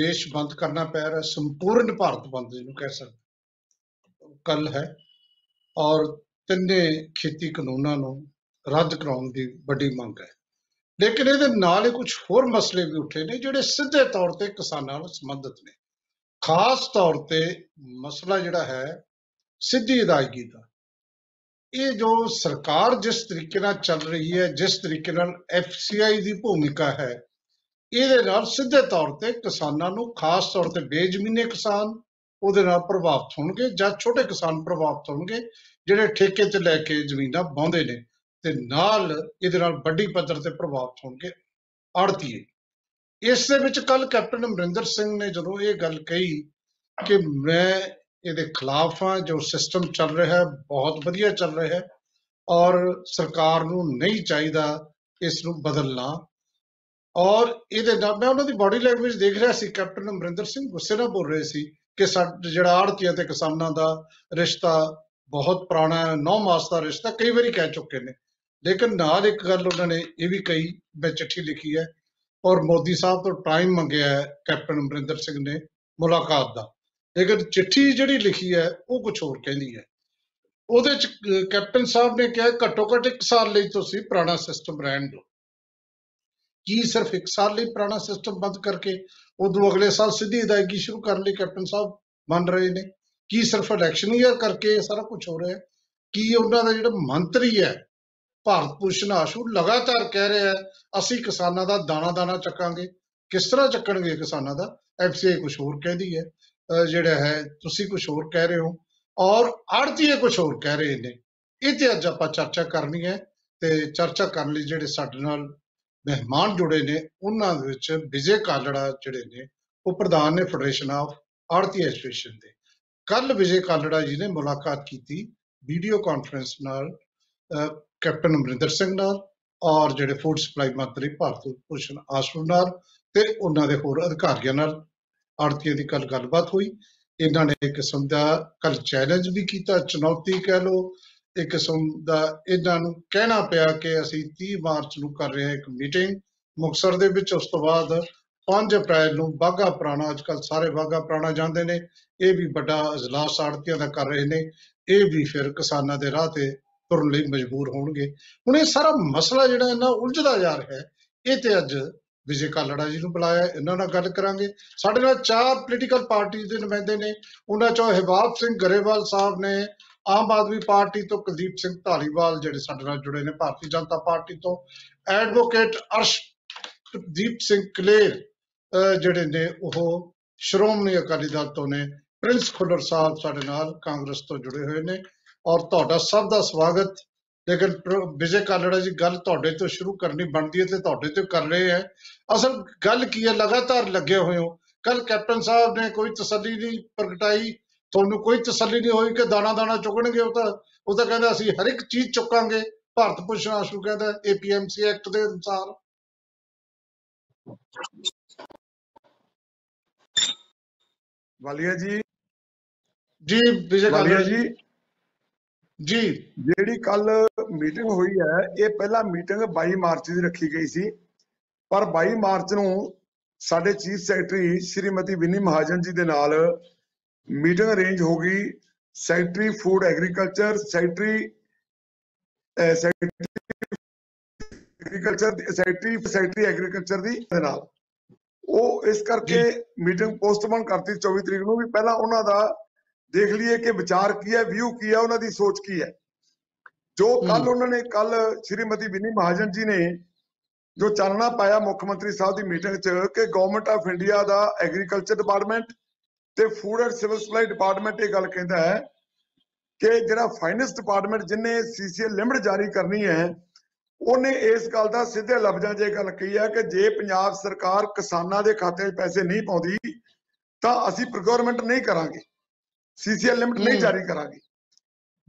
ਦੇਸ਼ ਬੰਦ ਕਰਨਾ ਪੈ ਰਿਹਾ, ਸੰਪੂਰਨ ਭਾਰਤ ਬੰਦ ਜਿਹਨੂੰ ਕਹਿ ਸਕਦੇ ਕੱਲ ਹੈ ਔਰ ਤਿੰਨੇ ਖੇਤੀ ਕਾਨੂੰਨਾਂ ਨੂੰ ਰੱਦ ਕਰਾਉਣ ਦੀ ਵੱਡੀ ਮੰਗ ਹੈ। ਲੇਕਿਨ ਇਹਦੇ ਨਾਲ ਹੀ ਕੁਝ ਹੋਰ ਮਸਲੇ ਵੀ ਉੱਠੇ ਨੇ ਜਿਹੜੇ ਸਿੱਧੇ ਤੌਰ ਤੇ ਕਿਸਾਨਾਂ ਨਾਲ ਸੰਬੰਧਿਤ ਨੇ। ਖਾਸ ਤੌਰ ਤੇ ਮਸਲਾ ਜਿਹੜਾ ਹੈ ਸਿੱਧੀ ਅਦਾਇਗੀ ਦਾ। ਇਹ ਜੋ ਸਰਕਾਰ ਜਿਸ ਤਰੀਕੇ ਨਾਲ ਚੱਲ ਰਹੀ ਹੈ, ਜਿਸ ਤਰੀਕੇ ਨਾਲ ਐਫਸੀਆਈ ਦੀ ਭੂਮਿਕਾ ਹੈ ਇਹਦੇ ਨਾਲ ਸਿੱਧੇ ਤੌਰ ਤੇ ਕਿਸਾਨਾਂ ਨੂੰ ਖਾਸ ਤੌਰ ਤੇ ਬੇਜ਼ਮੀਨੇ ਕਿਸਾਨ ਉਹਦੇ ਨਾਲ ਪ੍ਰਭਾਵਿਤ ਹੋਣਗੇ ਜਾਂ ਛੋਟੇ ਕਿਸਾਨ ਪ੍ਰਭਾਵਿਤ ਹੋਣਗੇ, ਜਿਹੜੇ ਠੇਕੇ ਤੇ ਲੈ ਕੇ ਜ਼ਮੀਨਾਂ ਵਾਹੁੰਦੇ ਨੇ ਤੇ ਨਾਲ ਇਹਦੇ ਨਾਲ ਵੱਡੀ ਪੱਧਰ ਤੇ ਪ੍ਰਭਾਵਿਤ ਹੋਣਗੇ ਆੜਤੀਏ। ਇਸ ਦੇ ਵਿੱਚ ਕੱਲ ਕੈਪਟਨ ਅਮਰਿੰਦਰ ਸਿੰਘ ਨੇ ਜਦੋਂ ਇਹ ਗੱਲ ਕਹੀ ਕਿ ਮੈਂ ਇਹਦੇ ਖਿਲਾਫ ਹਾਂ, ਜੋ ਸਿਸਟਮ ਚੱਲ ਰਿਹਾ ਹੈ ਬਹੁਤ ਵਧੀਆ ਚੱਲ ਰਿਹਾ ਹੈ ਔਰ ਸਰਕਾਰ ਨੂੰ ਨਹੀਂ ਚਾਹੀਦਾ ਇਸ ਨੂੰ ਬਦਲਣਾ ਔਰ ਇਹਦੇ ਨਾਲ ਮੈਂ ਉਹਨਾਂ ਦੀ ਬਾਡੀ ਲੈਂਗੁਏਜ ਦੇਖ ਰਿਹਾ ਸੀ ਕੈਪਟਨ ਅਮਰਿੰਦਰ ਸਿੰਘ ਗੁੱਸੇ ਨਾਲ ਬੋਲ ਰਹੇ ਸੀ ਕਿ ਸਾਡਾ ਜਿਹੜਾ ਆੜਤੀਆਂ ਤੇ ਕਿਸਾਨਾਂ ਦਾ ਰਿਸ਼ਤਾ ਬਹੁਤ ਪੁਰਾਣਾ ਹੈ ਨੌ ਮਾਸ ਦਾ ਰਿਸ਼ਤਾ ਕਈ ਵਾਰੀ ਕਹਿ ਚੁੱਕੇ ਨੇ। ਲੇਕਿਨ ਨਾਲ ਇੱਕ ਗੱਲ ਉਹਨਾਂ ਨੇ ਇਹ ਵੀ ਕਹੀ ਮੈਂ ਚਿੱਠੀ ਲਿਖੀ ਹੈ ਔਰ ਮੋਦੀ ਸਾਹਿਬ ਤੋਂ ਟਾਈਮ ਮੰਗਿਆ ਹੈ ਕੈਪਟਨ ਅਮਰਿੰਦਰ ਸਿੰਘ ਨੇ ਮੁਲਾਕਾਤ ਦਾ। ਲੇਕਿਨ ਚਿੱਠੀ ਜਿਹੜੀ ਲਿਖੀ ਹੈ ਉਹ ਕੁਝ ਹੋਰ ਕਹਿੰਦੀ ਹੈ। ਉਹਦੇ ਚ ਅਹ, ਕੈਪਟਨ ਸਾਹਿਬ ਨੇ ਕਿਹਾ ਘੱਟੋ ਘੱਟ ਇੱਕ ਸਾਲ ਲਈ ਤੁਸੀਂ ਪੁਰਾਣਾ ਸਿਸਟਮ ਰਹਿਣ ਦਿਓ। ਕੀ ਸਿਰਫ ਇੱਕ ਸਾਲ ਲਈ ਪੁਰਾਣਾ ਸਿਸਟਮ ਬੰਦ ਕਰਕੇ ਉਦੋਂ ਅਗਲੇ ਸਾਲ ਸਿੱਧੀ ਅਦਾਇਗੀ ਸ਼ੁਰੂ ਕਰਨ ਲਈ ਕੈਪਟਨ ਸਾਹਿਬ ਮੰਨ ਰਹੇ ਨੇ? ਕੀ ਸਿਰਫ ਇਲੈਕਸ਼ਨ ਈਅਰ ਕਰਕੇ ਇਹ ਸਾਰਾ ਕੁਝ ਹੋ ਰਿਹਾ ਹੈ? ਕੀ ਉਹਨਾਂ ਦਾ ਜਿਹੜਾ ਮੰਤਰੀ ਹੈ, ਭਾਰਤ ਭੂਸ਼ਣ ਆਸ਼ੂ, ਲਗਾਤਾਰ ਕਹਿ ਰਿਹਾ ਹੈ, ਅਸੀਂ ਕਿਸਾਨਾਂ ਦਾ ਦਾਣਾ ਦਾਣਾ ਚੱਕਾਂਗੇ? ਕਿਸ ਤਰ੍ਹਾਂ ਚੱਕਣਗੇ ਕਿਸਾਨਾਂ ਦਾ? ਐਫਸੀਆਈ ਕੁਝ ਹੋਰ ਕਹਿੰਦੀ ਹੈ, ਅਹ ਜਿਹੜਾ ਹੈ, ਤੁਸੀਂ ਕੁਝ ਹੋਰ ਕਹਿ ਰਹੇ ਹੋ। ਔਰ ਆੜਤੀਏ ਕੁਝ ਹੋਰ ਕਹਿ ਰਹੇ ਨੇ। ਇਹ ਤੇ ਅੱਜ ਆਪਾਂ ਚਰਚਾ ਕਰਨੀ ਹੈ ਤੇ ਚਰਚਾ ਕਰਨ ਲਈ ਜਿਹੜੇ ਸਾਡੇ ਨਾਲ ਮਹਿਮਾਨ ਜੁੜੇ ਨੇ ਉਹਨਾਂ ਦੇ ਵਿੱਚ ਵਿਜੇ ਕਾਲੜਾ ਜਿਹੜੇ ਨੇ ਉਹ ਪ੍ਰਧਾਨ ਨੇ ਫੈਡਰੇਸ਼ਨ ਆਫ ਆੜਤੀ ਐਸੋਸੀਏਸ਼ਨ ਦੇ। ਕੱਲ ਵਿਜੇ ਕਾਲੜਾ ਜੀ ਨੇ ਮੁਲਾਕਾਤ ਕੀਤੀ ਵੀਡੀਓ ਕਾਨਫਰੰਸ ਨਾਲ ਅਹ, ਕੈਪਟਨ ਅਮਰਿੰਦਰ ਸਿੰਘ ਨਾਲ ਔਰ ਜਿਹੜੇ ਫੂਡ ਸਪਲਾਈ ਮੰਤਰੀ ਭਾਰਤ ਭੂਸ਼ਣ ਆਸ਼ੂ ਨਾਲ ਤੇ ਉਹਨਾਂ ਦੇ ਹੋਰ ਅਧਿਕਾਰੀਆਂ ਨਾਲ ਆੜਤੀਆਂ ਦੀ ਕੱਲ ਗੱਲਬਾਤ ਹੋਈ। ਇਹਨਾਂ ਨੇ ਇੱਕ ਕਿਸਮ ਦਾ ਕੱਲ ਚੈਲੰਜ ਵੀ ਕੀਤਾ ਚੁਣੌਤੀ ਕਹਿ ਲਓ ਇੱਕ ਕਿਸਮ ਦਾ ਇਹਨਾਂ ਨੂੰ ਕਹਿਣਾ ਪਿਆ ਕਿ ਅਸੀਂ 30 ਮਾਰਚ ਨੂੰ ਕਰ ਰਹੇ ਹਾਂ ਇੱਕ ਮੀਟਿੰਗ। ਮੁਕਤਸਰ ਦੇ ਵਿੱਚ ਉਸ ਤੋਂ ਬਾਅਦ 5 ਅਪ੍ਰੈਲ ਨੂੰ ਬਾਗਾ ਪੁਰਾਣਾ ਅੱਜ ਕੱਲ ਸਾਰੇ ਬਾਗਾ ਪੁਰਾਣਾ ਜਾਂਦੇ ਨੇ। ਇਹ ਵੀ ਵੱਡਾ ਇਜਲਾਸ ਆੜਤੀਆਂ ਦਾ ਕਰ ਰਹੇ ਨੇ। ਇਹ ਵੀ ਫਿਰ ਕਿਸਾਨਾਂ ਦੇ ਰਾਹ ਤੇ ਤੁਰਨ ਲਈ ਮਜਬੂਰ ਹੋਣਗੇ। ਹੁਣ ਇਹ ਸਾਰਾ ਮਸਲਾ ਜਿਹੜਾ ਇਹਨਾਂ ਉਲਝਦਾ ਜਾ ਰਿਹਾ ਹੈ ਇਹ ਤੇ ਅੱਜ ਵਿਜੇ ਕਾਲੜਾ ਜੀ ਨੂੰ ਬੁਲਾਇਆ ਹੈ, ਇਹਨਾਂ ਨਾਲ ਗੱਲ ਕਰਾਂਗੇ। ਸਾਡੇ ਨਾਲ ਚਾਰ ਪੋਲੀਟੀਕਲ ਪਾਰਟੀ ਦੇ ਨੁਮਾਇੰਦੇ ਨੇ। ਉਹਨਾਂ ਚੋਂ ਹਿਬਾਬ ਸਿੰਘ ਗਰੇਵਾਲ ਸਾਹਿਬ ਨੇ ਆਮ ਆਦਮੀ ਪਾਰਟੀ ਤੋਂ ਕੁਲਦੀਪ ਸਿੰਘ ਧਾਲੀਵਾਲ ਜਿਹੜੇ ਸਾਡੇ ਨਾਲ ਜੁੜੇ ਨੇ, ਭਾਰਤੀ ਜਨਤਾ ਪਾਰਟੀ ਤੋਂ। ਐਡਵੋਕੇਟ ਅਰਸ਼ਦੀਪ ਸਿੰਘ ਕਲੇਰ, ਅਹ ਜਿਹੜੇ ਨੇ, ਉਹ ਸ਼੍ਰੋਮਣੀ ਅਕਾਲੀ ਦਲ ਤੋਂ ਨੇ। ਪ੍ਰਿੰਸ ਖੁੱਲਰ ਸਾਹਿਬ ਸਾਡੇ ਨਾਲ ਕਾਂਗਰਸ ਤੋਂ ਜੁੜੇ ਹੋਏ ਨੇ। ਔਰ ਤੁਹਾਡਾ ਸਭ ਦਾ ਸਵਾਗਤ। ਲੇਕਿਨ ਪ੍ਰ- ਵਿਜੇ ਕਾਲੜਾ ਜੀ, ਗੱਲ ਤੁਹਾਡੇ ਤੋਂ ਸ਼ੁਰੂ ਕਰਨੀ ਬਣਦੀ ਹੈ ਤੇ ਤੁਹਾਡੇ ਤੋਂ ਕਰ ਰਹੇ ਹੈ। ਅਸਲ ਗੱਲ ਕੀ ਹੈ? ਲਗਾਤਾਰ ਲੱਗੇ ਹੋਏ ਹੋ। ਕੱਲ ਕੈਪਟਨ ਸਾਹਿਬ ਨੇ ਕੋਈ ਤਸੱਲੀ ਨਹੀਂ ਪ੍ਰਗਟਾਈ। ਤੁਹਾਨੂੰ ਕੋਈ ਤਸੱਲੀ ਨਹੀਂ ਹੋਈ ਕਿ ਦਾਣਾ ਦਾਣਾ ਚੁਗਣਗੇ ਉਹ ਤਾਂ ਉਹ ਤਾਂ ਕਹਿੰਦਾ ਅਸੀਂ ਹਰ ਇੱਕ ਚੀਜ਼ ਚੁੱਕਾਂਗੇ। ਭਾਰਤ ਭੂਸ਼ਣ ਆਸ਼ੂ ਕਹਿੰਦਾ ਏਪੀਐਮਸੀ ਐਕਟ ਦੇ ਅਨੁਸਾਰ। ਵਾਲੀਆ ਜੀ। ਜੀ ਵਿਜੇ ਵਾਲੀਆ ਜੀ। ਜੀ। ਜਿਹੜੀ ਕੱਲ ਮੀਟਿੰਗ ਹੋਈ ਹੈ ਇਹ ਪਹਿਲਾਂ ਮੀਟਿੰਗ 22 ਮਾਰਚ ਦੀ ਰੱਖੀ ਗਈ ਸੀ। ਪਰ 22 ਮਾਰਚ ਨੂੰ ਸਾਡੇ ਚੀਫ ਸੈਕਟਰੀ ਸ਼੍ਰੀਮਤੀ ਵਿਨੀ ਮਹਾਜਨ ਜੀ ਦੇ ਨਾਲ ਮੀਟਿੰਗ ਅਰੇਂਜ ਹੋ ਗਈ secretary food agriculture secretary agriculture secretary secretary agriculture ਦੀ ਦੇ ਨਾਲ। ਉਹ ਇਸ ਕਰਕੇ ਮੀਟਿੰਗ ਪੋਸਟਪੋਨ ਕਰਤੀ 24 ਤਰੀਕ ਨੂੰ ਵੀ ਪਹਿਲਾਂ ਉਹਨਾਂ ਦਾ ਦੇਖ ਲਈਏ ਕਿ ਵਿਚਾਰ ਕੀ ਹੈ ਵਿਊ ਕੀ ਹੈ ਉਹਨਾਂ ਦੀ ਸੋਚ ਕੀ ਹੈ। ਜੋ ਕੱਲ। ਉਹਨਾਂ ਨੇ ਕੱਲ ਸ਼੍ਰੀਮਤੀ ਵਿਨੀ ਮਹਾਜਨ ਜੀ ਨੇ ਜੋ ਚਾਨਣਾ ਪਾਇਆ ਮੁੱਖ ਮੰਤਰੀ ਸਾਹਿਬ ਦੀ ਮੀਟਿੰਗ 'ਚ ਕਿ ਗਵਰਨਮੈਂਟ ਆਫ ਇੰਡੀਆ ਦਾ ਐਗਰੀਕਲਚਰ ਡਿਪਾਰਟਮੈਂਟ ਤੇ food and civil supply department ਇਹ ਗੱਲ ਕਹਿੰਦਾ ਹੈ ਕਿ ਜਿਹੜਾ ਫਾਈਨੈਂਸ ਡਿਪਾਰਟਮੈਂਟ ਜਿਹਨੇ ਸੀਸੀਐਲ ਲਿਮਟ ਜਾਰੀ ਕਰਨੀ ਹੈ ਉਹਨੇ ਇਸ ਗੱਲ ਦਾ ਸਿੱਧੇ ਲਫ਼ਜ਼ਾਂ 'ਚ ਇਹ ਗੱਲ ਕਹੀ ਹੈ ਕਿ ਜੇ ਪੰਜਾਬ ਸਰਕਾਰ ਕਿਸਾਨਾਂ ਦੇ ਖਾਤੇ 'ਚ ਪੈਸੇ ਨਹੀਂ ਪਾਉਂਦੀ ਤਾਂ ਅਸੀਂ ਪ੍ਰੋਕਿਉਰਮੈਂਟ ਨਹੀਂ ਕਰਾਂਗੇ ਸੀਸੀਐਲ ਲਿਮਟ ਨਹੀਂ। ਜਾਰੀ ਕਰਾਂਗੇ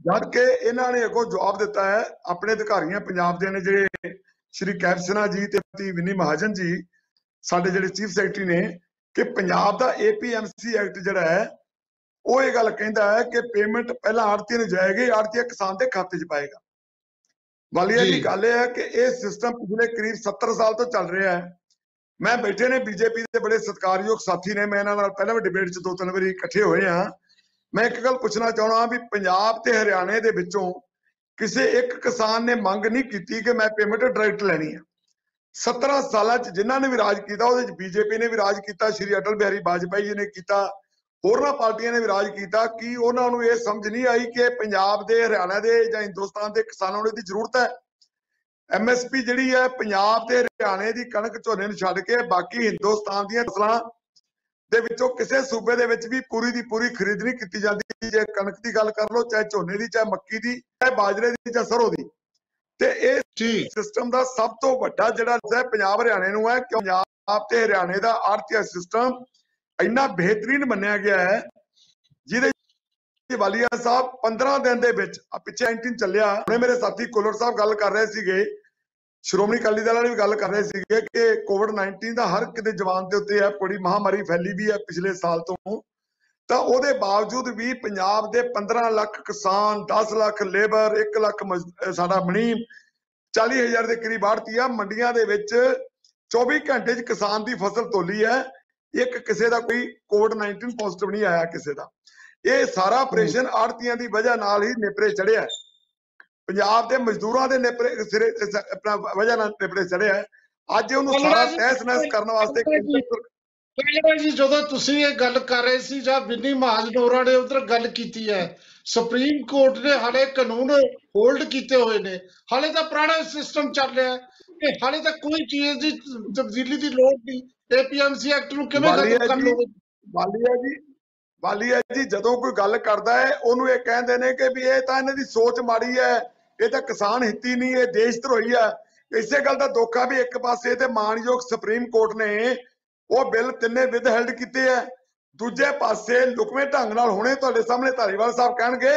ਜਦ ਕਿ ਇਹਨਾਂ ਨੇ ਅੱਗੋਂ ਜਵਾਬ ਦਿੱਤਾ ਹੈ ਆਪਣੇ ਅਧਿਕਾਰੀਆਂ ਪੰਜਾਬ ਦੇ ਨੇ ਜਿਹੜੇ ਸ਼੍ਰੀ ਕੈਪਸਨਾ ਜੀ ਤੇ ਪਤੀ ਵਿਨੀ ਮਹਾਜਨ ਜੀ ਸਾਡੇ ਜਿਹੜੇ ਚੀਫ ਸੈਕਟਰੀ ਨੇ ਕਿ ਪੰਜਾਬ ਦਾ ਏਪੀਐਮਸੀ ਐਕਟ ਜਿਹੜਾ ਹੈ ਉਹ ਇਹ ਗੱਲ ਕਹਿੰਦਾ ਹੈ ਕਿ ਪੇਮੈਂਟ ਪਹਿਲਾਂ ਆੜਤੀ ਨੂੰ ਜਾਏਗੀ ਆੜਤੀ ਕਿਸਾਨ ਦੇ ਖਾਤੇ 'ਚ ਪਾਏਗਾ। ਵਾਲੀਆ ਜੀ। ਗੱਲ ਇਹ ਹੈ ਕਿ ਇਹ ਸਿਸਟਮ ਪਿਛਲੇ ਕਰੀਬ 70 ਸਾਲ ਤੋਂ ਚੱਲ ਰਿਹਾ ਹੈ। ਮੈਂ ਬੈਠੇ ਨੇ ਬੀਜੇਪੀ ਦੇ ਬੜੇ ਸਤਿਕਾਰਯੋਗ ਸਾਥੀ ਨੇ ਮੈਂ ਇਹਨਾਂ ਨਾਲ ਪਹਿਲਾਂ ਵੀ ਡਿਬੇਟ 'ਚ ਦੋ ਤਿੰਨ ਵਾਰੀ ਇਕੱਠੇ ਹੋਏ ਆ ਮੈਂ ਇੱਕ ਗੱਲ ਪੁੱਛਣਾ ਚਾਹਣਾ ਵੀ ਪੰਜਾਬ ਤੇ ਹਰਿਆਣੇ ਦੇ ਵਿੱਚੋਂ ਕਿਸੇ ਇੱਕ ਕਿਸਾਨ ਨੇ ਮੰਗ ਨਹੀਂ ਕੀਤੀ ਕਿ ਮੈਂ ਪੇਮੈਂਟ ਡਾਇਰੈਕਟ ਲੈਣੀ ਹੈ। 17 ਸਾਲਾਂ 'ਚ ਜਿਨ੍ਹਾਂ ਨੇ ਵੀ ਰਾਜ ਕੀਤਾ, ਉਹਦੇ 'ਚ ਬੀਜੇਪੀ ਨੇ ਵੀ ਰਾਜ ਕੀਤਾ, ਸ਼੍ਰੀ ਅਟਲ ਬਿਹਾਰੀ ਵਾਜਪਾਈ ਜੀ ਨੇ ਕੀਤਾ, ਹੋਰਨਾਂ ਪਾਰਟੀਆਂ ਨੇ ਵੀ ਰਾਜ ਕੀਤਾ। ਕਿ ਉਹਨਾਂ ਨੂੰ ਇਹ ਸਮਝ ਨਹੀਂ ਆਈ ਕਿ ਪੰਜਾਬ ਦੇ, ਹਰਿਆਣਾ ਦੇ ਜਾਂ ਹਿੰਦੁਸਤਾਨ ਦੇ ਕਿਸਾਨਾਂ ਨੂੰ ਇਹਦੀ ਜ਼ਰੂਰਤ ਹੈ? ਐਮਐਸਪੀ ਜਿਹੜੀ ਹੈ, ਪੰਜਾਬ ਤੇ ਹਰਿਆਣੇ ਦੀ ਕਣਕ ਝੋਨੇ ਨੂੰ ਛੱਡ ਕੇ ਬਾਕੀ ਹਿੰਦੁਸਤਾਨ ਦੀਆਂ ਫਸਲਾਂ ਦੇ ਵਿੱਚੋਂ ਕਿਸੇ ਸੂਬੇ ਦੇ ਵਿੱਚ ਵੀ ਪੂਰੀ ਦੀ ਪੂਰੀ ਖਰੀਦ ਨਹੀਂ ਕੀਤੀ ਜਾਂਦੀ। ਜੇ ਕਣਕ ਦੀ ਗੱਲ ਕਰ ਲਓ, ਚਾਹੇ ਝੋਨੇ ਦੀ, ਚਾਹੇ ਮੱਕੀ ਦੀ, ਚਾਹੇ ਬਾਜਰੇ ਦੀ, ਚਾਹੇ ਸਰੋਂ ਦੀ ਤੇ ਇਹ ਜੀ ਸਿਸਟਮ ਦਾ ਸਭ ਤੋਂ ਵੱਡਾ ਜਿਹੜਾ ਹੈ ਪੰਜਾਬ ਹਰਿਆਣੇ ਨੂੰ ਹੈ ਕਿ ਪੰਜਾਬ ਤੇ ਹਰਿਆਣੇ ਦਾ ਆਰਥਿਕ ਸਿਸਟਮ ਇੰਨਾ ਬਿਹਤਰੀਨ ਮੰਨਿਆ ਗਿਆ ਹੈ। ਜਿਹਦੇ ਵਿੱਚ ਵਾਲੀਆ ਸਾਹਿਬ 15 ਦਿਨ ਦੇ ਵਿੱਚ ਆ ਪਿੱਛੇ 19 ਚੱਲਿਆ, ਹੁਣੇ ਮੇਰੇ ਸਾਥੀ ਕੁਲਰ ਸਾਹਿਬ ਗੱਲ ਕਰ ਰਹੇ ਸੀਗੇ, ਸ਼੍ਰੋਮਣੀ ਅਕਾਲੀ ਦਲ ਵਾਲੇ ਵੀ ਗੱਲ ਕਰ ਰਹੇ ਸੀਗੇ ਕਿ ਕੋਵਿਡ 19 ਦਾ ਹਰ ਕਿਤੇ ਜਵਾਨ ਦੇ ਉੱਤੇ ਹੈ ਬੜੀ ਮਹਾਮਾਰੀ ਫੈਲੀ ਵੀ ਹੈ ਪਿਛਲੇ ਸਾਲ ਤੋਂ। ਤਾਂ ਉਹਦੇ ਬਾਵਜੂਦ ਵੀ ਪੰਜਾਬ ਦੇ 15 ਲੱਖ ਕਿਸਾਨ 10 ਲੱਖ ਲੇਬਰ 1 ਲੱਖ ਸਾਡਾ ਮਨੀਮ 40 ਹਜ਼ਾਰ ਦੇ ਕਰੀਬ ਆੜਤੀ ਆ ਮੰਡੀਆਂ ਦੇ ਵਿੱਚ 24 ਘੰਟੇ 'ਚ ਕਿਸਾਨ ਦੀ ਫਸਲ ਤੋਲੀ ਹੈ ਇੱਕ ਕਿਸੇ ਦਾ ਕੋਈ ਕੋਵਿਡ 19 ਪੋਜ਼ਿਟਿਵ ਨਹੀਂ ਆਇਆ ਕਿਸੇ ਦਾ ਇਹ ਸਾਰਾ ਆਪਰੇਸ਼ਨ ਆੜਤੀਆਂ ਦੀ ਵਜ੍ਹਾ ਨਾਲ ਹੀ ਨਿਪਰੇ ਚੜਿਆ ਹੈ। ਪੰਜਾਬ ਦੇ ਮਜ਼ਦੂਰਾਂ ਦੇ ਨਿਪਰੇ ਸਿਰੇ ਆਪਣਾ ਵਜ੍ਹਾ ਨਾਲ ਨਿਪਰੇ ਚੜਿਆ ਹੈ। ਅੱਜ ਉਹਨੂੰ ਸਾਰਾ ਤਹਿਸ ਨਹਿਸ ਕਰਨ ਵਾਸਤੇ ਕਲੜਾ ਜੀ, ਜਦੋਂ ਤੁਸੀਂ ਇਹ ਗੱਲ ਕਰ ਰਹੇ ਸੀ ਜਾਂ ਬਿੰਨੀ ਮਹਾਜਨੋਰਾ ਨੇ ਉਧਰ ਗੱਲ ਕੀਤੀ ਹੈ ਸੁਪਰੀਮ ਕੋਰਟ ਨੇ ਹਾਲੇ ਕਾਨੂੰਨ ਹੋਲਡ ਕੀਤੇ ਹੋਏ ਨੇ। ਹਾਲੇ ਤਾਂ ਪੁਰਾਣਾ ਸਿਸਟਮ ਚੱਲ ਰਿਹਾ ਹੈ ਕਿ ਹਾਲੇ ਤਾਂ ਕੋਈ ਚੀਜ਼ ਦੀ ਤਬਦੀਲੀ ਦੀ ਲੋੜ ਨਹੀਂ। ਏਪੀਐਮਸੀ ਐਕਟ ਨੂੰ ਕਿਵੇਂ ਖਤਮ ਕਰ ਲੋਗੇ ਵਾਲੀਆ ਜੀ ਵਾਲੀਆ ਜੀ ਜਦੋਂ ਕੋਈ ਗੱਲ ਕਰਦਾ ਹੈ ਉਹਨੂੰ ਇਹ ਕਹਿੰਦੇ ਨੇ ਕਿ ਵੀ ਇਹ ਤਾਂ ਇਹਨਾਂ ਦੀ ਸੋਚ ਮਾੜੀ ਹੈ ਇਹ ਤਾਂ ਕਿਸਾਨ ਹਿੱਤੀ ਨਹੀਂ ਇਹ ਦੇਸ਼ ਧਰੋਹੀ ਹੈ। ਇਸੇ ਗੱਲ ਦਾ ਦੁੱਖ ਆ ਵੀ ਇੱਕ ਪਾਸੇ ਤੇ ਮਾਨਯੋਗ ਸੁਪਰੀਮ ਕੋਰਟ ਨੇ ਉਹ ਬਿੱਲ ਤਿੰਨੇ ਵਿਦ ਹੈਲਡ ਕੀਤੇ ਆ। ਦੂਜੇ ਪਾਸੇ ਲੁਕਵੇਂ ਢੰਗ ਨਾਲ ਹੁਣੇ ਤੁਹਾਡੇ ਸਾਹਮਣੇ ਧਾਰੀਵਾਲ ਸਾਹਿਬ ਕਹਿਣਗੇ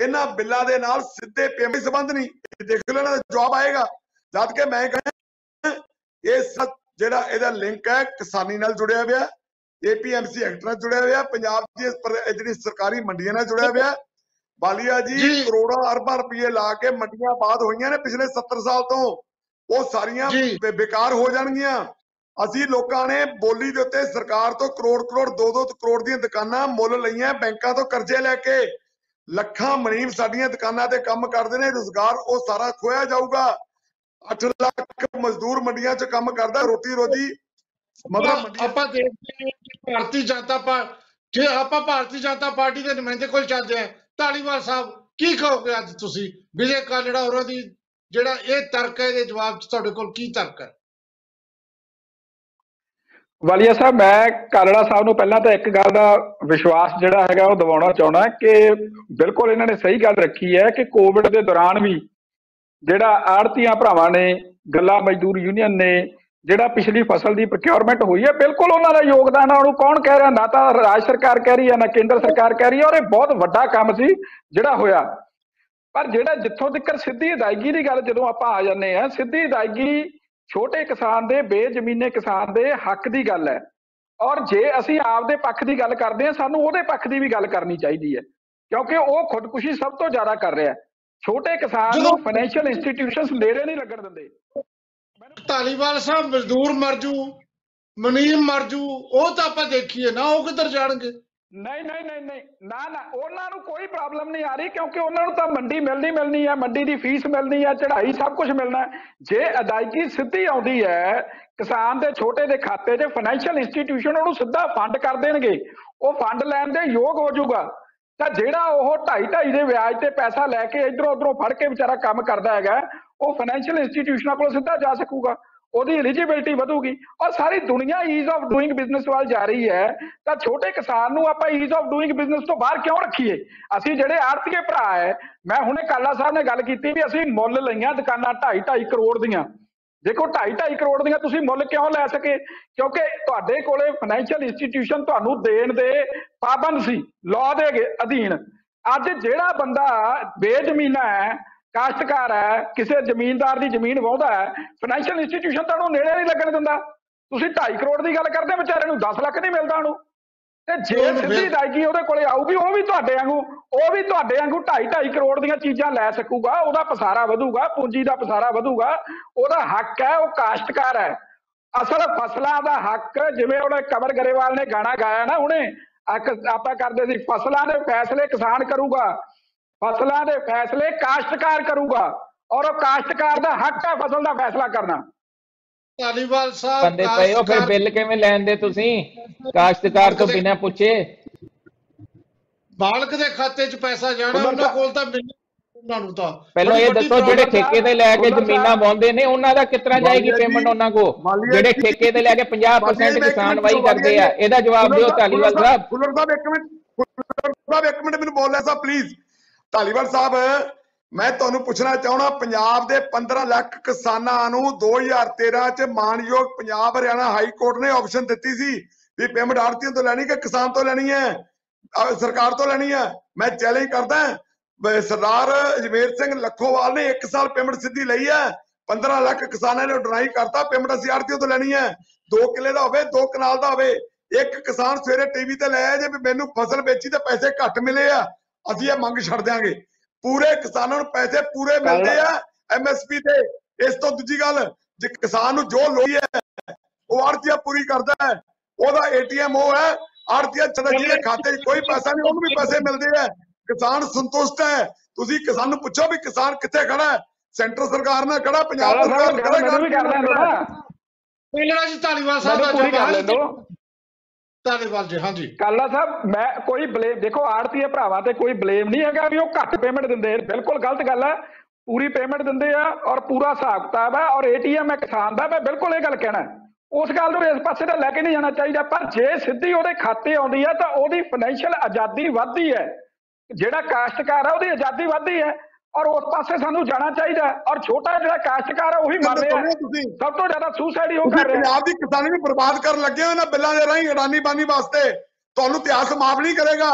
ਇਹਨਾਂ ਬਿੱਲਾਂ ਦੇ ਨਾਲ ਸਿੱਧੇ ਪੇਮੈਂਟ ਸੰਬੰਧ ਨਹੀਂ। ਦੇਖ ਇਹਨਾਂ ਦਾ ਜਵਾਬ ਆਏਗਾ। ਜਦ ਕਿ ਮੈਂ ਕਹਿੰਦਾ ਇਹ ਸਭ ਜਿਹੜਾ ਇਹਦਾ ਲਿੰਕ ਹੈ ਕਿਸਾਨੀ ਨਾਲ ਜੁੜਿਆ ਹੋਇਆ ਏਪੀਐਮਸੀ ਐਕਟ ਨਾਲ ਜੁੜਿਆ ਹੋਇਆ ਪੰਜਾਬ ਦੀ ਜਿਹੜੀ ਸਰਕਾਰੀ ਮੰਡੀਆਂ ਨਾਲ ਜੁੜਿਆ ਹੋਇਆ। ਬਾਲੀਆ ਜੀ। ਕਰੋੜਾਂ ਅਰਬਾਂ ਰੁਪਏ ਲਾ ਕੇ ਮੰਡੀਆਂ ਬਾਦ ਹੋਈਆਂ ਨੇ ਪਿਛਲੇ 70 ਸਾਲ ਤੋਂ। ਉਹ ਸਾਰੀਆਂ ਬੇਕਾਰ ਹੋ ਜਾਣਗੀਆਂ। ਅਸੀਂ ਲੋਕਾਂ ਨੇ ਬੋਲੀ ਦੇ ਉੱਤੇ ਸਰਕਾਰ ਤੋਂ ਕਰੋੜ ਕਰੋੜ 2-2 ਕਰੋੜ ਦੀਆਂ ਦੁਕਾਨਾਂ ਮੁੱਲ ਲਈਆਂ, ਬੈਂਕਾਂ ਤੋਂ ਕਰਜ਼ੇ ਲੈ ਕੇ ਲੱਖਾਂ ਮਨੀਮ ਸਾਡੀਆਂ ਦੁਕਾਨਾਂ ਤੇ ਕੰਮ ਕਰਦੇ ਨੇ, ਰੋਜ਼ਗਾਰ ਉਹ ਸਾਰਾ ਖੋਇਆ ਜਾਊਗਾ। 8 ਲੱਖ ਮਜ਼ਦੂਰ ਮੰਡੀਆਂ 'ਚ ਕੰਮ ਕਰਦਾ, ਰੋਟੀ ਰੋਜੀ ਮਤਲਬ ਆਪਾਂ- ਮੰਡੀਆਂ ਆਪਾਂ ਦੇਖਦੇ ਹਾਂ ਕਿ ਭਾਰਤੀ ਜਨਤਾ ਪਾਰਟੀ ਜੇ ਆਪਾਂ ਭਾਰਤੀ ਜਨਤਾ ਪਾਰਟੀ ਦੇ ਨੁਮਾਇੰਦੇ ਕੋਲ ਚੱਲਦੇ ਆ ਧਾਲੀਵਾਲ ਸਾਹਿਬ, ਕੀ ਕਹੋਗੇ ਅੱਜ ਤੁਸੀਂ? ਵਿਜੇ ਕਾਲੜਾ ਹੋਰਾਂ ਦੀ ਜਿਹੜਾ ਇਹ ਤਰਕ ਹੈ, ਇਹਦੇ ਜਵਾਬ ਚ ਤੁਹਾਡੇ ਕੋਲ ਕੀ ਤਰਕ ਹੈ? ਵਾਲੀਆ ਸਾਹਿਬ, ਮੈਂ ਕਾਲੜਾ ਸਾਹਿਬ ਨੂੰ ਪਹਿਲਾਂ ਤਾਂ ਇੱਕ ਗੱਲ ਦਾ ਵਿਸ਼ਵਾਸ ਜਿਹੜਾ ਹੈਗਾ ਉਹ ਦਿਵਾਉਣਾ ਚਾਹੁੰਦਾ ਕਿ ਬਿਲਕੁਲ ਇਹਨਾਂ ਨੇ ਸਹੀ ਗੱਲ ਰੱਖੀ ਹੈ ਕਿ ਕੋਵਿਡ ਦੇ ਦੌਰਾਨ ਵੀ ਜਿਹੜਾ ਆੜਤੀਆਂ ਭਰਾਵਾਂ ਨੇ, ਗੱਲਾ ਮਜ਼ਦੂਰ ਯੂਨੀਅਨ ਨੇ, ਜਿਹੜਾ ਪਿਛਲੀ ਫਸਲ ਦੀ ਪ੍ਰੋਕਿਉਰਮੈਂਟ ਹੋਈ ਹੈ, ਬਿਲਕੁਲ ਉਹਨਾਂ ਦਾ ਯੋਗਦਾਨ ਹੈ ਉਹਨੂੰ ਕੌਣ ਕਹਿ ਰਿਹਾ? ਨਾ ਤਾਂ ਰਾਜ ਸਰਕਾਰ ਕਹਿ ਰਹੀ ਹੈ, ਨਾ ਕੇਂਦਰ ਸਰਕਾਰ ਕਹਿ ਰਹੀ ਹੈ, ਔਰ ਇਹ ਬਹੁਤ ਵੱਡਾ ਕੰਮ ਸੀ ਜਿਹੜਾ ਹੋਇਆ। ਪਰ ਜਿਹੜਾ ਜਿੱਥੋਂ ਤੱਕ ਸਿੱਧੀ ਅਦਾਇਗੀ ਦੀ ਗੱਲ ਜਦੋਂ ਆਪਾਂ ਆ ਜਾਂਦੇ ਆ ਸਿੱਧੀ ਅਦਾਇਗੀ ਛੋਟੇ ਕਿਸਾਨ ਦੇ ਬੇਜ਼ਮੀਨੇ ਕਿਸਾਨ ਦੇ ਹੱਕ ਦੀ ਗੱਲ ਹੈ। ਔਰ ਜੇ ਅਸੀਂ ਆਪਦੇ ਪੱਖ ਦੀ ਗੱਲ ਕਰਦੇ ਹਾਂ ਸਾਨੂੰ ਉਹਦੇ ਪੱਖ ਦੀ ਵੀ ਗੱਲ ਕਰਨੀ ਚਾਹੀਦੀ ਹੈ। ਕਿਉਂਕਿ ਉਹ ਖੁਦਕੁਸ਼ੀ ਸਭ ਤੋਂ ਜ਼ਿਆਦਾ ਕਰ ਰਿਹਾ ਹੈ। ਛੋਟੇ ਕਿਸਾਨ ਨੂੰ ਫਾਈਨੈਂਸ਼ੀਅਲ ਇੰਸਟੀਟਿਊਸ਼ਨਸ ਨੇੜੇ ਨਹੀਂ ਲੱਗਣ ਦਿੰਦੇ। ਧਾਲੀਵਾਲ ਸਾਹਿਬ ਮਜ਼ਦੂਰ ਮਰ ਜੂ ਮਨੀਮ ਮਰ ਜੂ ਉਹ ਤਾਂ ਆਪਾਂ ਦੇਖੀਏ ਨਾ ਉਹ ਕਿੱਧਰ ਜਾਣਗੇ? ਨਹੀਂ ਨਹੀਂ ਨਹੀਂ ਨਹੀਂ, ਨਾ ਨਾ, ਉਹਨਾਂ ਨੂੰ ਕੋਈ ਪ੍ਰੋਬਲਮ ਨਹੀਂ ਆ ਰਹੀ ਕਿਉਂਕਿ ਉਹਨਾਂ ਨੂੰ ਤਾਂ ਮੰਡੀ ਮਿਲਣੀ ਮਿਲਣੀ ਹੈ ਮੰਡੀ ਦੀ ਫੀਸ ਮਿਲਣੀ ਹੈ ਚੜ੍ਹਾਈ ਸਭ ਕੁਝ ਮਿਲਣਾ ਹੈ। ਜੇ ਅਦਾਇਗੀ ਸਿੱਧੀ ਆਉਂਦੀ ਹੈ, ਕਿਸਾਨ ਦੇ ਛੋਟੇ ਦੇ ਖਾਤੇ 'ਚ ਫਾਈਨੈਂਸ਼ੀਅਲ ਇੰਸਟੀਟਿਊਸ਼ਨ ਉਹਨੂੰ ਸਿੱਧਾ ਫੰਡ ਕਰ ਦੇਣਗੇ। ਉਹ ਫੰਡ ਲੈਣ ਦੇ ਯੋਗ ਹੋ ਜਾਊਗਾ। ਤਾਂ ਜਿਹੜਾ ਉਹ ਢਾਈ ਢਾਈ ਦੇ ਵਿਆਜ ਤੇ ਪੈਸਾ ਲੈ ਕੇ ਇਧਰੋਂ ਉਧਰੋਂ ਫੜ ਕੇ ਵਿਚਾਰਾ ਕੰਮ ਕਰਦਾ ਹੈਗਾ, ਉਹ ਫਾਈਨੈਂਸ਼ੀਅਲ ਇੰਸਟੀਟਿਊਸ਼ਨਾਂ ਕੋਲ ਸਿੱਧਾ ਜਾ ਸਕੂਗਾ। ਉਹਦੀ ਐਲੀਜੀਬਿਲਟੀ ਵਧੂਗੀ। ਔਰ ਸਾਰੀ ਦੁਨੀਆ ਈਜ਼ ਆਫ ਡੂਇੰਗ ਬਿਜ਼ਨਸ ਵੱਲ ਜਾ ਰਹੀ ਹੈ। ਤਾਂ ਛੋਟੇ ਕਿਸਾਨ ਨੂੰ ਆਪਾਂ ਈਜ਼ ਆਫ ਡੂਇੰਗ ਬਿਜ਼ਨਸ ਤੋਂ ਬਾਹਰ ਕਿਉਂ ਰੱਖੀਏ? ਅਸੀਂ ਜਿਹੜੇ ਆੜਤੀਏ ਭਰਾ ਹੈ, ਮੈਂ ਹੁਣੇ ਕਾਲਾ ਸਾਹਿਬ ਨੇ ਗੱਲ ਕੀਤੀ ਵੀ ਅਸੀਂ ਮੁੱਲ ਲਈਆਂ ਦੁਕਾਨਾਂ 2.5 2.5 ਕਰੋੜ ਦੀਆਂ। ਦੇਖੋ 2.5 2.5 ਕਰੋੜ ਦੀਆਂ ਤੁਸੀਂ ਮੁੱਲ ਕਿਉਂ ਲੈ ਸਕੇ? ਕਿਉਂਕਿ ਤੁਹਾਡੇ ਕੋਲੇ ਫਾਈਨੈਂਸ਼ੀਅਲ ਇੰਸਟੀਟਿਊਸ਼ਨ ਤੁਹਾਨੂੰ ਦੇਣ ਦੇ ਪਾਬੰਦ ਸੀ ਲਾਅ ਦੇ ਅਗੇ- ਅਧੀਨ ਅੱਜ ਜਿਹੜਾ ਬੰਦਾ ਬੇਜ਼ਮੀਨਾ ਹੈ ਕਾਸ਼ਤਕਾਰ ਹੈ ਕਿਸੇ ਜ਼ਮੀਨਦਾਰ ਦੀ ਜ਼ਮੀਨ ਵਾਹੁੰਦਾ ਹੈ ਫਾਈਨੈਂਸ਼ੀਅਲ ਇੰਸਟੀਟਿਊਸ਼ਨ ਤਾਂ ਉਹਨੂੰ ਨੇੜੇ ਨਹੀਂ ਲੱਗਣ ਦਿੰਦਾ। ਤੁਸੀਂ 2.5 ਕਰੋੜ ਦੀ ਗੱਲ ਕਰਦੇ ਵਿਚਾਰੇ ਨੂੰ 10 ਲੱਖ ਨਹੀਂ ਮਿਲਦਾ ਉਹਨੂੰ। ਤੇ ਜੇ ਉਹਨੂੰ ਸਿੱਧੀ ਅਦਾਇਗੀ ਉਹਦੇ ਕੋਲੇ ਆਊਗੀ ਉਹ ਵੀ ਤੁਹਾਡੇ ਵਾਂਗੂ ਉਹ ਵੀ ਤੁਹਾਡੇ ਵਾਂਗੂ 2.5 2.5 ਕਰੋੜ ਦੀਆਂ ਚੀਜ਼ਾਂ ਲੈ ਸਕੂਗਾ ਉਹਦਾ ਪਸਾਰਾ ਵਧੂਗਾ ਪੂੰਜੀ ਦਾ ਪਸਾਰਾ ਵਧੂਗਾ ਉਹਦਾ ਹੱਕ ਹੈ ਉਹ ਕਾਸ਼ਤਕਾਰ ਹੈ। ਅਸਲ ਫਸਲਾਂ ਦਾ ਹੱਕ ਜਿਵੇਂ ਉਹਨੇ ਕਮਰ ਗਰੇਵਾਲ ਨੇ ਗਾਣਾ ਗਾਇਆ ਨਾ ਇੱਕ ਆਪਾਂ ਕਰਦੇ ਸੀ ਫਸਲਾਂ ਦੇ ਫੈਸਲੇ ਕਿਸਾਨ ਕਰੂਗਾ। ਫਸਲਾਂ ਦੇ ਫੈਸਲੇ ਕਾਸ਼ਤਕਾਰ ਕਰੂਗਾ ਔਰ ਉਹ ਕਾਸ਼ਤਕਾਰ ਦਾ ਹੱਕ ਹੈ ਫਸਲ ਦਾ ਫੈਸਲਾ ਕਰਨਾ। ਧਾਲੀਵਾਲ ਸਾਹਿਬ ਬੰਦੇ ਪਏ ਹੋ ਫਿਰ ਬਿੱਲ ਕਿਵੇਂ ਲੈਂਦੇ ਤੁਸੀਂ? ਕਾਸ਼ਤਕਾਰ ਤੋਂ ਬਿਨਾਂ ਪੁੱਛੇ। ਮਾਲਕ ਦੇ ਖਾਤੇ 'ਚ ਪੈਸਾ ਜਾਣਾ ਉਹਨਾਂ ਕੋਲ ਤਾਂ ਉਹਨਾਂ ਨੂੰ ਤਾਂ। ਪਹਿਲਾਂ ਇਹ ਦੱਸੋ ਜਿਹੜੇ ਠੇਕੇ ਤੇ ਲੈ ਕੇ ਜ਼ਮੀਨਾਂ ਵਾਉਂਦੇ ਨੇ ਉਹਨਾਂ ਦਾ ਕਿਤਨਾ ਜਾਏਗੀ ਪੇਮੈਂਟ ਉਹਨਾਂ ਕੋ ਜਿਹੜੇ ਠੇਕੇ ਤੇ ਲੈ ਕੇ 50% ਮਾਲੀਆ ਕਿਸਾਨ ਵਾਈ ਕਰਦੇ ਆ ਇਹਦਾ ਜਵਾਬ ਦਿਓ ਧਾਲੀਵਾਲ ਸਾਹਿਬ। ਫੁੱਲਰ ਸਾਹਿਬ ਇੱਕ ਮਿੰਟ ਫੁੱਲਰ ਸਾਹਿਬ ਇੱਕ ਮਿੰਟ ਮੈਨੂੰ ਬੋਲਿਆ ਸਾਹਿਬ ਪਲੀਜ਼ ਧਾਲੀਵਾਲ ਸਾਹਿਬ, ਮੈਂ ਤੁਹਾਨੂੰ ਪੁੱਛਣਾ ਚਾਹਣਾ ਪੰਜਾਬ ਦੇ 15 ਲੱਖ ਕਿਸਾਨਾਂ ਨੂੰ 2013 ਚ ਮਾਨਯੋਗ ਪੰਜਾਬ ਹਰਿਆਣਾ ਹਾਈ ਕੋਰਟ ਨੇ ਆਪਸ਼ਨ ਦਿੱਤੀ ਸੀ ਵੀ ਪੇਮੈਂਟ ਆੜਤੀਆਂ ਤੋਂ ਲੈਣੀ ਕਿ ਕਿਸਾਨ ਤੋਂ ਲੈਣੀ ਹੈ? ਅਹ ਸਰਕਾਰ ਤੋਂ ਲੈਣੀ ਹੈ? ਮੈਂ ਚੈਲੰਜ ਕਰਦਾ ਵੀ ਸਰਦਾਰ ਅਜਮੇਰ ਸਿੰਘ ਲੱਖੋਵਾਲ ਨੇ 1 ਸਾਲ ਪੇਮੈਂਟ ਸਿੱਧੀ ਲਈ ਹੈ। 15 ਲੱਖ ਕਿਸਾਨਾਂ ਨੇ ਡਰਾਈ ਕਰਤਾ ਪੇਮੈਂਟ ਅਸੀਂ ਆੜਤੀਆਂ ਤੋਂ ਲੈਣੀ ਹੈ। 2 ਕਿੱਲੇ ਦਾ ਹੋਵੇ 2 ਕਨਾਲ ਦਾ ਹੋਵੇ, ਇੱਕ ਕਿਸਾਨ ਸਵੇਰੇ ਟੀਵੀ ਤੇ ਲੈ ਆਇਆ ਜੇ ਵੀ ਮੈਨੂੰ ਫਸਲ ਵੇਚੀ ਤੇ ਪੈਸੇ ਘੱਟ ਮਿਲੇ ਆ। ਅਸੀਂ ਇਹ ਮੰਗ ਛੱਡ ਦਿਆਂਗੇ। ਪੂਰੇ ਕਿਸਾਨਾਂ ਨੂੰ ਪੈਸੇ ਪੂਰੇ ਮਿਲਦੇ ਆ ਐਮਐਸਪੀ ਤੇ ਇਸ ਤੋਂ ਦੂਜੀ ਗੱਲ ਜੇ ਕਿਸਾਨ ਨੂੰ ਜੋ ਲੋੜੀ ਹੈ ਉਹ ਆੜਤੀਆ ਪੂਰੀ ਕਰਦਾ ਹੈ। ਉਹਦਾ ਏਟੀਐਮ ਉਹ ਹੈ ਆੜਤੀਆ ਚਲਾ ਜਿਹਦੇ ਖਾਤੇ 'ਚ ਕੋਈ ਪੈਸਾ ਨਹੀਂ ਉਹਨੂੰ ਵੀ ਪੈਸੇ ਮਿਲਦੇ ਆ। ਕਿਸਾਨ ਸੰਤੁਸ਼ਟ ਹੈ। ਤੁਸੀਂ ਕਿਸਾਨ ਨੂੰ ਪੁੱਛੋ ਵੀ ਕਿਸਾਨ ਕਿੱਥੇ ਖੜਾ ਹੈ। ਸੈਂਟਰ ਸਰਕਾਰ ਨਾਲ ਖੜਾ ਪੰਜਾਬ ਸਰਕਾਰ ਨਾਲ ਵੀ ਕਰ ਲੈਣ ਖੜਾ। ਜੀ ਧਾਲੀਵਾਲ ਸਾਹਿਬ ਦਾ ਪੂਰੀ ਕਰ ਜਵਾਬ ਲੈਣ ਦਿਓ ਧਾਲੀਵਾਲ ਜੀ, ਹਾਂਜੀ। ਕਾਲਾ ਸਾਹਿਬ, ਮੈਂ ਕੋਈ ਬਲੇਮ ਦੇਖੋ, ਆੜਤੀਏ ਭਰਾਵਾਂ ਤੇ ਕੋਈ ਬਲੇਮ ਨਹੀਂ ਹੈਗਾ ਵੀ ਉਹ ਘੱਟ ਪੇਮੈਂਟ ਦਿੰਦੇ ਬਿਲਕੁਲ ਗਲਤ ਗੱਲ ਹੈ। ਪੂਰੀ ਪੇਮੈਂਟ ਦਿੰਦੇ ਆ ਔਰ ਪੂਰਾ ਹਿਸਾਬ ਕਿਤਾਬ ਹੈ ਔਰ ਏਟੀਐਮ ਹੈ, ਕਿਸਾਨ ਦਾ। ਮੈਂ ਬਿਲਕੁਲ ਇਹ ਗੱਲ ਕਹਿਣਾ ਉਸ ਗੱਲ ਨੂੰ ਇਸ ਪਾਸੇ ਤਾਂ ਲੈ ਕੇ ਨਹੀਂ ਜਾਣਾ ਚਾਹੀਦਾ। ਪਰ ਜੇ ਸਿੱਧੀ ਉਹਦੇ ਖਾਤੇ ਆਉਂਦੀ ਹੈ ਤਾਂ ਉਹਦੀ ਫਾਈਨੈਂਸ਼ੀਅਲ ਆਜ਼ਾਦੀ ਵੱਧਦੀ ਹੈ। ਜਿਹੜਾ ਕਾਸ਼ਤਕਾਰ ਹੈ, ਉਹਦੀ ਆਜ਼ਾਦੀ ਵੱਧਦੀ ਹੈ। ਔਰ ਉਸ ਪਾਸੇ ਸਾਨੂੰ ਜਾਣਾ ਚਾਹੀਦਾ। ਔਰ ਛੋਟਾ ਜਿਹੜਾ ਕਾਸ਼ਤਕਾਰ ਹੈ ਉਹੀ ਮਰ ਰਿਹਾ ਸਭ ਤੋਂ ਜ਼ਿਆਦਾ ਸੁਸਾਈਡ ਹੀ ਉਹ ਕਰ ਰਿਹਾ ਹੈ। ਪੰਜਾਬ ਦੀ ਕਿਸਾਨੀ ਨੂੰ ਬਰਬਾਦ ਕਰਨ ਲੱਗੇ ਹੋ ਇਹਨਾਂ ਬਿੱਲਾਂ ਦੇ ਰਾਹੀਂ ਅਡਾਨੀ ਬਾਨੀ ਵਾਸਤੇ। ਤੁਹਾਨੂੰ ਇਤਿਹਾਸ ਮਾਫ ਨਹੀਂ ਕਰੇਗਾ।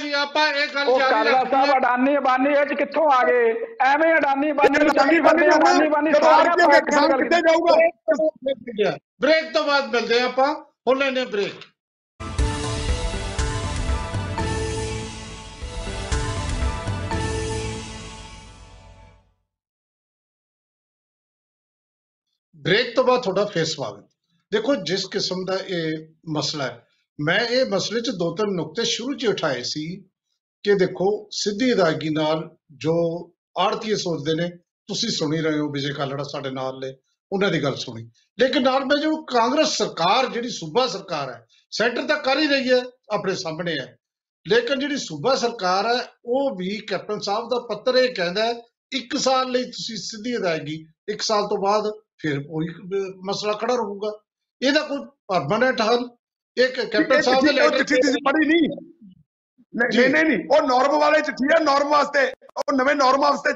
ਜੀ ਆਪਾਂ ਇਹ ਗੱਲ ਜਾਰੀ ਰੱਖਣੀ ਸਾਹਿਬ ਅਡਾਨੀ ਬਾਨੀ ਇਹ ਚ ਕਿੱਥੋਂ ਆ ਗਏ? ਐਵੇਂ ਅਡਾਨੀ ਬਾਨੀ ਨੂੰ ਚੱਕੀ ਅਡਾਨੀ ਬਾਨੀ ਸਾਰਾ ਕਿਸਾਨ ਕਿੱਥੇ ਜਾਊਗਾ? ਬ੍ਰੇਕ ਤੋਂ ਬਾਅਦ ਮਿਲਦੇ ਆਪਾਂ। ਹੁਣ ਲੈਣੇ ਬ੍ਰੇਕ ਬ੍ਰੇਕ ਤੋਂ ਬਾਅਦ ਤੁਹਾਡਾ ਫੇਰ ਸਵਾਗਤ। ਦੇਖੋ, ਜਿਸ ਕਿਸਮ ਦਾ ਇਹ ਮਸਲਾ ਹੈ, ਮੈਂ ਇਹ ਮਸਲੇ 'ਚ ਦੋ ਤਿੰਨ ਨੁਕਤੇ ਸ਼ੁਰੂ 'ਚ ਹੀ ਉਠਾਏ ਸੀ ਕਿ ਦੇਖੋ, ਸਿੱਧੀ ਅਦਾਇਗੀ ਨਾਲ ਜੋ ਆੜਤੀਏ ਸੋਚਦੇ ਨੇ, ਤੁਸੀਂ ਸੁਣੀ ਰਹੇ ਹੋ, ਵਿਜੇ ਕਾਲੜਾ ਸਾਡੇ ਨਾਲ ਨੇ, ਉਹਨਾਂ ਦੀ ਗੱਲ ਸੁਣੀ। ਲੇਕਿਨ ਨਾਲ ਮੈਂ ਜੋ ਕਾਂਗਰਸ ਸਰਕਾਰ, ਜਿਹੜੀ ਸੂਬਾ ਸਰਕਾਰ ਹੈ, ਸੈਂਟਰ ਤਾਂ ਕਰ ਹੀ ਰਹੀ ਹੈ, ਆਪਣੇ ਸਾਹਮਣੇ ਹੈ। ਲੇਕਿਨ ਜਿਹੜੀ ਸੂਬਾ ਸਰਕਾਰ ਹੈ, ਉਹ ਵੀ ਕੈਪਟਨ ਸਾਹਿਬ ਦਾ ਪੱਤਰ ਇਹ ਕਹਿੰਦਾ ਹੈ, ਇੱਕ ਸਾਲ ਲਈ ਤੁਸੀਂ ਸਿੱਧੀ ਅਦਾਇਗੀ, ਇੱਕ ਸਾਲ ਤੋਂ ਬਾਅਦ ਫਿਰ ਉਹੀ ਅਹ, ਮਸਲਾ ਖੜਾ ਰਹੂਗਾ। ਇਹਦਾ ਕੋਈ ਪਰਮਾਨੈਂਟ ਹੱਲ? ਇੱਕ ਕੈਪਟਨ ਸਾਹਿਬ ਦੇ ਲੈਟਰ ਚਿੱਠੀ ਤੁਸੀਂ ਪੜ੍ਹੀ ਨਹੀਂ। ਨਹੀਂ ਨਹੀਂ ਨਹੀਂ ਉਹ ਨਾਰਮ ਵਾਲੇ ਚਿੱਠੀ ਹੈ ਨਾਰਮ ਵਾਸਤੇ। ਉਹ ਨਵੇਂ ਨਾਰਮ ਵਾਸਤੇ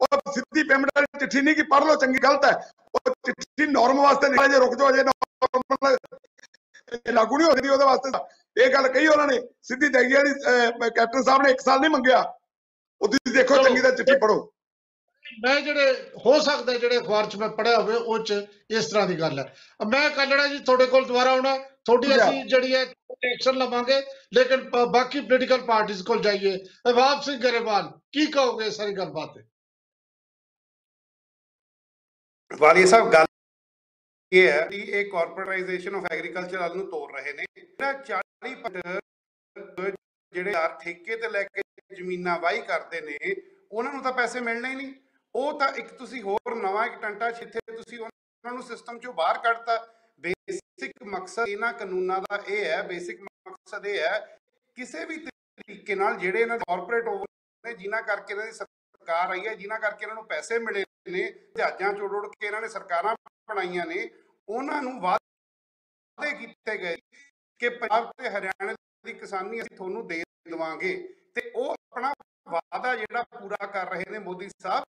ਉਹ ਸਿੱਧੀ ਪੇਮੈਂਟ ਵਾਲੀ ਚਿੱਠੀ ਨਹੀਂ ਕਿ ਪੜ੍ਹ ਲਓ ਚੰਗੀ ਗਲਤ ਹੈ। ਉਹ ਚਿੱਠੀ ਨਾਰਮ ਵਾਸਤੇ ਨਿਕਲੇ ਜੇ ਰੁਕ ਜਾਓ ਜੇ ਨਾਰਮਲ ਲਾਗੂ ਨਹੀਂ ਹੋ ਸਕਦੀ ਉਹਦੇ ਵਾਸਤੇ ਇਹ ਗੱਲ ਕਹੀ ਉਹਨਾਂ ਨੇ ਸਿੱਧੀ ਦੇਗੀ ਵਾਲੀ ਕੈਪਟਨ ਸਾਹਿਬ ਨੇ 1 ਸਾਲ ਨਹੀਂ ਮੰਗਿਆ। ਉਹ ਤੁਸੀਂ ਦੇਖੋ। ਚੰਗੀ ਤਾਂ ਚਿੱਠੀ ਪੜੋ ਮੈਂ ਜਿਹੜੇ ਹੋ ਸਕਦਾ ਜਿਹੜੇ ਅਖਬਾਰ 'ਚ ਮੈਂ ਪੜਿਆ ਹੋਵੇ ਉਹ 'ਚ ਇਸ ਤਰ੍ਹਾਂ ਦੀ ਗੱਲ ਹੈ। ਮੈਂ ਕੱਲੜਾ ਜੀ ਤੁਹਾਡੇ ਕੋਲ ਦੁਬਾਰਾ ਆਉਣਾ ਤੁਹਾਡੀ। ਅਸੀਂ ਜਿਹੜੀ ਹੈ ਐਕਸ਼ਨ ਲਵਾਂਗੇ ਲੇਕਿਨ ਬਾਕੀ ਪੋਲੀਟੀਕਲ ਪਾਰਟੀਆਂ ਕੋਲ ਜਾਈਏ। ਅਵਾਬ ਸਿੰਘ ਗਰੇਵਾਲ ਕੀ ਕਹੋਗੇ ਸਾਰੀ ਗੱਲਬਾਤ ਤੇ? ਵਾਲੀਆ ਸਾਹਿਬ ਗੱਲ ਇਹ ਹੈ ਕਿ ਇਹ ਕਾਰਪੋਰੇਟਾਈਜੇਸ਼ਨ ਆਫ ਐਗਰੀਕਲਚਰ ਵੱਲ ਨੂੰ ਤੋੜ ਰਹੇ ਨੇ। ਜਿਹੜਾ 40% ਜਿਹੜੇ ਯਾਰ ਠੇਕੇ ਤੇ ਲੈ ਕੇ ਜ਼ਮੀਨਾਂ ਵਾਹੀ ਕਰਦੇ ਨੇ ਉਹਨਾਂ ਨੂੰ ਤਾਂ ਪੈਸੇ ਮਿਲਣੇ ਹੀ ਨਹੀਂ। ਉਹ ਤਾਂ ਇੱਕ ਤੁਸੀਂ ਹੋਰ ਨਵਾਂ ਇੱਕ ਟੰਟਾ ਜਿੱਥੇ ਤੁਸੀਂ ਉਹਨਾਂ ਨੂੰ ਸਿਸਟਮ ਚੋਂ ਬਾਹਰ ਕੱਢਤਾ ਬੇਸਿਕ ਮਕਸਦ ਇਹਨਾਂ ਕਾਨੂੰਨਾਂ ਦਾ ਇਹ ਹੈ ਬੇਸਿਕ ਮਕਸਦ ਇਹ ਹੈ, ਕਿਸੇ ਵੀ ਤਰੀਕੇ ਨਾਲ ਜਿਹੜੇ ਇਹਨਾਂ ਦੇ ਕਾਰਪੋਰੇਟ ਓਵਰ ਨੇ, ਜਿਨ੍ਹਾਂ ਕਰਕੇ ਇਹਨਾਂ ਦੀ ਸਰਕਾਰ ਆਈ ਹੈ, ਜਿਨ੍ਹਾਂ ਕਰਕੇ ਇਹਨਾਂ ਨੂੰ ਪੈਸੇ ਮਿਲੇ ਨੇ, ਜਹਾਜ਼ਾਂ ਚੋਂ ਉੜ ਕੇ ਇਹਨਾਂ ਨੇ ਸਰਕਾਰਾਂ ਬਣਾਈਆਂ ਨੇ, ਉਹਨਾਂ ਨੂੰ ਵਾਅਦੇ ਕੀਤੇ ਗਏ ਕਿ ਪੰਜਾਬ ਤੇ ਹਰਿਆਣਾ ਦੀ ਕਿਸਾਨੀ ਅਸੀਂ ਤੁਹਾਨੂੰ ਦੇ ਦੇਵਾਂਗੇ। ਤੇ ਉਹ ਆਪਣਾ ਵਾਅਦਾ ਜਿਹੜਾ ਪੂਰਾ ਕਰ ਰਹੇ ਨੇ ਮੋਦੀ ਸਾਹਿਬ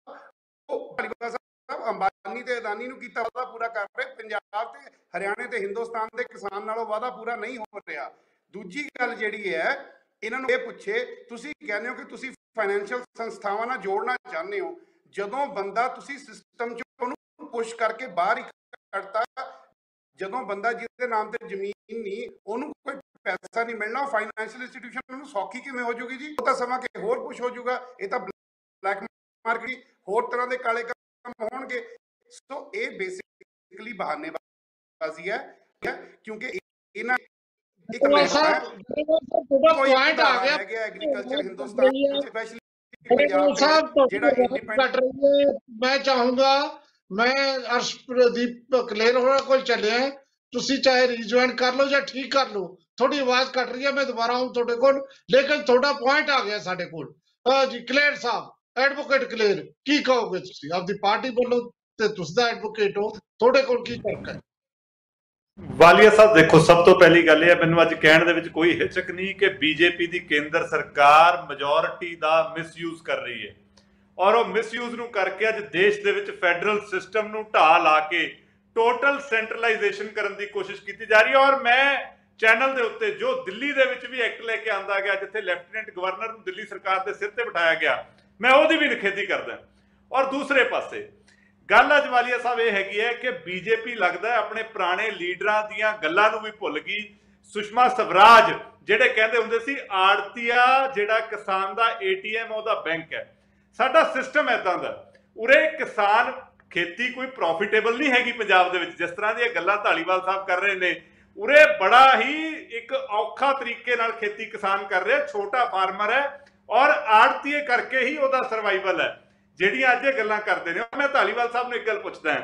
ਉਹ ਧਾਲੀਵਾਲ ਸਾਹਿਬ ਅੰਬਾਨੀ ਤੇ ਅਦਾਨੀ ਨੂੰ ਕੀਤਾ ਵਾਅਦਾ ਪੂਰਾ ਕਰ ਰਹੇ, ਪੰਜਾਬ ਤੇ ਹਰਿਆਣੇ ਤੇ ਹਿੰਦੁਸਤਾਨ ਦੇ ਕਿਸਾਨ ਨਾਲੋਂ ਵਾਅਦਾ ਪੂਰਾ ਨਹੀਂ ਹੋ ਰਿਹਾ। ਦੂਜੀ ਗੱਲ ਜਿਹੜੀ ਹੈ, ਇਹਨਾਂ ਨੂੰ ਇਹ ਪੁੱਛੇ, ਤੁਸੀਂ ਕਹਿੰਦੇ ਹੋ ਕਿ ਤੁਸੀਂ ਫਾਈਨੈਂਸ਼ੀਅਲ ਸੰਸਥਾਵਾਂ ਨਾਲ ਜੋੜਨਾ ਚਾਹੁੰਦੇ ਹੋ। ਜਦੋਂ ਬੰਦਾ ਤੁਸੀਂ ਸਿਸਟਮ ਚ ਉਹਨੂੰ ਪੁਸ਼ ਕਰਕੇ ਬਾਹਰ ਹੀ ਕੱਢਤਾ, ਜਦੋਂ ਬੰਦਾ ਜਿਹਦੇ ਨਾਮ ਤੇ ਜ਼ਮੀਨ ਨਹੀਂ, ਉਹਨੂੰ ਕੋਈ ਪੈਸਾ ਨਹੀਂ ਮਿਲਣਾ ਫਾਈਨੈਂਸ਼ੀਅਲ ਇੰਸਟੀਟਿਊਸ਼ਨ ਨੂੰ ਸੌਖੀ ਕਿਵੇਂ ਹੋ ਜੂਗੀ ਜੀ? ਉਹ ਤਾਂ ਸਮਾਂ ਕਿ ਹੋਰ ਪੁਸ਼ ਹੋ ਜਾਊਗਾ ਇਹ ਤਾਂ ਬਲੈਕ ਮਾਰਕੀਟ ਹੋਰ ਤਰ੍ਹਾਂ ਦੇ ਕਾਲੇ ਕੰਮ ਹੋਣਗੇ। ਸੋ ਇਹ ਬੇਸਿਕ ਬੇਸਿਕਲੀ ਬਹਾਨੇਬਾਜ਼ੀ ਹੈ ਕਿਉਂਕਿ ਇਹਨਾਂ ਇੱਕ ਉਹ ਲੈਣਾ ਸਾਹਿਬ ਹੈ ਤੁਹਾਡਾ ਕੋਈ ਪੁਆਇੰਟ ਆ ਗਿਆ ਐਗਰੀਕਲਚਰ ਹਿੰਦੁਸਤਾਨ ਸਪੈਸ਼ਲੀ ਪੰਜਾਬ ਪੰਜਾਬ ਸਾਹਿਬ ਦੇ ਵਿੱਚ ਜਿਹੜਾ ਤੁਹਾਡੀ ਇੰਡੀਪੈਂਡੈਂਟ ਕੱਟ ਰਹੀ ਹੈ ਮੈਂ ਚਾਹੂੰਗਾ ਮੈਂ ਅਰਸ਼ਪ੍ਰਦੀਪ ਕਲੇਰ ਹੋਣਾ ਕੋਲ ਚੱਲਿਆ ਹੈ। ਤੁਸੀਂ ਚਾਹੇ ਰੀਜੁਆਇਨ ਕਰ ਲਓ ਜਾਂ ਠੀਕ ਕਰ ਲਓ ਥੋੜੀ ਆਵਾਜ਼ ਕੱਟ ਰਹੀ ਹੈ ਮੈਂ ਦੁਬਾਰਾ ਆਉਂ ਤੁਹਾਡੇ ਕੋਲ ਲੇਕਿਨ ਤੁਹਾਡਾ ਪੁਆਇੰਟ ਆ ਗਿਆ ਸਾਡੇ ਕੋਲ ਅਹ ਜੀ ਕਲੇਰ ਸਾਹਿਬ ਐਡਵੋਕੇਟ ਕਲੇਰ ਕੀ ਕਹੋਗੇ ਤੁਸੀਂ ਆਪਦੀ ਪਾਰਟੀ ਵੱਲੋਂ ਤੇ ਤੁਸੀਂ ਦਾ ਐਡਵੋਕੇਟ ਹੋ, ਤੁਹਾਡੇ ਕੋਲ ਕੀ ਤੱਕ ਹੈ? ਵਾਲੀਆ ਸਾਹਿਬ, ਦੇਖੋ, ਸਭ ਤੋਂ ਪਹਿਲੀ ਗੱਲ ਇਹ ਹੈ, ਮੈਨੂੰ ਅੱਜ ਕਹਿਣ ਦੇ ਵਿੱਚ ਕੋਈ ਹਿਚਕ ਨਹੀਂ ਕਿ ਬੀਜੇਪੀ ਦੀ ਕੇਂਦਰ ਸਰਕਾਰ ਮੈਜੋਰਿਟੀ ਦਾ ਮਿਸਯੂਜ਼ ਕਰ ਰਹੀ ਹੈ। ਔਰ ਉਹ ਮਿਸਯੂਜ਼ ਨੂੰ ਕਰਕੇ ਅੱਜ ਦੇਸ਼ ਦੇ ਵਿੱਚ ਫੈਡਰਲ ਸਿਸਟਮ ਨੂੰ ਢਾਹ ਲਾ ਕੇ ਟੋਟਲ ਸੈਂਟਰਲਾਈਜੇਸ਼ਨ ਕਰਨ ਦੀ ਕੋਸ਼ਿਸ਼ ਕੀਤੀ ਜਾ ਰਹੀ ਹੈ। ਔਰ ਮੈਂ ਚੈਨਲ ਦੇ ਉੱਤੇ, ਜੋ ਦਿੱਲੀ ਦੇ ਵਿੱਚ ਵੀ ਐਕਟ ਲੈ ਕੇ ਆਂਦਾ ਗਿਆ, ਜਿੱਥੇ ਲੈਫਟੀਨੈਂਟ ਗਵਰਨਰ ਨੂੰ ਦਿੱਲੀ ਸਰਕਾਰ ਦੇ ਸਿਰ ਤੇ ਬਿਠਾਇਆ ਗਿਆ, ਮੈਂ ਉਹਦੀ ਵੀ ਨਿਖੇਧੀ ਕਰਦਾ। ਔਰ ਦੂਸਰੇ ਪਾਸੇ ਗੱਲ ਅੱਜ ਵਾਲੀਆ ਸਾਹਿਬ ਇਹ ਹੈਗੀ ਹੈ ਕਿ ਬੀਜੇਪੀ ਲੱਗਦਾ ਹੈ ਆਪਣੇ ਪੁਰਾਣੇ ਲੀਡਰਾਂ ਦੀਆਂ ਗੱਲਾਂ ਨੂੰ ਵੀ ਭੁੱਲ ਗਈ। ਸੁਸ਼ਮਾ ਸਵਰਾਜ, ਜਿਹੜੇ ਕਹਿੰਦੇ ਹੁੰਦੇ ਸੀ, ਆੜਤੀਆ ਜਿਹੜਾ ਕਿਸਾਨ ਦਾ ਏਟੀਐਮ ਉਹਦਾ ਬੈਂਕ ਹੈ। ਸਾਡਾ ਸਿਸਟਮ ਐਦਾਂ ਦਾ। ਉਰੇ ਕਿਸਾਨ ਖੇਤੀ ਕੋਈ ਪ੍ਰੋਫਿਟੇਬਲ ਨਹੀਂ ਹੈਗੀ ਪੰਜਾਬ ਦੇ ਵਿੱਚ, ਜਿਸ ਤਰ੍ਹਾਂ ਦੀਆਂ ਗੱਲਾਂ ਢਾਲੀਵਾਲ ਸਾਹਿਬ ਕਰ ਰਹੇ ਨੇ। ਉਰੇ ਬੜਾ ਹੀ ਇੱਕ ਔਖਾ ਤਰੀਕੇ ਨਾਲ ਖੇਤੀ ਕਿਸਾਨ ਕਰ ਰਿਹਾ, ਛੋਟਾ ਫਾਰਮਰ ਹੈ ਔਰ ਆੜਤੀਏ ਕਰਕੇ ਹੀ ਉਹਦਾ ਸਰਵਾਈਵਲ ਹੈ। ਜਿਹੜੀਆਂ ਅੱਜ ਇਹ ਗੱਲਾਂ ਕਰਦੇ ਨੇ, ਮੈਂ ਧਾਲੀਵਾਲ ਸਾਹਿਬ ਨੂੰ ਇੱਕ ਗੱਲ ਪੁੱਛਦਾ ਹਾਂ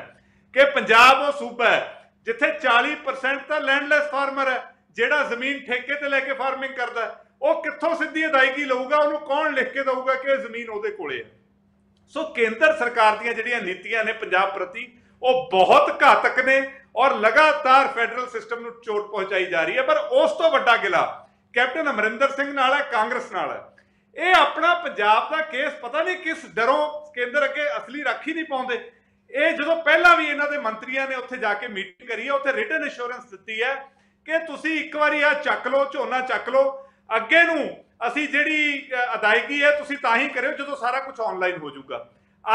ਕਿ ਪੰਜਾਬ ਉਹ ਸੂਬਾ ਹੈ ਜਿੱਥੇ 40% ਤਾਂ ਲੈਂਡਲੈਸ ਫਾਰਮਰ ਹੈ, ਜਿਹੜਾ ਜ਼ਮੀਨ ਠੇਕੇ ਤੇ ਲੈ ਕੇ ਫਾਰਮਿੰਗ ਕਰਦਾ ਹੈ। ਉਹ ਕਿੱਥੋਂ ਸਿੱਧੀ ਅਦਾਇਗੀ ਲਊਗਾ, ਉਹਨੂੰ ਕੌਣ ਲਿਖ ਕੇ ਦਊਗਾ ਕਿ ਇਹ ਜ਼ਮੀਨ ਉਹਦੇ ਕੋਲੇ ਹੈ? ਸੋ ਕੇਂਦਰ ਸਰਕਾਰ ਦੀਆਂ ਜਿਹੜੀਆਂ ਨੀਤੀਆਂ ਨੇ ਪੰਜਾਬ ਪ੍ਰਤੀ, ਉਹ ਬਹੁਤ ਘਾਤਕ ਨੇ ਔਰ ਲਗਾਤਾਰ ਫੈਡਰਲ ਸਿਸਟਮ ਨੂੰ ਚੋਟ ਪਹੁੰਚਾਈ ਜਾ ਰਹੀ ਹੈ। ਪਰ ਉਸ ਤੋਂ ਵੱਡਾ ਗਿਲਾ ਕੈਪਟਨ ਅਮਰਿੰਦਰ ਸਿੰਘ ਨਾਲ ਹੈ, ਕਾਂਗਰਸ ਨਾਲ ਹੈ। ਇਹ ਆਪਣਾ ਪੰਜਾਬ ਦਾ ਕੇਸ ਪਤਾ ਨਹੀਂ ਕਿਸ ਡਰੋਂ ਕੇਂਦਰ ਅੱਗੇ ਅਸਲੀ ਰਾਖੀ ਨਹੀਂ ਪਾਉਂਦੇ। ਇਹ ਜਦੋਂ ਪਹਿਲਾਂ ਵੀ ਇਹਨਾਂ ਦੇ ਮੰਤਰੀਆਂ ਨੇ ਉੱਥੇ ਜਾ ਕੇ ਮੀਟਿੰਗ ਕਰੀ ਹੈ ਉੱਥੇ ਰਿਟਨ ਅਸ਼ੋਰੈਂਸ ਦਿੱਤੀ ਹੈ ਕਿ ਤੁਸੀਂ ਇੱਕ ਵਾਰੀ ਆ ਚੱਕ ਲਓ ਝੋਨਾ ਚੱਕ ਲਓ। ਅੱਗੇ ਨੂੰ ਅਸੀਂ ਜਿਹੜੀ ਅ, ਅਦਾਇਗੀ ਹੈ ਤੁਸੀਂ ਤਾਂ ਹੀ ਕਰਿਓ ਜਦੋਂ ਸਾਰਾ ਕੁਝ ਆਨਲਾਈਨ ਹੋ ਜਾਊਗਾ।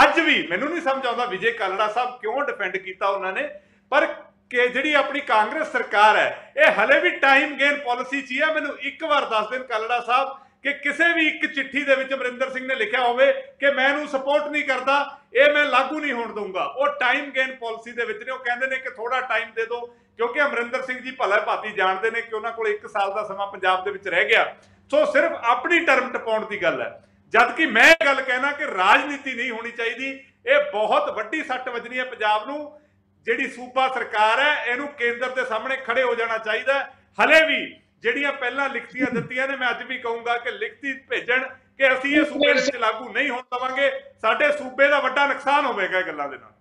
ਅੱਜ ਵੀ ਮੈਨੂੰ ਨਹੀਂ ਸਮਝ ਆਉਂਦਾ ਵਿਜੇ ਕਾਲੜਾ ਸਾਹਿਬ ਕਿਉਂ ਡਿਫੈਂਡ ਕੀਤਾ ਉਹਨਾਂ ਨੇ। ਪਰ ਕਿ ਜਿਹੜੀ ਆਪਣੀ ਕਾਂਗਰਸ ਸਰਕਾਰ ਹੈ ਇਹ ਹਲੇ ਵੀ ਟਾਈਮ ਗੇਨ ਪਾਲਿਸੀ 'ਚ ਹੀ ਹੈ। ਮੈਨੂੰ ਇੱਕ ਵਾਰ ਦੱਸ ਦੇਣ ਕਾਲੜਾ ਸਾਹਿਬ ਕਿ ਕਿਸੇ ਵੀ ਇੱਕ ਚਿੱਠੀ ਦੇ ਵਿੱਚ ਅਮਰਿੰਦਰ ਸਿੰਘ ਨੇ ਲਿਖਿਆ ਹੋਵੇ ਕਿ ਮੈਂ ਇਹਨੂੰ ਸਪੋਰਟ ਨਹੀਂ ਕਰਦਾ, ਇਹ ਮੈਂ ਲਾਗੂ ਨਹੀਂ ਹੋਣ ਦਊਂਗਾ। ਉਹ ਟਾਈਮ ਗੇਨ ਪਾਲਿਸੀ ਦੇ ਵਿੱਚ ਨੇ, ਉਹ ਕਹਿੰਦੇ ਨੇ ਕਿ ਥੋੜਾ ਟਾਈਮ ਦੇ ਦਿਓ, ਕਿਉਂਕਿ ਅਮਰਿੰਦਰ ਸਿੰਘ ਜੀ ਭਲਾ ਭਾਤੀ ਜਾਣਦੇ ਨੇ ਕਿ ਉਹਨਾਂ ਕੋਲ 1 ਸਾਲ ਦਾ ਸਮਾਂ ਪੰਜਾਬ ਦੇ ਵਿੱਚ ਰਹਿ ਗਿਆ। ਸੋ ਸਿਰਫ ਆਪਣੀ ਟਰਮ ਟਪਾਉਣ ਦੀ ਗੱਲ ਹੈ। ਜਦ ਕਿ ਮੈਂ ਇਹ ਗੱਲ ਕਹਿਣਾ ਕਿ ਰਾਜਨੀਤੀ ਨਹੀਂ ਹੋਣੀ ਚਾਹੀਦੀ, ਇਹ ਬਹੁਤ ਵੱਡੀ ਸੱਟ ਵੱਜਣੀ ਹੈ ਪੰਜਾਬ ਨੂੰ। ਜਿਹੜੀ ਸੂਬਾ ਸਰਕਾਰ ਹੈ, ਇਹਨੂੰ ਕੇਂਦਰ ਦੇ ਸਾਹਮਣੇ ਖੜੇ ਹੋ ਜਾਣਾ ਚਾਹੀਦਾ ਹੈ। ਹਲੇ ਵੀ ਜਿਹੜੀਆਂ ਪਹਿਲਾਂ ਲਿਖਤੀਆਂ ਦਿੱਤੀਆਂ ਨੇ ਮੈਂ ਅੱਜ ਵੀ ਕਹੂੰਗਾ ਕਿ ਲਿਖਤੀ ਭੇਜਣ ਕਿ ਅਸੀਂ ਇਹ ਸੂਬੇ ਦੇ ਵਿੱਚ ਲਾਗੂ ਨਹੀਂ ਹੋਣ ਦਵਾਂਗੇ। ਸਾਡੇ ਸੂਬੇ ਦਾ ਵੱਡਾ ਨੁਕਸਾਨ ਹੋਵੇਗਾ ਇਹ ਗੱਲਾਂ ਦੇ ਨਾਲ।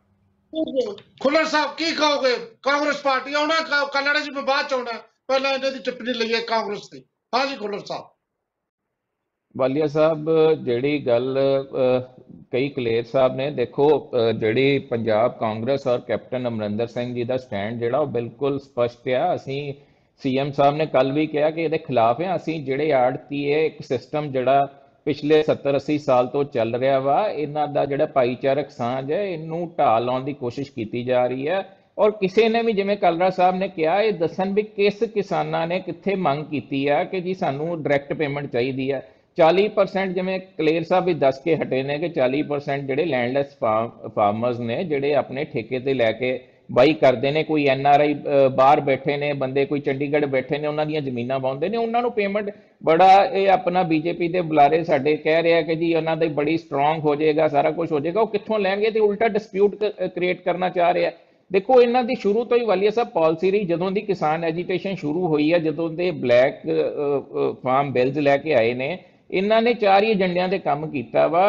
ਖੁੱਲਰ ਸਾਹਿਬ ਕੀ ਕਹੋਗੇ? ਕਾਂਗਰਸ ਪਾਰਟੀ ਆਉਣਾ ਕੱਲੜਾ ਜੀ ਮੈਂ ਬਾਅਦ ਚ ਆਉਣਾ ਪਹਿਲਾਂ ਇਹਨਾਂ ਦੀ ਟਿੱਪਣੀ ਲਈਏ ਕਾਂਗਰਸ ਤੇ। ਹਾਂਜੀ ਖੁੱਲਰ ਸਾਹਿਬ। ਵਾਲੀਆ ਸਾਹਿਬ ਜਿਹੜੀ ਗੱਲ ਕਈ ਕਲੇਰ ਸਾਹਿਬ ਨੇ ਦੇਖੋ ਜਿਹੜੀ ਪੰਜਾਬ ਕਾਂਗਰਸ ਔਰ ਕੈਪਟਨ ਅਮਰਿੰਦਰ ਸਿੰਘ ਜੀ ਦਾ ਸਟੈਂਡ ਜਿਹੜਾ ਉਹ ਬਿਲਕੁਲ ਸਪਸ਼ਟ ਆ। ਅਸੀਂ ਸੀਐਮ ਸਾਹਿਬ ਨੇ ਕੱਲ ਵੀ ਕਿਹਾ ਕਿ ਇਹਦੇ ਖਿਲਾਫ ਹੈ ਅਸੀਂ ਜਿਹੜੇ ਆੜਤੀ ਹੈ ਇੱਕ ਸਿਸਟਮ ਜਿਹੜਾ ਪਿਛਲੇ 70 80 ਸਾਲ ਤੋਂ ਚੱਲ ਰਿਹਾ ਵਾ, ਇਹਨਾਂ ਦਾ ਜਿਹੜਾ ਭਾਈਚਾਰਕ ਸਾਂਝ ਹੈ, ਇਹਨੂੰ ਢਾਹ ਲਾਉਣ ਦੀ ਕੋਸ਼ਿਸ਼ ਕੀਤੀ ਜਾ ਰਹੀ ਹੈ। ਔਰ ਕਿਸੇ ਨੇ ਵੀ ਜਿਵੇਂ ਕਲਰਾ ਸਾਹਿਬ ਨੇ ਕਿਹਾ, ਇਹ ਦੱਸਣ ਵੀ ਕਿਸ ਕਿਸਾਨਾਂ ਨੇ ਕਿੱਥੇ ਮੰਗ ਕੀਤੀ ਆ ਕਿ ਜੀ ਸਾਨੂੰ ਡਾਇਰੈਕਟ ਪੇਮੈਂਟ ਚਾਹੀਦੀ ਹੈ 40% ਜਿਵੇਂ ਕਲੇਰ ਸਾਹਿਬ ਵੀ ਦੱਸ ਕੇ ਹਟੇ ਨੇ ਕਿ 40% ਜਿਹੜੇ ਲੈਂਡਲੈਸ ਫਾਰਮਰਸ ਨੇ, ਜਿਹੜੇ ਆਪਣੇ ਠੇਕੇ ਤੇ ਲੈ ਕੇ ਬਾਈ ਕਰਦੇ ਨੇ, ਕੋਈ ਐਨ ਆਰ ਆਈ ਬਾਹਰ ਬੈਠੇ ਨੇ, ਬੰਦੇ ਕੋਈ ਚੰਡੀਗੜ੍ਹ ਬੈਠੇ ਨੇ, ਉਹਨਾਂ ਦੀਆਂ ਜ਼ਮੀਨਾਂ ਵਾਉਂਦੇ ਨੇ, ਉਹਨਾਂ ਨੂੰ ਪੇਮੈਂਟ ਬੜਾ ਇਹ ਆਪਣਾ ਬੀਜੇਪੀ ਦੇ ਬੁਲਾਰੇ ਸਾਡੇ ਕਹਿ ਰਿਹਾ ਕਿ ਜੀ ਉਹਨਾਂ ਦੀ ਬੜੀ ਸਟਰੋਂਗ ਹੋ ਜਾਏਗਾ, ਸਾਰਾ ਕੁਝ ਹੋ ਜਾਏਗਾ, ਉਹ ਕਿੱਥੋਂ ਲੈਣਗੇ ਤੇ ਉਲਟਾ ਡਿਸਪਿਊਟ ਕ੍ਰੀਏਟ ਕਰਨਾ ਚਾਹ ਰਿਹਾ। ਦੇਖੋ, ਇਹਨਾਂ ਦੀ ਸ਼ੁਰੂ ਤੋਂ ਹੀ ਵਾਲੀਆ ਸਾਹਿਬ ਪਾਲਿਸੀ ਰਹੀ, ਜਦੋਂ ਦੀ ਕਿਸਾਨ ਐਜੀਟੇਸ਼ਨ ਸ਼ੁਰੂ ਹੋਈ ਹੈ ਜਦੋਂ ਦੇ ਬਲੈਕ ਫਾਰਮ ਬਿਲਸ ਲੈ ਕੇ ਆਏ ਨੇ, ਇਹਨਾਂ ਨੇ ਚਾਰ ਹੀ ਏਜੰਡਿਆਂ ਤੇ ਕੰਮ ਕੀਤਾ ਵਾ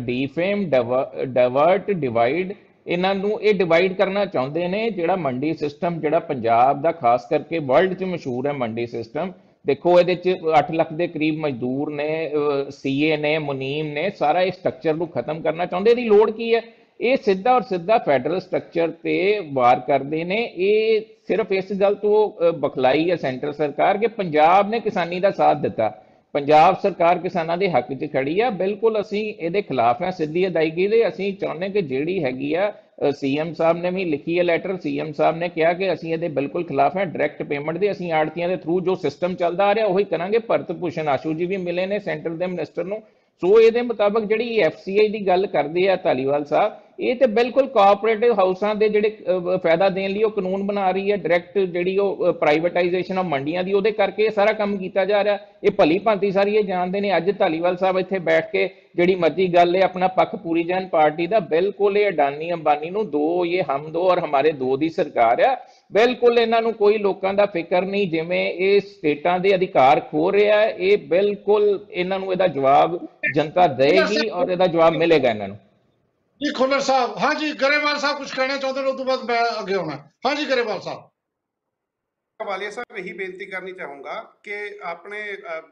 ਡੀਫੇਮ ਡਾਇਵਰਟ ਡਿਵਾਈਡ ਇਹਨਾਂ ਨੂੰ ਇਹ ਡਿਵਾਈਡ ਕਰਨਾ ਚਾਹੁੰਦੇ ਨੇ ਜਿਹੜਾ ਮੰਡੀ ਸਿਸਟਮ ਜਿਹੜਾ ਪੰਜਾਬ ਦਾ ਖਾਸ ਕਰਕੇ ਵਰਲਡ 'ਚ ਮਸ਼ਹੂਰ ਹੈ ਮੰਡੀ ਸਿਸਟਮ ਦੇਖੋ ਇਹਦੇ 'ਚ 8 ਲੱਖ ਦੇ ਕਰੀਬ ਮਜ਼ਦੂਰ ਨੇ ਸੀਏ ਨੇ ਮੁਨੀਮ ਨੇ ਸਾਰਾ ਇਸ ਸਟਰਕਚਰ ਨੂੰ ਖਤਮ ਕਰਨਾ ਚਾਹੁੰਦੇ ਇਹਦੀ ਲੋੜ ਕੀ ਹੈ? ਇਹ ਸਿੱਧਾ ਔਰ ਸਿੱਧਾ ਫੈਡਰਲ ਸਟਰਕਚਰ ਤੇ ਵਾਰ ਕਰਦੇ ਨੇ। ਇਹ ਸਿਰਫ ਇਸ ਗੱਲ ਤੋਂ ਅ, ਬਖਲਾਈ ਹੈ ਸੈਂਟਰ ਸਰਕਾਰ ਕਿ ਪੰਜਾਬ ਨੇ ਕਿਸਾਨੀ ਦਾ ਸਾਥ ਦਿੱਤਾ। ਪੰਜਾਬ ਸਰਕਾਰ ਕਿਸਾਨਾਂ ਦੇ ਹੱਕ 'ਚ ਖੜੀ ਆ। ਬਿਲਕੁਲ ਅਸੀਂ ਇਹਦੇ ਖਿਲਾਫ ਆ, ਸਿੱਧੀ ਅਦਾਇਗੀ ਦੇ। ਅਸੀਂ ਚਾਹੁੰਦੇ ਕਿ ਜਿਹੜੀ ਹੈਗੀ ਆ ਸੀਐਮ ਸਾਹਿਬ ਨੇ ਵੀ ਲਿਖੀ ਹੈ ਲੈਟਰ। ਸੀਐਮ ਸਾਹਿਬ ਨੇ ਕਿਹਾ ਕਿ ਅਸੀਂ ਇਹਦੇ ਬਿਲਕੁਲ ਖਿਲਾਫ ਹੈ ਡਾਇਰੈਕਟ ਪੇਮੈਂਟ ਦੇ ਅਸੀਂ ਆੜਤੀਆਂ ਦੇ ਥਰੂ ਜੋ ਸਿਸਟਮ ਚੱਲਦਾ ਆ ਰਿਹਾ, ਉਹੀ ਕਰਾਂਗੇ। ਭਰਤ ਭੂਸ਼ਣ ਆਸ਼ੂ ਜੀ ਵੀ ਮਿਲੇ ਨੇ ਸੈਂਟਰ ਦੇ ਮਿਨਿਸਟਰ ਨੂੰ। ਸੋ ਇਹਦੇ ਮੁਤਾਬਕ ਜਿਹੜੀ ਐਫਸੀਆਈ ਦੀ ਗੱਲ ਕਰਦੇ ਆ ਧਾਲੀਵਾਲ ਸਾਹਿਬ ਇਹ ਤੇ ਬਿਲਕੁਲ ਕੋਆਪਰੇਟਿਵ ਹਾਊਸਾਂ ਦੇ ਜਿਹੜੇ ਅਹ, ਫਾਇਦਾ ਦੇਣ ਲਈ ਉਹ ਕਾਨੂੰਨ ਬਣਾ ਰਹੀ ਹੈ ਡਾਇਰੈਕਟ ਜਿਹੜੀ ਉਹ ਪ੍ਰਾਈਵੇਟਾਈਜੇਸ਼ਨ ਆਫ ਮੰਡੀਆਂ ਦੀ ਉਹਦੇ ਕਰਕੇ ਇਹ ਸਾਰਾ ਕੰਮ ਕੀਤਾ ਜਾ ਰਿਹਾ। ਇਹ ਭਲੀ ਭਾਂਤੀ ਸਾਰੀ ਇਹ ਜਾਣਦੇ ਨੇ। ਅੱਜ ਧਾਲੀਵਾਲ ਸਾਹਿਬ ਇੱਥੇ ਬੈਠ ਕੇ ਜਿਹੜੀ ਮਰਜ਼ੀ ਗੱਲ ਹੈ ਆਪਣਾ ਪੱਖ ਪੂਰੀ ਜਾਣ ਪਾਰਟੀ ਦਾ ਬਿਲਕੁਲ ਇਹ ਅਡਾਨੀ ਅੰਬਾਨੀ ਨੂੰ ਦੋ ਇਹ ਹਮ ਦੋ ਔਰ ਹਮਾਰੇ ਦੋ ਦੀ ਸਰਕਾਰ ਆ। ਬਿਲਕੁਲ ਇਹਨਾਂ ਨੂੰ ਕੋਈ ਲੋਕਾਂ ਦਾ ਫਿਕਰ ਨਹੀਂ ਜਿਵੇਂ ਇਹ ਸਟੇਟਾਂ ਦੇ ਅਧਿਕਾਰ ਖੋ ਰਿਹਾ ਹੈ ਇਹ ਬਿਲਕੁਲ ਇਹਨਾਂ ਨੂੰ ਇਹਦਾ ਜਵਾਬ ਜਨਤਾ ਦੇਗੀ ਔਰ ਇਹਦਾ ਜਵਾਬ ਮਿਲੇਗਾ ਇਹਨਾਂ ਨੂੰ। ਜੀ ਖੁੱਲਰ ਸਾਹਿਬ ਹਾਂਜੀ ਗਰੇਵਾਲ ਸਾਹਿਬ ਕੁਝ ਕਹਿਣਾ ਚਾਹੁੰਦੇ ਨੇ ਉਸ ਤੋਂ ਬਾਅਦ ਮੈਂ ਅੱਗੇ ਆਉਣਾ। ਹਾਂਜੀ ਗਰੇਵਾਲ ਸਾਹਿਬ। ਵਾਲੀਆ ਸਾਹਿਬ ਇਹੀ ਬੇਨਤੀ ਕਰਨੀ ਚਾਹੂੰਗਾ ਕਿ ਆਪਣੇ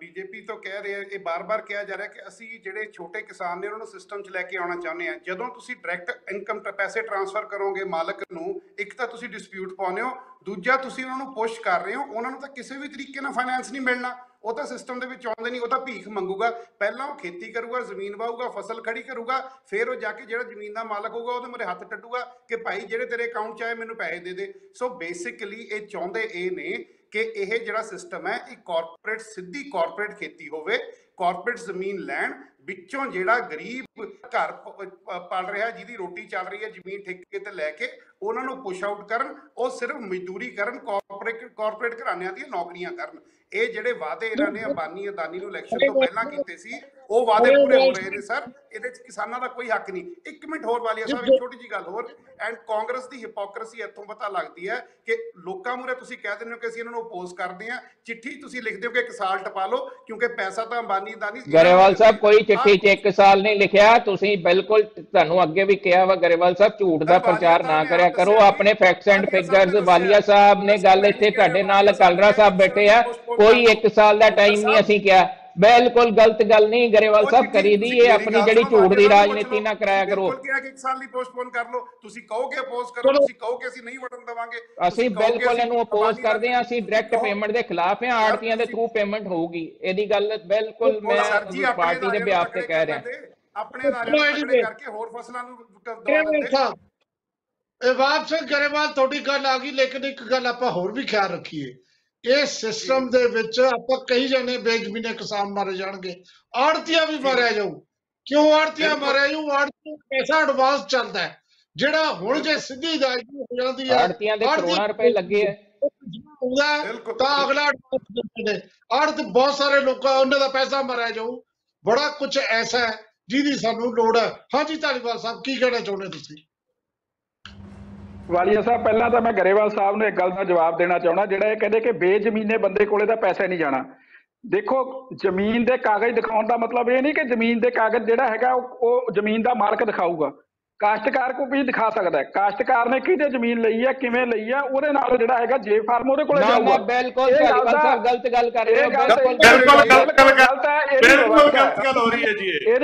ਬੀਜੇਪੀ ਤੋਂ ਕਹਿ ਰਹੇ ਆ, ਇਹ ਬਾਰ-ਬਾਰ ਕਿਹਾ ਜਾ ਰਿਹਾ ਕਿ ਅਸੀਂ ਜਿਹੜੇ ਛੋਟੇ ਕਿਸਾਨ ਨੇ ਉਹਨਾਂ ਨੂੰ ਸਿਸਟਮ 'ਚ ਲੈ ਕੇ ਆਉਣਾ ਚਾਹੁੰਦੇ ਆ ਜਦੋਂ ਤੁਸੀਂ ਡਾਇਰੈਕਟ ਇਨਕਮ ਪੈਸੇ ਟ੍ਰਾਂਸਫਰ ਕਰੋਗੇ ਮਾਲਕ ਨੂੰ, ਇੱਕ ਤਾਂ ਤੁਸੀਂ ਡਿਸਪਿਊਟ ਪਾਉਂਦੇ ਹੋ, ਦੂਜਾ ਤੁਸੀਂ ਉਹਨਾਂ ਨੂੰ ਪੁਸ਼ ਕਰ ਰਹੇ ਹੋ, ਉਹਨਾਂ ਨੂੰ ਤਾਂ ਕਿਸੇ ਵੀ ਤਰੀਕੇ ਨਾਲ ਫਾਈਨੈਂਸ ਨਹੀਂ ਮਿਲਣਾ। ਉਹ ਤਾਂ ਸਿਸਟਮ ਦੇ ਵਿੱਚ ਆਉਂਦੇ ਨਹੀਂ, ਉਹ ਤਾਂ ਭੀਖ ਮੰਗੂਗਾ। ਪਹਿਲਾਂ ਉਹ ਖੇਤੀ ਕਰੂਗਾ, ਜ਼ਮੀਨ ਵਾਹੂਗਾ ਫਸਲ ਖੜੀ ਕਰੂਗਾ, ਫਿਰ ਉਹ ਜਾ ਕੇ ਜਿਹੜਾ ਜ਼ਮੀਨ ਦਾ ਮਾਲਕ ਹੋਊਗਾ, ਉਹਦੇ ਮੂਹਰੇ ਹੱਥ ਟੱਟੂਗਾ ਕਿ ਭਾਈ ਜਿਹੜੇ ਤੇਰੇ ਅਕਾਊਂਟ 'ਚ ਆਏ, ਮੈਨੂੰ ਪੈਸੇ ਦੇ ਦੇ। ਸੋ ਬੇਸਿਕਲੀ ਇਹ ਚਾਹੁੰਦੇ ਇਹ ਨੇ ਕਿ ਇਹ ਜਿਹੜਾ ਸਿਸਟਮ ਹੈ, ਇਹ ਕਾਰਪੋਰੇਟ ਸਿੱਧੀ ਕਾਰਪੋਰੇਟ ਖੇਤੀ ਹੋਵੇ ਕਾਰਪੋਰੇਟ ਜ਼ਮੀਨ ਲੈਣ, ਵਿੱਚੋਂ ਜਿਹੜਾ ਗਰੀਬ ਘਰ ਪ- ਪ- ਪਲ ਰਿਹਾ, ਜਿਹਦੀ ਰੋਟੀ ਚੱਲ ਰਹੀ ਹੈ, ਜ਼ਮੀਨ ਠੇਕੇ ਤੇ ਲੈ ਕੇ ਉਹਨਾਂ ਨੂੰ ਪੁਸ਼ ਆਊਟ ਕਰਨ, ਉਹ ਸਿਰਫ ਮਜ਼ਦੂਰੀ ਕਰਨ ਕਾਰਪੋਰੇਟ ਕਾਰਪੋਰੇਟ ਘਰਾਣਿਆਂ ਦੀਆਂ ਨੌਕਰੀਆਂ ਕਰਨ। ਇਹ ਜਿਹੜੇ ਵਾਅਦੇ ਇਹਨਾਂ ਨੇ ਅੰਬਾਨੀ ਅਦਾਨੀ ਨੂੰ ਇਲੈਕਸ਼ਨ ਤੋਂ ਪਹਿਲਾਂ ਕੀਤੇ ਸੀ ਉਹ ਵਾਅਦੇ ਪੂਰੇ ਹੋ ਰਹੇ ਨੇ ਸਰ। ਇਹਦੇ ਚ ਕਿਸਾਨਾਂ ਦਾ ਕੋਈ ਹੱਕ ਨਹੀਂ। ਇੱਕ ਮਿੰਟ ਹੋਰ ਵਾਲੀਆ ਸਾਹਿਬ ਇੱਕ ਛੋਟੀ ਜੀ ਗੱਲ ਹੋਰ। ਐਂਡ ਕਾਂਗਰਸ ਦੀ ਹਿਪੋਕ੍ਰੇਸੀ ਇੱਥੋਂ ਪਤਾ ਲੱਗਦੀ ਹੈ ਕਿ ਲੋਕਾਂ ਮੂਰੇ ਤੁਸੀਂ ਕਹਿ ਦਿੰਦੇ ਹੋ ਕਿ ਅਸੀਂ ਇਹਨਾਂ ਨੂੰ ਅਪੋਜ਼ ਕਰਦੇ ਹਾਂ। ਚਿੱਠੀ ਤੁਸੀਂ ਲਿਖਦੇ ਹੋ ਕਿ ਇੱਕ ਸਾਲ ਟਪਾ ਲਓ ਕਿਉਂਕਿ ਪੈਸਾ ਤਾਂ ਅੰਬਾਨੀ ਦਾ ਨਹੀਂ ਗਰੇਵਾਲ ਸਾਹਿਬ ਕੋਈ ਚਿੱਠੀ ਚ ਇੱਕ ਸਾਲ ਨਹੀਂ ਲਿਖਿਆ। ਤੁਸੀਂ ਬਿਲਕੁਲ ਤੁਹਾਨੂੰ ਅੱਗੇ ਵੀ ਕਿਹਾ ਵਾ ਗਰੇਵਾਲ ਸਾਹਿਬ ਝੂਠ ਦਾ ਪ੍ਰਚਾਰ ਨਾ ਕਰਿਆ ਕਰੋ। ਆਪਣੇ facts and figures Walia Sahib ਨੇ ਗੱਲ ਇੱਥੇ ਤੁਹਾਡੇ ਨਾਲ ਕਲਰਾ ਸਾਹਿਬ ਬੈਠੇ ਆ ਕੋਈ ਇੱਕ ਸਾਲ ਦਾ ਟਾਈਮ ਨਹੀਂ ਅਸੀਂ ਕਿਹਾ। ਬਿਲਕੁਲ ਗਲਤ ਗੱਲ ਨਹੀਂ ਗਰੇਵਾਲ ਸਾਹਿਬ ਕਰੀ ਦੀ ਇਹ ਆਪਣੀ ਜਿਹੜੀ ਝੂਠ ਦੀ ਰਾਜਨੀਤੀ ਨਾ ਕਰਾਇਆ ਕਰੋ। ਬਿਲਕੁਲ ਕਿਹਾ ਕਿ ਇੱਕ ਸਾਲ ਲਈ ਪੋਸਟਪੋਨ ਕਰ ਲਓ ਤੁਸੀਂ ਕਹੋਗੇ ਅਪੋਜ਼ ਕਰੋ ਤੁਸੀਂ ਕਹੋਗੇ ਅਸੀਂ ਨਹੀਂ ਵਟਨ ਦਵਾਂਗੇ ਅਸੀਂ ਬਿਲਕੁਲ ਇਹਨੂੰ ਅਪੋਜ਼ ਕਰਦੇ ਹਾਂ ਅਸੀਂ ਡਾਇਰੈਕਟ ਪੇਮੈਂਟ ਦੇ ਖਿਲਾਫ ਹਾਂ ਆੜਤੀਆਂ ਦੇ ਥਰੂ ਪੇਮੈਂਟ ਹੋਊਗੀ। ਇਹਦੀ ਗੱਲ ਬਿਲਕੁਲ ਮੈਂ ਸਰ ਜੀ, ਆਪਣੇ ਪਾਰਟੀ ਦੇ ਨੂੰ ਤੇ ਕਹਿ ਰਿਹਾ। ਆਪਣੇ ਤਕੜੇ ਕਰਕੇ ਹੋਰ ਫਸਲਾਂ ਨੂੰ ਦਵਾ ਦਿੰਦੇ। ਇਹ ਵਾਪਸ ਗਰੇਵਾਲ ਤੁਹਾਡੀ ਗੱਲ ਆ ਗਈ ਲੇਕਿਨ ਇੱਕ ਗੱਲ ਆਪਾਂ ਹੋਰ ਵੀ ਖਿਆਲ ਰੱਖੀਏ। ਇਸ ਸਿਸਟਮ ਦੇ ਵਿੱਚ ਆਪਾਂ ਕਹੀ ਜਾਂਦੇ ਬੇਜ਼ਮੀਨੇ ਕਿਸਾਨ ਮਾਰੇ ਜਾਣਗੇ। ਆੜਤੀਆਂ ਵੀ ਮਾਰਿਆ ਜਾਊ। ਕਿਉਂ ਆੜਤੀਆਂ। ਮਾਰਿਆ ਜਾਊ? ਆੜਤੀਆਂ ਪੈਸਾ ਐਡਵਾਂਸ ਚੱਲਦਾ ਹੈ। ਜਿਹੜਾ ਹੁਣ ਜੇ ਸਿੱਧੀ ਅਦਾਇਗੀ ਹੋ ਜਾਂਦੀ ਹੈ ਆੜਤੀਆਂ ਦੇ ਕਰੋੜਾਂ ਰੁਪਏ ਲੱਗੇ ਆ। ਹੁੰਦਾ। ਤਾਂ ਅਗਲਾ ਆੜਤ ਬਹੁਤ ਸਾਰੇ ਲੋਕਾਂ ਉਹਨਾਂ ਦਾ ਪੈਸਾ ਮਾਰਿਆ ਜਾਊ। ਬੜਾ ਕੁਝ ਐਸਾ ਹੈ ਜਿਹਦੀ ਸਾਨੂੰ ਲੋੜ ਹੈ। ਹਾਂਜੀ ਧਾਲੀਵਾਲ ਸਾਹਿਬ ਕੀ ਕਹਿਣਾ ਚਾਹੁੰਦੇ ਤੁਸੀਂ? ਵਾਲੀਆ ਸਾਹਿਬ ਪਹਿਲਾਂ ਤਾਂ ਮੈਂ ਗਰੇਵਾਲ ਸਾਹਿਬ ਨੂੰ ਇੱਕ ਗੱਲ ਦਾ ਜਵਾਬ ਦੇਣਾ ਚਾਹੁੰਦਾ ਜਿਹੜਾ ਇਹ ਕਹਿੰਦੇ ਕਿ ਬੇਜ਼ਮੀਨੇ ਬੰਦੇ ਕੋਲੇ ਤਾਂ ਪੈਸਾ ਨਹੀਂ ਜਾਣਾ। ਦੇਖੋ ਜ਼ਮੀਨ ਦੇ ਕਾਗਜ਼ ਦਿਖਾਉਣ ਦਾ ਮਤਲਬ ਇਹ ਨਹੀਂ ਕਿ ਜ਼ਮੀਨ ਦੇ ਕਾਗਜ਼ ਜਿਹੜਾ ਹੈਗਾ ਉਹ ਜ਼ਮੀਨ ਦਾ ਮਾਲਕ ਦਿਖਾਊਗਾ। ਕਾਸ਼ਤਕਾਰ ਕੋ ਵੀ ਦਿਖਾ ਸਕਦਾ ਹੈ। ਕਾਸ਼ਤਕਾਰ ਨੇ ਕਿਹਦੇ ਜ਼ਮੀਨ ਲਈ ਹੈ ਕਿਵੇਂ ਲਈ ਹੈ ਉਹਦੇ ਨਾਲ ਜਿਹੜਾ ਹੈਗਾ ਜੇ ਫਾਰਮ ਉਹਦੇ ਕੋਲੇ ਜਾਊਗਾ ਨਾ ਬਿਲਕੁਲ ਸਾਹਿਬ ਗਲਤ ਗੱਲ ਕਰ ਰਹੇ ਹੋ ਬਿਲਕੁਲ ਬਿਲਕੁਲ ਗਲਤ ਗੱਲ ਗਲਤ ਹੈ ਇਹ ਬਿਲਕੁਲ ਗਲਤ ਗੱਲ ਹੋ ਰਹੀ ਹੈ ਜੀ ਇਹ। ਇਹ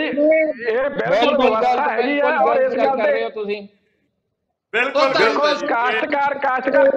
ਬਿਲਕੁਲ ਗਲਤ ਆ ਬਿਲਕੁਲ ਔਰ ਇਸ ਗਲਤ ਗੱਲ ਕਰ ਰਹੇ ਤੇ ਹੋ ਤੁਸੀਂ। ਬਿਲਕੁਲ ਜੀ। ਕਾਸ਼ਤਕਾਰ ਕਾਸ਼ਤਕਾਰ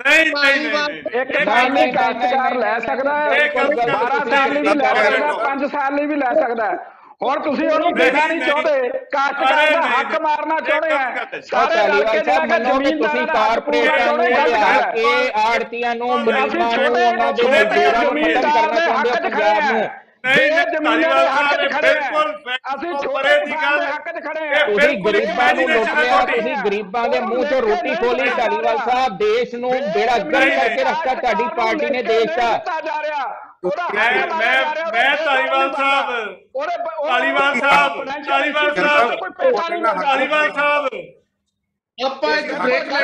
ਨਹੀਂ ਨਹੀਂ ਨਹੀਂ। ਇੱਕ ਇਹ ਸਾਲ ਲਈ ਨਹੀਂ, ਕਾਸ਼ਤਕਾਰ ਲੈ ਸਕਦਾ ਹੈ ਇਹ ਗਲਤ ਗੱਲ 12 ਤੁਸੀਂ ਸਾਲ ਲਈ ਵੀ ਲੈ ਸਕਦਾ ਹੋ। 5 ਸਾਲ ਲਈ ਵੀ ਲੈ ਸਕਦਾ ਹੈ ਔਰ ਤੁਸੀਂ ਉਹਨੂੰ ਨਹੀਂ, ਦੇਣਾ ਨਹੀਂ। ਚਾਹੁੰਦੇ ਕਾਸ਼ਤਕਾਰ ਦਾ ਹੱਕ। ਮਾਰਨਾ ਚਾਹੁੰਦੇ ਆ। ਸਾਰੇ ਰਲ ਧਾਲੀਵਾਲ ਕੇ ਸਾਹਿਬ ਜਿਹੜਾ ਮੰਨੋ ਕਿ ਤੁਸੀਂ ਕਾਰਪੋਰੇਟਾਂ ਨੂੰ ਲਿਆ ਕੇ ਆੜਤੀਆਂ ਨੂੰ ਮਰੀਜ਼ਾਂ ਨੂੰ ਉਹਨਾਂ ਦੇ ਮਜ਼ਦੂਰਾਂ ਨੂੰ ਖਤਮ ਕਰਨਾ ਚਾਹੁੰਦੇ ਹੋ ਪੰਜਾਬ ਨੂੰ ਨਹੀਂ ਨਹੀਂ ਜ਼ਮੀਨਾਂ ਦੇ ਹੱਕ 'ਚ ਖੜੇ ਆ ਬਿਲਕੁਲ ਅਸੀਂ ਉਹ ਛੋਟੇ ਦੀ ਗੱਲ ਹੱਕ 'ਚ ਖੜੇ ਇਹ ਤੁਸੀਂ ਬਿਲਕੁਲ ਗਰੀਬਾਂ ਨੂੰ ਲੁੱਟ imagination ਲਿਆ ਹੈ ਤੁਸੀਂ ਗਰੀਬਾਂ ਦੇ ਮੂੰਹ 'ਚੋਂ ਰੋਟੀ ਖੋਲੀ ਧਾਲੀਵਾਲ ਸਾਹਿਬ ਦੇਸ਼ ਨੂੰ ਬੇੜਾ ਗਰਕ ਕਰਕੇ ਰੱਖਤਾ ਤੁਹਾਡੀ ਪਾਰਟੀ ਨੇ ਦੇਸ਼ ਦਾ। ਮੈਂ ਮੈਂ ਮੈਂ ਧਾਲੀਵਾਲ ਸਾਹਿਬ। ਧਾਲੀਵਾਲ ਸਾਹਿਬ ਧਾਲੀਵਾਲ ਸਾਹਿਬ। ਧਾਲੀਵਾਲ ਸਾਹਿਬ। ਆਪਾਂ ਇੱਕ ਬ੍ਰੇਕ ਹੈ।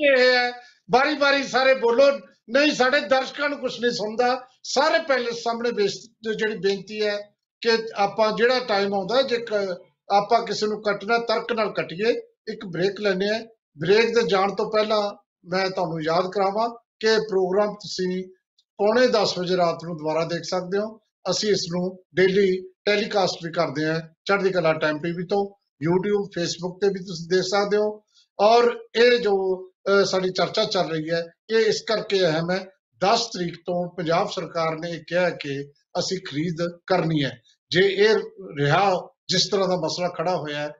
ਇਹ ਹੈ ਬਾਰੀ ਬਾਰੀ ਸਾਰੇ ਬੋਲੋ। ਨਹੀਂ ਸਾਡੇ ਦਰਸ਼ਕਾਂ ਨੂੰ ਕੁਝ ਨਹੀਂ ਸੁਣਦਾ। ਸਾਰੇ ਪਹਿਲੇ ਸਾਹਮਣੇ ਬੇਸ- ਜਿਹੜੀ ਬੇਨਤੀ ਹੈ ਕਿ ਆਪਾਂ ਜਿਹੜਾ ਟਾਈਮ ਆਉਂਦਾ ਜੇ ਕ- ਆਪਾਂ ਕਿਸੇ ਨੂੰ ਕੱਟਣਾ ਤਰਕ ਨਾਲ ਕੱਟੀਏ ਇੱਕ ਬ੍ਰੇਕ ਲੈਣੇ ਆ ਬ੍ਰੇਕ ਤੇ ਜਾਣ ਤੋਂ ਪਹਿਲਾਂ ਮੈਂ ਤੁਹਾਨੂੰ ਯਾਦ ਕਰਾਵਾਂ ਕਿ ਇਹ ਪ੍ਰੋਗਰਾਮ ਤੁਸੀਂ ਪੌਣੇ 10 ਵਜੇ ਰਾਤ ਨੂੰ ਦੁਬਾਰਾ ਦੇਖ ਸਕਦੇ ਹੋ। ਅਸੀਂ ਇਸ ਨੂੰ ਡੇਲੀ ਟੈਲੀਕਾਸਟ ਵੀ ਕਰਦੇ ਹਾਂ ਚੜ੍ਹਦੀ ਕਲਾ ਟਾਈਮ ਟੀਵੀ ਤੋਂ। YouTube Facebook ਤੇ ਵੀ ਤੁਸੀਂ ਦੇਖ ਸਕਦੇ ਹੋ। ਔਰ ਇਹ ਜੋ ਅਹ, ਸਾਡੀ ਚਰਚਾ ਚੱਲ ਰਹੀ ਹੈ ਇਹ ਇਸ ਕਰਕੇ ਅਹਿਮ ਹੈ 10 ਤਰੀਕ ਤੋਂ ਪੰਜਾਬ ਸਰਕਾਰ ਨੇ ਇਹ ਕਿਹਾ ਕਿ ਅਸੀਂ ਖਰੀਦ ਕਰਨੀ ਹੈ। ਜੇ ਇਹ ਰਿਹਾ, ਜਿਸ ਤਰ੍ਹਾਂ ਦਾ ਮਸਲਾ ਖੜਾ ਹੋਇਆ ਹੈ,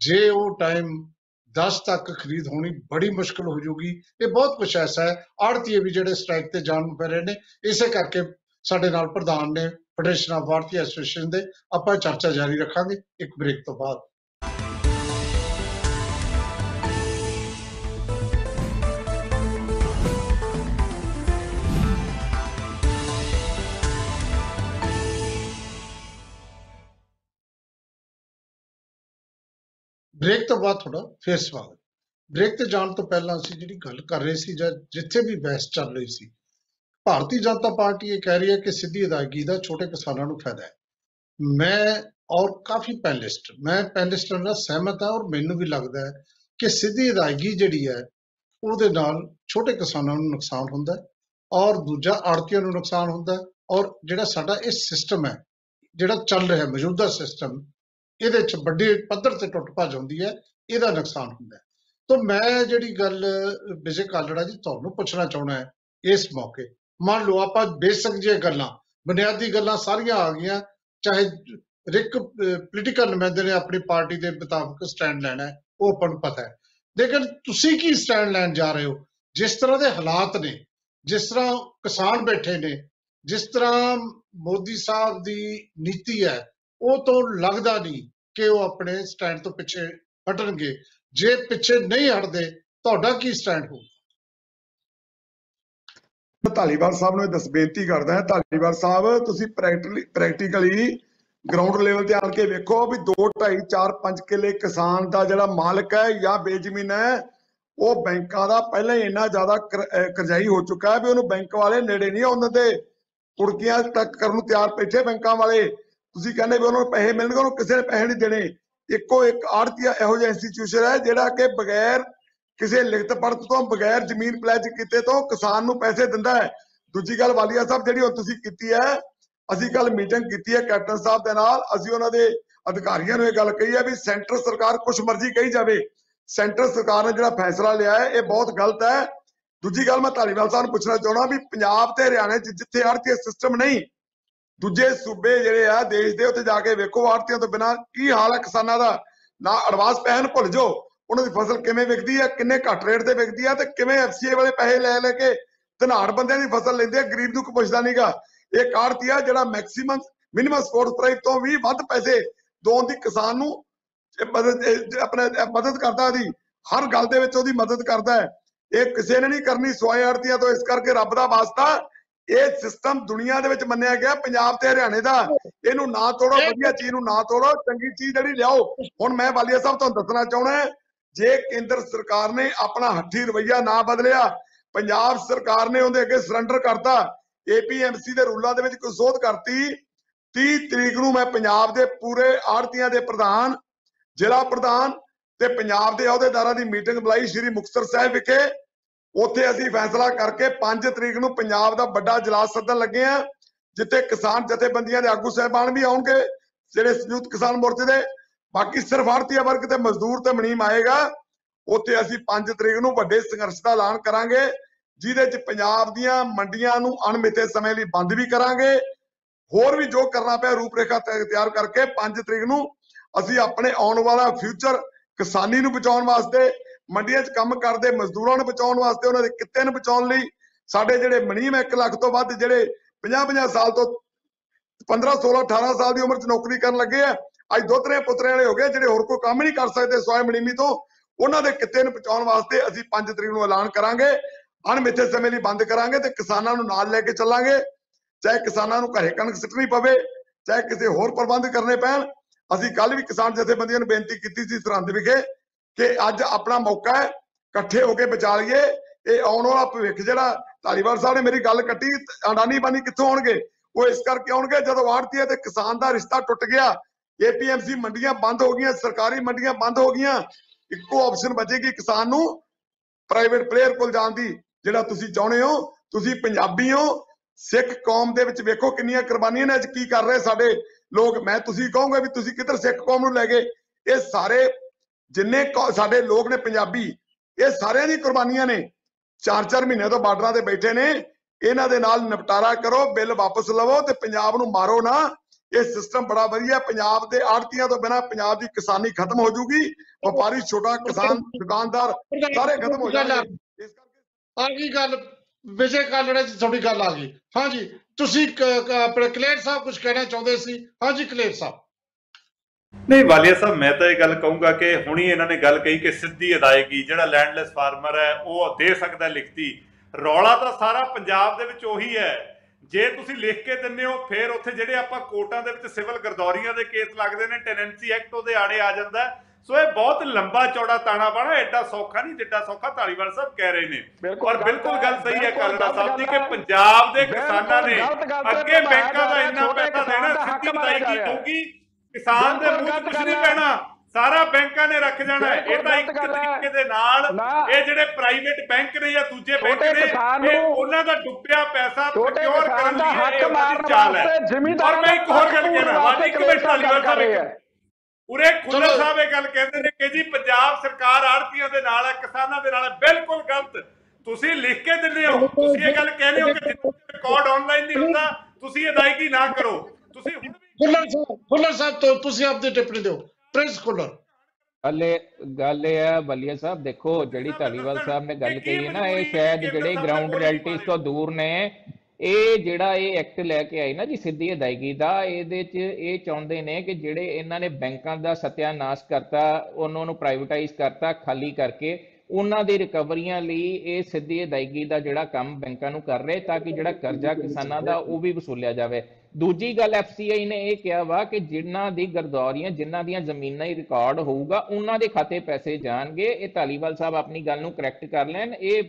ਜੇ ਉਹ ਟਾਈਮ 10 ਤੱਕ ਖਰੀਦ ਹੋਣੀ ਬੜੀ ਮੁਸ਼ਕਲ ਹੋ ਜਾਊਗੀ। ਇਹ ਬਹੁਤ ਕੁਝ ਐਸਾ ਹੈ, ਆੜਤੀਏ ਵੀ ਜਿਹੜੇ ਸਟ੍ਰਾਈਕ ਤੇ ਜਾਣ ਨੂੰ ਪੈ ਰਹੇ ਨੇ, ਇਸੇ ਕਰਕੇ ਸਾਡੇ ਨਾਲ ਪ੍ਰਧਾਨ ਨੇ ਫੈਡਰੇਸ਼ਨ ਆਫ ਭਾਰਤੀ ਐਸੋਸੀਏਸ਼ਨ ਦੇ, ਆਪਾਂ ਚਰਚਾ ਜਾਰੀ ਰੱਖਾਂਗੇ ਇੱਕ ਬ੍ਰੇਕ ਤੋਂ ਬਾਅਦ। ਬ੍ਰੇਕ ਤੋਂ ਬਾਅਦ ਤੁਹਾਡਾ ਫੇਰ ਸਵਾਗਤ ਬ੍ਰੇਕ ਤੇ ਜਾਣ ਤੋਂ ਪਹਿਲਾਂ ਅਸੀਂ ਜਿਹੜੀ ਗੱਲ ਕਰ ਰਹੇ ਸੀ ਜਾਂ ਜਿੱਥੇ ਵੀ ਬਹਿਸ ਚੱਲ ਰਹੀ ਸੀ, ਭਾਰਤੀ ਜਨਤਾ ਪਾਰਟੀ ਇਹ ਕਹਿ ਰਹੀ ਹੈ ਕਿ ਸਿੱਧੀ ਅਦਾਇਗੀ ਦਾ ਛੋਟੇ ਕਿਸਾਨਾਂ ਨੂੰ ਫਾਇਦਾ ਹੈ। ਮੈਂ ਔਰ ਕਾਫੀ ਪੈਨਲਿਸਟ ਮੈਂ ਪੈਨਲਿਸਟਾਂ ਨਾਲ ਸਹਿਮਤ ਹਾਂ ਔਰ ਮੈਨੂੰ ਵੀ ਲੱਗਦਾ ਹੈ ਕਿ ਸਿੱਧੀ ਅਦਾਇਗੀ ਜਿਹੜੀ ਹੈ, ਉਹਦੇ ਨਾਲ ਛੋਟੇ ਕਿਸਾਨਾਂ ਨੂੰ ਨੁਕਸਾਨ ਹੁੰਦਾ ਹੈ ਔਰ ਦੂਜਾ ਆੜਤੀਆਂ ਨੂੰ ਨੁਕਸਾਨ ਹੁੰਦਾ ਹੈ ਔਰ ਜਿਹੜਾ ਸਾਡਾ ਇਹ ਸਿਸਟਮ ਹੈ, ਜਿਹੜਾ ਚੱਲ ਰਿਹਾ ਮੌਜੂਦਾ ਸਿਸਟਮ ਇਹਦੇ ਚ ਵੱਡੇ ਪੱਧਰ ਤੇ ਟੁੱਟ ਭੱਜ ਹੁੰਦੀ ਹੈ, ਇਹਦਾ ਨੁਕਸਾਨ ਹੁੰਦਾ ਹੈ। ਤਾਂ ਮੈਂ ਜਿਹੜੀ ਗੱਲ, ਵਿਜੇ ਕਾਲੜਾ ਜੀ, ਤੁਹਾਨੂੰ ਪੁੱਛਣਾ ਚਾਹਣਾ ਹੈ ਇਸ ਮੌਕੇ। ਮੰਨ ਲਓ ਆਪਾਂ ਬੇਸਿਕ ਜੇ ਗੱਲਾਂ, ਬੁਨਿਆਦੀ ਗੱਲਾਂ ਸਾਰੀਆਂ ਆ ਗਈਆਂ, ਚਾਹੇ ਰਿਕ ਪੋਲੀਟੀਕਲ ਨੁਮਾਇੰਦੇ ਨੇ ਆਪਣੀ ਪਾਰਟੀ ਦੇ ਮੁਤਾਬਕ ਸਟੈਂਡ ਲੈਣਾ ਹੈ, ਉਹ ਆਪਾਂ ਨੂੰ ਪਤਾ ਹੈ। ਲੇਕਿਨ ਤੁਸੀਂ ਕੀ ਸਟੈਂਡ ਲੈਣ ਜਾ ਰਹੇ ਹੋ? ਜਿਸ ਤਰ੍ਹਾਂ ਦੇ ਹਾਲਾਤ ਨੇ, ਜਿਸ ਤਰ੍ਹਾਂ ਕਿਸਾਨ ਬੈਠੇ ਨੇ, ਜਿਸ ਤਰ੍ਹਾਂ ਮੋਦੀ ਸਾਹਿਬ ਦੀ ਨੀਤੀ ਹੈ ਉਹ ਤੋਂ ਲੱਗਦਾ ਨਹੀਂ ਕਿ ਉਹ ਆਪਣੇ ਸਟੈਂਡ ਤੋਂ ਪਿੱਛੇ ਹਟਣਗੇ। ਜੇ ਪਿੱਛੇ ਨਹੀਂ ਹਟਦੇ, ਤੁਹਾਡਾ ਕੀ ਸਟੈਂਡ ਹੋਊ ਮੈਂ ਧਾਲੀਵਾਲ ਸਾਹਿਬ ਨੂੰ ਇਹ ਦੱਸ, ਬੇਨਤੀ ਕਰਦਾ ਹਾਂ, ਧਾਲੀਵਾਲ ਸਾਹਿਬ, ਤੁਸੀਂ ਪ੍ਰੈਕਟੀਕਲੀ ਪ੍ਰੈਕਟੀਕਲੀ ਗਰਾਊਂਡ ਲੈਵਲ ਤੇ ਆਣ ਕੇ ਵੇਖੋ ਵੀ 2 2.5 4 5 ਕਿੱਲੇ ਕਿਸਾਨ ਦਾ ਜਿਹੜਾ ਮਾਲਕ ਹੈ ਜਾਂ ਬੇਜ਼ਮੀਨ ਹੈ, ਉਹ ਬੈਂਕਾਂ ਦਾ ਪਹਿਲਾਂ ਹੀ ਇੰਨਾ ਜ਼ਿਆਦਾ ਕਰ- ਅਹ ਕਰਜ਼ਾਈ ਹੋ ਚੁੱਕਾ ਹੈ ਵੀ ਉਹਨੂੰ ਬੈਂਕ ਵਾਲੇ ਨੇੜੇ ਨਹੀਂ ਆਉਂਦੇ। ਤੇ ਕੁੜਕੀਆਂ ਤੱਕ ਕਰਨ ਨੂੰ ਤਿਆਰ ਬੈਠੇ ਬੈਂਕਾਂ ਵਾਲੇ। ਤੁਸੀਂ ਕਹਿੰਦੇ ਵੀ ਉਹਨਾਂ ਨੂੰ ਪੈਸੇ ਮਿਲਣਗੇ, ਉਹਨੂੰ ਕਿਸੇ ਨੇ ਪੈਸੇ ਨਹੀਂ ਦੇਣੇ। ਇੱਕੋ ਇੱਕ ਆੜਤੀਆ ਇਹੋ ਜਿਹਾ ਇੰਸਟੀਚਿਊਸ਼ਨ ਹੈ ਜਿਹੜਾ ਕਿ ਬਗੈਰ ਕਿਸੇ ਲਿਖਤ ਪੜਤ ਤੋਂ, ਬਗੈਰ ਜ਼ਮੀਨ ਪਲੈਜ ਕੀਤੇ ਤੋਂ ਕਿਸਾਨ ਨੂੰ ਪੈਸੇ ਦਿੰਦਾ ਹੈ। ਦੂਜੀ ਗੱਲ ਵਾਲੀਆ ਸਾਹਿਬ, ਜਿਹੜੀ ਹੁਣ ਤੁਸੀਂ ਕੀਤੀ ਹੈ, ਅਸੀਂ ਕੱਲ ਮੀਟਿੰਗ ਕੀਤੀ ਹੈ ਕੈਪਟਨ ਸਾਹਿਬ ਦੇ ਨਾਲ। ਅਸੀਂ ਉਹਨਾਂ ਦੇ ਅਧਿਕਾਰੀਆਂ ਨੂੰ ਇਹ ਗੱਲ ਕਹੀ ਹੈ ਵੀ ਸੈਂਟਰ ਸਰਕਾਰ ਕੁਝ ਮਰਜ਼ੀ ਕਹੀ ਜਾਵੇ। ਸੈਂਟਰ ਸਰਕਾਰ ਨੇ ਜਿਹੜਾ ਫੈਸਲਾ ਲਿਆ ਹੈ, ਇਹ ਬਹੁਤ ਗਲਤ ਹੈ। ਦੂਜੀ ਗੱਲ ਮੈਂ ਧਾਲੀਵਾਲ ਸਾਹਿਬ ਨੂੰ ਪੁੱਛਣਾ ਚਾਹੁੰਦਾ ਵੀ ਪੰਜਾਬ ਤੇ ਹਰਿਆਣੇ 'ਚ ਜਿੱਥੇ ਆੜਤੀ ਸਿਸਟਮ ਨਹੀਂ ਦੂਜੇ ਸੂਬੇ ਜਿਹੜੇ ਆ ਦੇਸ਼ ਦੇ ਉੱਤੇ ਜਾ ਕੇ ਵੇਖੋ ਆੜਤੀਆਂ ਤੋਂ ਬਿਨਾ ਕੀ ਹਾਲ ਹੈ ਕਿਸਾਨਾਂ ਦਾ? ਨਾ ਐਡਵਾਂਸ ਪੈਸੇ ਨੂੰ ਭੁੱਲ ਜਾਓ। ਉਹਨਾਂ ਦੀ ਫਸਲ ਕਿਵੇਂ ਵਿਕਦੀ ਹੈ ਕਿੰਨੇ ਘੱਟ ਰੇਟ ਤੇ ਵਿਕਦੀ ਹੈ ਤੇ ਕਿਵੇਂ ਐਫਸੀਏ ਵਾਲੇ ਪੈਸੇ ਲੈ ਲੈ ਕੇ ਧਨਾੜ ਬੰਦਿਆਂ ਦੀ ਫਸਲ ਲੈਂਦੇ ਆ? ਗਰੀਬ ਨੂੰ ਕੋਈ ਪੁੱਛਦਾ ਨਹੀਂਗਾ ਇਹ ਆੜਤੀ ਆ ਜਿਹੜਾ ਮੈਕਸਿਮਮ ਮਿਨੀਮਮ ਸਪੋਰਟ ਪ੍ਰਾਈਸ ਤੋਂ ਵੀ ਵੱਧ ਪੈਸੇ ਦੋਨ ਦੀ ਕਿਸਾਨ ਨੂੰ, ਇਹ ਮਦਦ, ਇਹ ਆਪਣੇ, ਇਹ ਮਦਦ ਕਰਦਾ ਉਹਦੀ। ਹਰ ਗੱਲ ਦੇ ਵਿੱਚ ਉਹਦੀ ਮਦਦ ਕਰਦਾ ਹੈ। ਇਹ ਕਿਸੇ ਨੇ ਨਹੀਂ ਕਰਨੀ ਸਵਾਏ ਆੜਤੀਆਂ ਤੋਂ। ਇਸ ਕਰਕੇ ਰੱਬ ਦਾ ਵਾਸਤਾ ਇਹ ਸਿਸਟਮ ਦੁਨੀਆ ਦੇ ਵਿੱਚ ਮੰਨਿਆ ਗਿਆ ਪੰਜਾਬ ਤੇ ਹਰਿਆਣੇ ਦਾ। ਇਹਨੂੰ ਨਾ ਤੋੜੋ ਵਧੀਆ ਚੀਜ਼ ਨੂੰ ਨਾ ਤੋੜੋ ਚੰਗੀ ਚੀਜ਼ ਜਿਹੜੀ ਲਿਆਓ। ਹੁਣ ਮੈਂ ਵਾਲੀਆ ਸਾਹਿਬ ਤੁਹਾਨੂੰ ਦੱਸਣਾ ਚਾਹੁੰਦਾ ਜੇ ਕੇਂਦਰ ਸਰਕਾਰ ਨੇ ਆਪਣਾ ਹੱਥੀ ਰਵਈਆ ਨਾ ਬਦਲਿਆ ਪੰਜਾਬ ਸਰਕਾਰ ਨੇ ਉਹਦੇ ਅੱਗੇ ਸਰੈਂਡਰ ਕਰਤਾ ਏਪੀਐਮਸੀ ਦੇ ਰੂਲਾਂ ਦੇ ਵਿੱਚ ਕੋਈ ਸੋਧ ਕਰਤੀ 30 ਤਰੀਕ ਨੂੰ ਮੈਂ ਪੰਜਾਬ ਦੇ ਪੂਰੇ ਆੜਤੀਆਂ ਦੇ ਪ੍ਰਧਾਨ ਜ਼ਿਲ੍ਹਾ ਪ੍ਰਧਾਨ ਤੇ ਪੰਜਾਬ ਦੇ ਅਹੁਦੇਦਾਰਾਂ ਦੀ ਮੀਟਿੰਗ ਬੁਲਾਈ ਸ਼੍ਰੀ ਮੁਕਤਸਰ ਸਾਹਿਬ ਵਿਖੇ। ਉੱਥੇ ਅਸੀਂ ਫੈਸਲਾ ਕਰਕੇ 5 ਤਰੀਕ ਨੂੰ ਪੰਜਾਬ ਦਾ ਵੱਡਾ ਜਲਾਸ ਸੱਦਣ ਲੱਗੇ ਆ ਜਿੱਥੇ ਕਿਸਾਨ ਜਥੇਬੰਦੀਆਂ ਦੇ ਆਗੂ ਸਹਿਬਾਨ ਵੀ ਆਉਣਗੇ, ਜਿਹੜੇ ਸੰਯੁਕਤ ਕਿਸਾਨ ਮੋਰਚੇ ਦੇ। ਬਾਕੀ ਸਿਰਫ ਆੜਤੀਆ ਵਰਗ ਤੇ ਮਜ਼ਦੂਰ ਤੇ ਮਨੀਮ ਆਏਗਾ, ਉੱਥੇ ਅਸੀਂ 5 ਤਰੀਕ ਨੂੰ ਵੱਡੇ ਸੰਘਰਸ਼ ਦਾ ਐਲਾਨ ਕਰਾਂਗੇ, ਜਿਹਦੇ 'ਚ ਪੰਜਾਬ ਦੀਆਂ ਮੰਡੀਆਂ ਨੂੰ ਅਣਮਿੱਥੇ ਸਮੇਂ ਲਈ ਬੰਦ ਵੀ ਕਰਾਂਗੇ। ਹੋਰ ਵੀ ਜੋ ਕਰਨਾ ਪਿਆ ਰੂਪਰੇਖਾ ਤਿਆ- ਤਿਆਰ ਕਰਕੇ 5 ਤਰੀਕ ਨੂੰ ਅਸੀਂ ਆਪਣੇ ਆਉਣ ਵਾਲਾ ਫਿਊਚਰ ਕਿਸਾਨੀ ਨੂੰ ਬਚਾਉਣ ਵਾਸਤੇ ਮੰਡੀਆਂ 'ਚ ਕੰਮ ਕਰਦੇ, ਮਜ਼ਦੂਰਾਂ ਨੂੰ ਬਚਾਉਣ ਵਾਸਤੇ ਉਹਨਾਂ ਦੇ ਕਿੱਤੇ ਨੂੰ ਬਚਾਉਣ ਲਈ ਸਾਡੇ ਜਿਹੜੇ ਮਨੀਮ 1 ਲੱਖ ਤੋਂ ਵੱਧ ਜਿਹੜੇ 50-50 ਸਾਲ ਤੋਂ 15 16 18 ਸਾਲ ਦੀ ਉਮਰ 'ਚ ਨੌਕਰੀ ਕਰਨ ਲੱਗੇ ਆ, ਅੱਜ ਦੋਤਰੇ ਪੁੱਤਰੇ ਵਾਲੇ ਹੋ ਗਏ ਜਿਹੜੇ ਹੋਰ ਕੋਈ ਕੰਮ ਹੀ ਨਹੀਂ ਕਰ ਸਕਦੇ ਸਵਾਏ ਮਨੀਮੀ ਤੋਂ, ਉਹਨਾਂ ਦੇ ਕਿੱਤੇ ਨੂੰ ਬਚਾਉਣ ਵਾਸਤੇ ਅਸੀਂ 5 ਤਰੀਕ ਨੂੰ ਐਲਾਨ ਕਰਾਂਗੇ, ਅਣਮਿੱਥੇ ਸਮੇਂ ਲਈ ਬੰਦ ਕਰਾਂਗੇ ਤੇ ਕਿਸਾਨਾਂ ਨੂੰ ਨਾਲ ਲੈ ਕੇ ਚੱਲਾਂਗੇ, ਚਾਹੇ ਕਿਸਾਨਾਂ ਨੂੰ ਘਰੇ ਕਣਕ ਸਿੱਟਣੀ ਪਵੇ, ਚਾਹੇ ਕਿਸੇ ਹੋਰ ਪ੍ਰਬੰਧ ਕਰਨੇ ਪੈਣ, ਅਸੀਂ ਕੱਲ ਵੀ ਕਿਸਾਨ ਜਥੇਬੰਦੀਆਂ ਨੂੰ ਬੇਨਤੀ ਕੀਤੀ ਸੀ ਸਰਹੰਦ ਵਿਖੇ ਕਿ ਅੱਜ ਆਪਣਾ ਮੌਕਾ ਹੈ, ਇਕੱਠੇ ਹੋ ਕੇ ਬਚਾ ਲਈਏ। ਇਹ ਆਉਣ ਵਾਲਾ ਭਵਿੱਖ ਜਿਹੜਾ ਧਾਲੀਵਾਲ ਸਾਹਿਬ ਨੇ ਮੇਰੀ ਗੱਲ ਕੱਟੀ ਅਡਾਨੀ ਬਾਨੀ ਕਿੱਥੋਂ ਆਉਣਗੇ? ਉਹ ਇਸ ਕਰਕੇ ਆਉਣਗੇ ਜਦੋਂ ਆੜਤੀ ਤੇ ਕਿਸਾਨ ਦਾ ਰਿਸ਼ਤਾ ਟੁੱਟ ਗਿਆ। ਏਪੀਐਮਸੀ ਮੰਡੀਆਂ ਬੰਦ ਹੋ ਗਈਆਂ, ਸਰਕਾਰੀ ਮੰਡੀਆਂ ਬੰਦ ਹੋ ਗਈਆਂ। ਇੱਕੋ ਆਪਸ਼ਨ ਬਚੇਗੀ ਕਿਸਾਨ ਨੂੰ ਪ੍ਰਾਈਵੇਟ ਪਲੇਅਰ ਕੋਲ ਜਾਣ ਦੀ, ਜਿਹੜਾ ਤੁਸੀਂ ਚਾਹੁੰਦੇ ਹੋ। ਤੁਸੀਂ ਪੰਜਾਬੀ ਹੋ। ਸਿੱਖ ਕੌਮ ਦੇ ਵਿੱਚ ਵੇਖੋ ਕਿੰਨੀਆਂ ਕੁਰਬਾਨੀਆਂ ਨੇ ਅੱਜ ਕੀ ਕਰ ਰਹੇ ਸਾਡੇ ਲੋਕ। ਮੈਂ ਤੁਸੀਂ ਕਹੋਗੇ ਵੀ ਤੁਸੀਂ ਕਿੱਧਰ ਸਿੱਖ ਕੌਮ ਨੂੰ ਲੈ ਗਏ। ਇਹ ਸਾਰੇ ਜਿੰਨੇ ਕੌ- ਸਾਡੇ ਲੋਕ ਨੇ ਪੰਜਾਬੀ, ਇਹ ਸਾਰਿਆਂ ਦੀ ਕੁਰਬਾਨੀਆਂ ਨੇ। ਚਾਰ ਚਾਰ ਮਹੀਨੇ ਤੋਂ ਬਾਰਡਰਾਂ ਤੇ ਬੈਠੇ ਨੇ। ਇਹਨਾਂ ਦੇ ਨਾਲ ਨਿਪਟਾਰਾ ਕਰੋ, ਬਿੱਲ ਵਾਪਸ ਲਵੋ ਤੇ ਪੰਜਾਬ ਨੂੰ ਮਾਰੋ ਨਾ। ਇਹ ਸਿਸਟਮ ਬੜਾ ਵਧੀਆ, ਪੰਜਾਬ ਦੇ ਆੜਤੀਆਂ ਤੋਂ ਬਿਨਾ ਪੰਜਾਬ ਦੀ ਕਿਸਾਨੀ ਖਤਮ ਹੋ ਜੂਗੀ। ਵਪਾਰੀ ਛੋਟਾ ਕਿਸਾਨ, ਦੁਕਾਨਦਾਰ, ਸਾਰੇ ਖਤਮ ਹੋ ਜਾਣਗੇ। ਇਸ ਕਰਕੇ ਆ ਗਈ ਗੱਲ, ਵਿਜੇ ਕਾਲੜਾ ਜੀ ਤੁਹਾਡੀ ਗੱਲ ਆ ਗਈ। ਹਾਂਜੀ, ਤੁਸੀਂ ਕ- ਕ- ਆਪਣੇ ਕਲੇਰ ਸਾਹਿਬ ਕੁਝ ਕਹਿਣਾ ਚਾਹੁੰਦੇ ਸੀ? ਹਾਂਜੀ, ਕਲੇਰ ਸਾਹਿਬ। ਨਹੀਂ ਵਾਲੀਆ ਸਾਹਿਬ ਮੈਂ ਤਾਂ ਇਹ ਗੱਲ ਕਹੂੰਗਾ ਕਿ ਹੁਣੀ ਇਹਨਾਂ ਨੇ ਗੱਲ ਕਹੀ ਕਿ ਸਿੱਧੀ ਅਦਾਇਗੀ ਜਿਹੜਾ ਲੈਂਡਲੈਸ ਫਾਰਮਰ ਹੈ ਉਹ ਦੇ ਸਕਦਾ ਲਿਖਤੀ ਰੌਲਾ ਤਾਂ ਸਾਰਾ ਪੰਜਾਬ ਦੇ ਵਿੱਚ ਉਹੀ ਹੈ ਜੇ ਤੁਸੀਂ ਲਿਖ ਕੇ ਦਿੰਦੇ ਹੋ ਫਿਰ ਉੱਥੇ ਜਿਹੜੇ ਆਪਾਂ ਕੋਰਟਾਂ ਦੇ ਵਿੱਚ ਸਿਵਲ ਗਰਦੌਰੀਆਂ ਦੇ ਕੇਸ ਲੱਗਦੇ ਨੇ ਟੈਨੈਂਸੀ ਐਕਟ ਉਹਦੇ ਆੜੇ ਆ ਜਾਂਦਾ। ਸੋ ਇਹ ਬਹੁਤ ਲੰਬਾ ਚੌੜਾ ਤਾਣਾ ਬਾਣਾ ਐਡਾ ਸੌਖਾ ਨਹੀਂ ਜਿੱਡਾ ਸੌਖਾ ਧਾਲੀਵਾਲ ਸਾਹਿਬ ਕਹਿ ਰਹੇ ਨੇ ਔਰ ਬਿਲਕੁਲ ਗੱਲ ਸਹੀ ਹੈ ਕਾਲੜਾ ਸਾਹਿਬ ਦੀ ਕਿ। ਪੰਜਾਬ ਦੇ ਕਿਸਾਨਾਂ ਨੇ ਅੱਗੇ ਬੈਂਕਾਂ ਦਾ ਇੰਨਾ ਪੈਸਾ ਦੇਣਾ ਸਿੱਧੀ ਅਦਾਇਗੀ ਰਿਹਾ। ਹੋਊਗੀ ਕਿਸਾਨ ਦੇ ਮੂੰਹ 'ਚ ਕੁਝ ਨਹੀਂ। ਪੈਣਾ ਸਾਰਾ ਬੈਂਕਾਂ ਨੇ ਰੱਖ ਜਾਣਾ ਹੈ। ਇਹ ਤਾਂ ਇੱਕ। ਤਰੀਕੇ ਦੇ ਨਾਲ। ਇਹ ਜਿਹੜੇ ਪ੍ਰਾਈਵੇਟ ਬੈਂਕ ਨੇ ਜਾਂ ਦੂਜੇ ਬੈਂਕ ਨੇ ਇਹ ਉਹਨਾਂ ਦਾ ਡੁੱਬਿਆ ਪੈਸਾ ਪ੍ਰੋਕਿਓਰ ਕਰਨ ਦਾ ਹੱਕ ਮਾਰਨ ਵਾਸਤੇ ਜ਼ਿਮੀਂਦਾਰਾਂ ਔਰ ਮੈਂ ਇੱਕ ਹੋਰ ਗੱਲ ਕਹਿਣਾ ਵਾਜੀ ਪੂਰਨ ਕਮੇਟੀ ਧਾਲੀਵਾਲ ਸਾਹਿਬ ਇੱਕ। ਉਰੇ ਖੁੱਲਰ। ਸਾਹਿਬ ਇਹ ਗੱਲ ਕਹਿੰਦੇ ਨੇ ਕਿ ਜੀ ਪੰਜਾਬ ਸਰਕਾਰ ਆੜਤੀਆਂ ਦੇ ਨਾਲ ਹੈ ਕਿਸਾਨਾਂ ਦੇ ਨਾਲ ਹੈ ਬਿਲਕੁਲ ਗਲਤ ਤੁਸੀਂ ਲਿਖ ਕੇ ਦਿੰਦੇ ਹੋ ਤੁਸੀਂ ਇਹ ਗੱਲ ਕਹਿੰਦੇ ਹੋ ਕਿ ਰਿਕਾਰਡ ਆਨਲਾਈਨ ਨਹੀਂ ਹੁੰਦਾ ਤੁਸੀਂ ਅਦਾਇਗੀ ਨਾ ਕਰੋ ਤੁਸੀਂ ਹੁਣ ਵੀ ਖੁੱਲਰ ਸਾਹਿਬ ਖੁੱਲਰ ਸਾਹਿਬ ਤੋਂ ਤੁਸੀਂ ਆਪਦੀ ਟਿੱਪਣੀ ਦਿਓ। ਪ੍ਰਿੰਸ ਖੁੱਲਰ ਗੱਲ ਇਹ ਗੱਲ ਇਹ ਹੈ ਬਲੀਆ ਸਾਹਿਬ, ਦੇਖੋ ਜਿਹੜੀ ਧਾਲੀਵਾਲ ਸਾਹਿਬ ਨੇ ਗੱਲ ਕਹੀ ਹੈ ਨਾ, ਇਹ ਸ਼ਾਇਦ ਜਿਹੜੇ ਗਰਾਊਂਡ ਰਿਐਲਿਟੀਜ਼ ਤੋਂ ਦੂਰ ਨੇ, ਇਹ ਜਿਹੜਾ ਇਹ ਐਕਟ ਲੈ ਕੇ ਆਏ ਨਾ ਜੀ, ਸਿੱਧੀ ਅਦਾਇਗੀ ਦਾ, ਇਹਦੇ 'ਚ ਇਹ ਚਾਹੁੰਦੇ ਨੇ ਕਿ ਜਿਹੜੇ ਇਹਨਾਂ ਨੇ ਬੈਂਕਾਂ ਦਾ ਸਤਿਆਨਾਸ਼ ਕਰਤਾ, ਉਹਨਾਂ ਨੂੰ ਪ੍ਰਾਈਵੇਟਾਈਜ਼ ਕਰਤਾ, ਖਾਲੀ ਕਰਕੇ ਉਹਨਾਂ ਦੀ ਰਿਕਵਰੀਆਂ ਲਈ ਇਹ ਸਿੱਧੀ ਅਦਾਇਗੀ ਦਾ ਜਿਹੜਾ ਕੰਮ ਬੈਂਕਾਂ ਨੂੰ ਕਰ ਰਹੇ ਤਾਂ ਕਿ ਜਿਹੜਾ ਕਰਜ਼ਾ ਕਿਸਾਨਾਂ ਦਾ ਉਹ ਵੀ ਵਸੂਲਿਆ ਜਾਵੇ। ਦੂਜੀ ਗੱਲ ਐਫਸੀਆਈ ਨੇ ਇਹ ਕਿਹਾ ਵਾ ਕਿ ਜਿਨ੍ਹਾਂ ਦੀ ਗਰਦੌਰੀਆਂ ਜਿਨ੍ਹਾਂ ਦੀਆਂ ਜ਼ਮੀਨਾਂ ਹੀ ਰਿਕਾਰਡ ਹੋਊਗਾ ਉਹਨਾਂ ਦੇ ਖਾਤੇ ਪੈਸੇ ਜਾਣਗੇ। ਇਹ ਧਾਲੀਵਾਲ ਸਾਹਿਬ ਆਪਣੀ ਗੱਲ ਨੂੰ ਕਰੈਕਟ ਕਰ ਲੈਣ। ਇਹ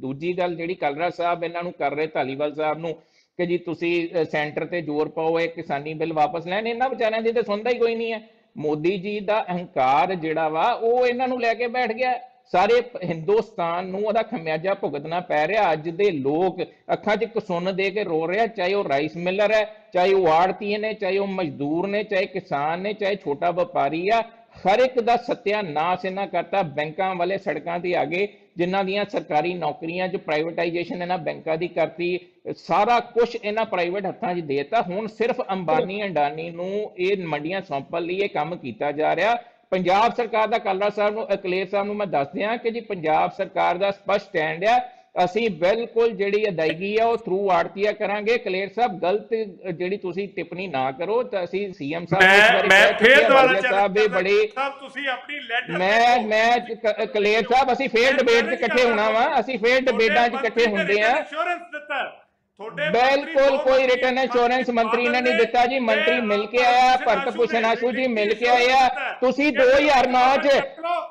ਦੂਜੀ ਗੱਲ ਜਿਹੜੀ ਕਲਰਾ ਸਾਹਿਬ ਇਹਨਾਂ ਨੂੰ ਕਰ ਰਹੇ ਧਾਲੀਵਾਲ ਸਾਹਿਬ ਨੂੰ ਕਿ ਜੀ ਤੁਸੀਂ ਸੈਂਟਰ ਤੇ ਜ਼ੋਰ ਪਾਓ ਇਹ ਕਿਸਾਨੀ ਬਿੱਲ ਵਾਪਸ ਲੈਣ। ਇਹਨਾਂ ਵਿਚਾਰਿਆਂ ਦੀ ਤਾਂ ਸੁਣਦਾ ਹੀ ਕੋਈ ਨਹੀਂ ਹੈ। ਮੋਦੀ ਜੀ ਦਾ ਅਹੰਕਾਰ ਜਿਹੜਾ ਵਾ ਉਹ ਇਹਨਾਂ ਨੂੰ ਲੈ ਕੇ ਬੈਠ ਗਿਆ। ਸਾਰੇ ਪ- ਹਿੰਦੁਸਤਾਨ ਨੂੰ ਉਹਦਾ ਖਮਿਆਜਾ ਭੁਗਤਣਾ ਪੈ ਰਿਹਾ। ਅੱਜ ਦੇ ਲੋਕ ਅੱਖਾਂ 'ਚ ਕਸੁੰਨ ਦੇ ਕੇ ਰੋ ਰਿਹਾ, ਚਾਹੇ ਉਹ ਰਾਈਸ ਮਿਲਰ ਹੈ, ਚਾਹੇ ਉਹ ਆੜਤੀਏ ਨੇ, ਚਾਹੇ ਉਹ ਮਜ਼ਦੂਰ ਨੇ, ਚਾਹੇ ਕਿਸਾਨ ਨੇ, ਚਾਹੇ ਛੋਟਾ ਵਪਾਰੀ ਆ, ਹਰ ਇੱਕ ਦਾ ਸਤਿਆਨਾਸ਼ ਇਹਨਾਂ ਕਰਤਾ ਬੈਂਕਾਂ ਵਾਲੇ ਸੜਕਾਂ ਤੇ ਆ ਗਏ ਜਿਨ੍ਹਾਂ ਦੀਆਂ ਸਰਕਾਰੀ ਨੌਕਰੀਆਂ 'ਚ ਪ੍ਰਾਈਵੇਟਾਈਜੇਸ਼ਨ ਇਹਨਾਂ ਬੈਂਕਾਂ ਦੀ ਕਰਤੀ, ਸਾਰਾ ਕੁਝ ਇਹਨਾਂ ਪ੍ਰਾਈਵੇਟ ਹੱਥਾਂ 'ਚ ਦੇਤਾ। ਹੁਣ ਸਿਰਫ ਅੰਬਾਨੀ ਅੰਡਾਨੀ ਨੂੰ ਇਹ ਮੰਡੀਆਂ ਸੌਂਪਣ ਲਈ ਇਹ ਕੰਮ ਕੀਤਾ ਜਾ ਰਿਹਾ। ਪੰਜਾਬ ਸਰਕਾਰ ਦਾ ਕਾਲਰਾ ਸਾਹਿਬ ਨੂੰ ਅਕਲੇਰ ਸਾਹਿਬ ਨੂੰ ਮੈਂ ਦੱਸ ਦਿਆਂ ਕਿ ਜੀ ਪੰਜਾਬ ਸਰਕਾਰ ਦਾ ਸਪਸ਼ਟ ਸਟੈਂਡ ਆ ਅਸੀਂ ਬਿਲਕੁਲ ਜਿਹੜੀ ਅਦਾਇਗੀ ਆ ਉਹ ਥਰੂ ਆੜਤੀਆ ਕਰਾਂਗੇ। ਕਲੇਰ ਸਾਹਿਬ ਗਲਤ ਜਿਹੜੀ ਤੁਸੀਂ ਟਿੱਪਣੀ ਨਾ ਕਰੋ ਤਾਂ ਅਸੀਂ ਸੀਐਮ ਸਾਹਿਬ ਮੈਂ ਮੈਂ ਫੇਰ ਹਾਂ, ਦੁਬਾਰਾ ਸਾਹਿਬ ਵੀ ਬੜੀ ਸਾਹਿਬ ਤੁਸੀਂ ਆਪਣੀ ਲੈਟਰ ਮੈਂ ਮੈਂ ਕਲੇਰ ਸਾਹਿਬ ਅਸੀਂ ਫੇਰ ਡਿਬੇਟ 'ਚ ਇਕੱਠੇ ਹੋਣਾ ਵਾ ਅਸੀਂ ਫੇਰ ਡਿਬੇਟਾਂ 'ਚ ਇਕੱਠੇ ਹੁੰਦੇ ਆ ਇੰਸ਼ੋਰੈਂਸ ਦਿੱਤਾ। ਹੈ। ਤੁਹਾਡੇ ਬਿਲਕੁਲ ਕੋਈ ਰਿਟਰਨ ਇੰਸ਼ੋਰੈਂਸ ਮੰਤਰੀ ਨੇ ਨਹੀਂ ਦਿੱਤਾ ਜੀ ਮੰਤਰੀ ਮਿਲ ਕੇ ਆਇਆ ਭਰਤ ਭੂਸ਼ਣ ਆਸ਼ੂ ਜੀ ਮਿਲ ਕੇ ਆਇਆ ਤੁਸੀਂ 2009 ਚ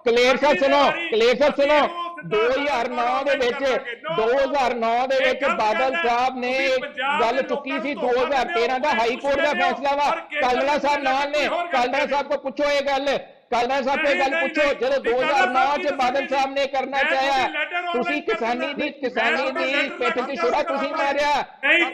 ਕਲੇਰ ਸਾਹਿਬ ਸੁਣੋ ਕਲੇਰ ਸਾਹਿਬ ਸੁਣੋ। 2009 ਦੇ ਵਿੱਚ 2009 ਦੇ ਵਿੱਚ ਬਾਦਲ ਸਾਹਿਬ ਨੇ ਗੱਲ ਚੁੱਕੀ ਸੀ 2013 ਦਾ ਹਾਈ ਕੋਰਟ ਦਾ ਫੈਸਲਾ ਵਾ। ਕਾਲੜਾ ਸਾਹਿਬ ਨਾਲ ਨੇ ਕਾਲੜਾ ਸਾਹਿਬ ਕੋ ਪੁੱਛੋ ਇਹ ਗੱਲ। ਕਾਲੜਾ ਸਾਹਿਬ ਕੋਲ ਗੱਲ ਪੁੱਛੋ ਜਦੋਂ 2009 ਚ ਬਾਦਲ ਸਾਹਿਬ ਨੇ ਕਰਨਾ ਚਾਹਿਆ ਤੁਸੀਂ ਕਿਸਾਨੀ ਦੀ ਕਿਸਾਨੀ ਦੀ ਪਿੱਠ ਦੀ ਛੁਰਾ ਤੁਸੀਂ ਮਾਰਿਆ।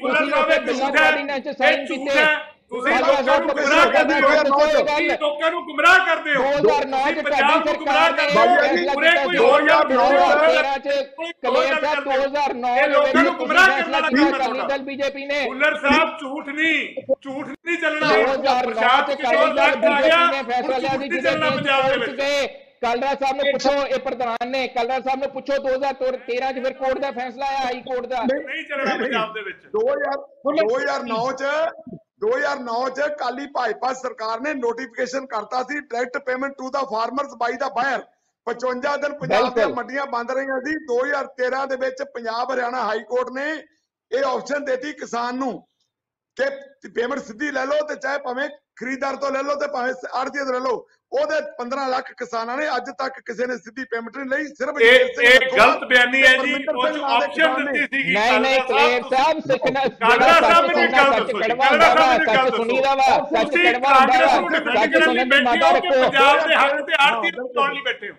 ਤੁਸੀਂ ਉੱਥੇ ਬਿੱਲਾਂ ਕਾਰਡੀਨੈਂਸ ਸਾਈਨ ਕੀਤੇ। ਤੁਸੀਂ ਲੋਕਾਂ ਸਾਹਿਬ ਨੂੰ ਗੁੰਮਰਾਹ ਕਰਦੇ ਹੋ। ਤੁਸੀਂ ਲੋਕਾਂ ਨੂੰ ਗੁੰਮਰਾਹ ਕਰਦੇ ਹੋ। 2009 ਚ ਪੰਜਾਬ ਨੂੰ ਗੁੰਮਰਾਹ ਕਰਦੇ ਹੋ। ਪੂਰੇ ਕੋਈ ਹੋਰ ਗੱਲ 2013 ਚ ਕਲੇਰ ਸਾਹਿਬ 2009 ਇਹ ਦੇ ਲੋਕਾਂ ਨੂੰ ਗੁੰਮਰਾਹ ਕਰਨ ਵਾਲਾ ਕੰਮ ਅਕਾਲੀ ਦਲ ਬੀਜੇਪੀ ਨੇ। ਭੁੱਲਰ ਸਾਹਿਬ ਝੂਠ ਨਹੀਂ ਝੂਠ ਨਹੀਂ ਚੱਲਣਾ। 2009 ਚ ਅਕਾਲੀ ਦਲ ਬੀਜੇਪੀ ਨੇ ਫੈਸਲਾ ਲਿਆ ਸੀ ਜਿਹਦੇ ਚੱਲਣਾ ਪੰਜਾਬ ਦੇ ਵਿੱਚ। ਕਾਲਰਾ ਸਾਹਿਬ ਨੂੰ ਪੁੱਛੋ ਇਹ ਪ੍ਰਧਾਨ ਨੇ। ਕਾਲਰਾ ਸਾਹਿਬ ਨੂੰ ਪੁੱਛੋ 2013 ਚ ਫਿਰ ਕੋਰਟ ਦਾ ਫੈਸਲਾ ਆਇਆ ਹਾਈ ਕੋਰਟ ਦਾ। ਨਹੀਂ ਚੱਲਣਾ ਪੰਜਾਬ ਦੇ ਵਿੱਚ। 2000 2009 ਚ 2009 ਚ ਕਾਲੀ ਭਾਜਪਾ ਸਰਕਾਰ ਨੇ ਨੋਟੀਫਿਕੇਸ਼ਨ ਕਰਤਾ ਸੀ direct payment to the farmers by the buyer 55 ਦਿਨ ਪੰਜਾਬ ਦੀਆਂ। ਮੰਡੀਆਂ ਬੰਦ ਰਹੀਆਂ ਸੀ। 2013 ਦੇ ਵਿੱਚ ਪੰਜਾਬ ਹਰਿਆਣਾ ਹਾਈ ਕੋਰਟ ਨੇ ਇਹ ਆਪਸ਼ਨ ਦਿੱਤੀ ਕਿਸਾਨ ਨੂੰ। ਕਿ ਪੇਮੈਂਟ ਸਿੱਧੀ ਲੈ ਲਓ ਤੇ ਚਾਹੇ ਭਾਵੇਂ ਖਰੀਦਦਾਰ ਤੋਂ ਲੈ ਲਓ ਤੇ ਭਾਵੇਂ ਆੜਤੀਏ ਤੋਂ ਲੈ ਲਓ ਉਹਦੇ 15 ਲੱਖ ਕਿਸਾਨਾਂ ਨੇ ਅੱਜ ਤੱਕ ਕਿਸੇ ਨੇ ਸਿੱਧੀ ਪੇਮੈਂਟ ਨਹੀਂ ਲਈ ਸਿਰਫ ਇਹ ਇਹ ਗਲਤ ਬਿਆਨੀ ਹੈ ਜੀ। ਉਹ ਨਾਂ ਦੇ ਆਪਸ਼ਨ ਨੇ। ਦਿੱਤੀ ਸੀਗੀ। ਨਹੀਂ ਨਹੀਂ ਕਲੇਰ ਸਾਹਿਬ ਸਿੱਖਣਾ ਕਾਲਰਾ ਸਾਹਿਬ ਇੱਕ ਗੱਲ ਦੱਸੋ ਹੁੰਦਾ ਸਾਹਿਬ ਇੱਕ ਗੱਲ ਸੱਚ ਸੁਣੀਦਾ ਵਾ। ਸੱਚ ਕੜਵਾ ਕਾਂਗਰਸ ਨੂੰ ਸੱਚ ਕਰਨ ਸੁਣਨ ਲਈ ਦੀ ਬੈਠੇ ਮਾਤਾ ਹੋ। ਕਿ ਰੱਖੋ। ਪੰਜਾਬ ਦੇ ਹੱਕ ਤੇ ਆੜਤੀ ਹਾਂ, ਤੋੜਨ ਲਈ ਬੈਠੇ ਹੋ।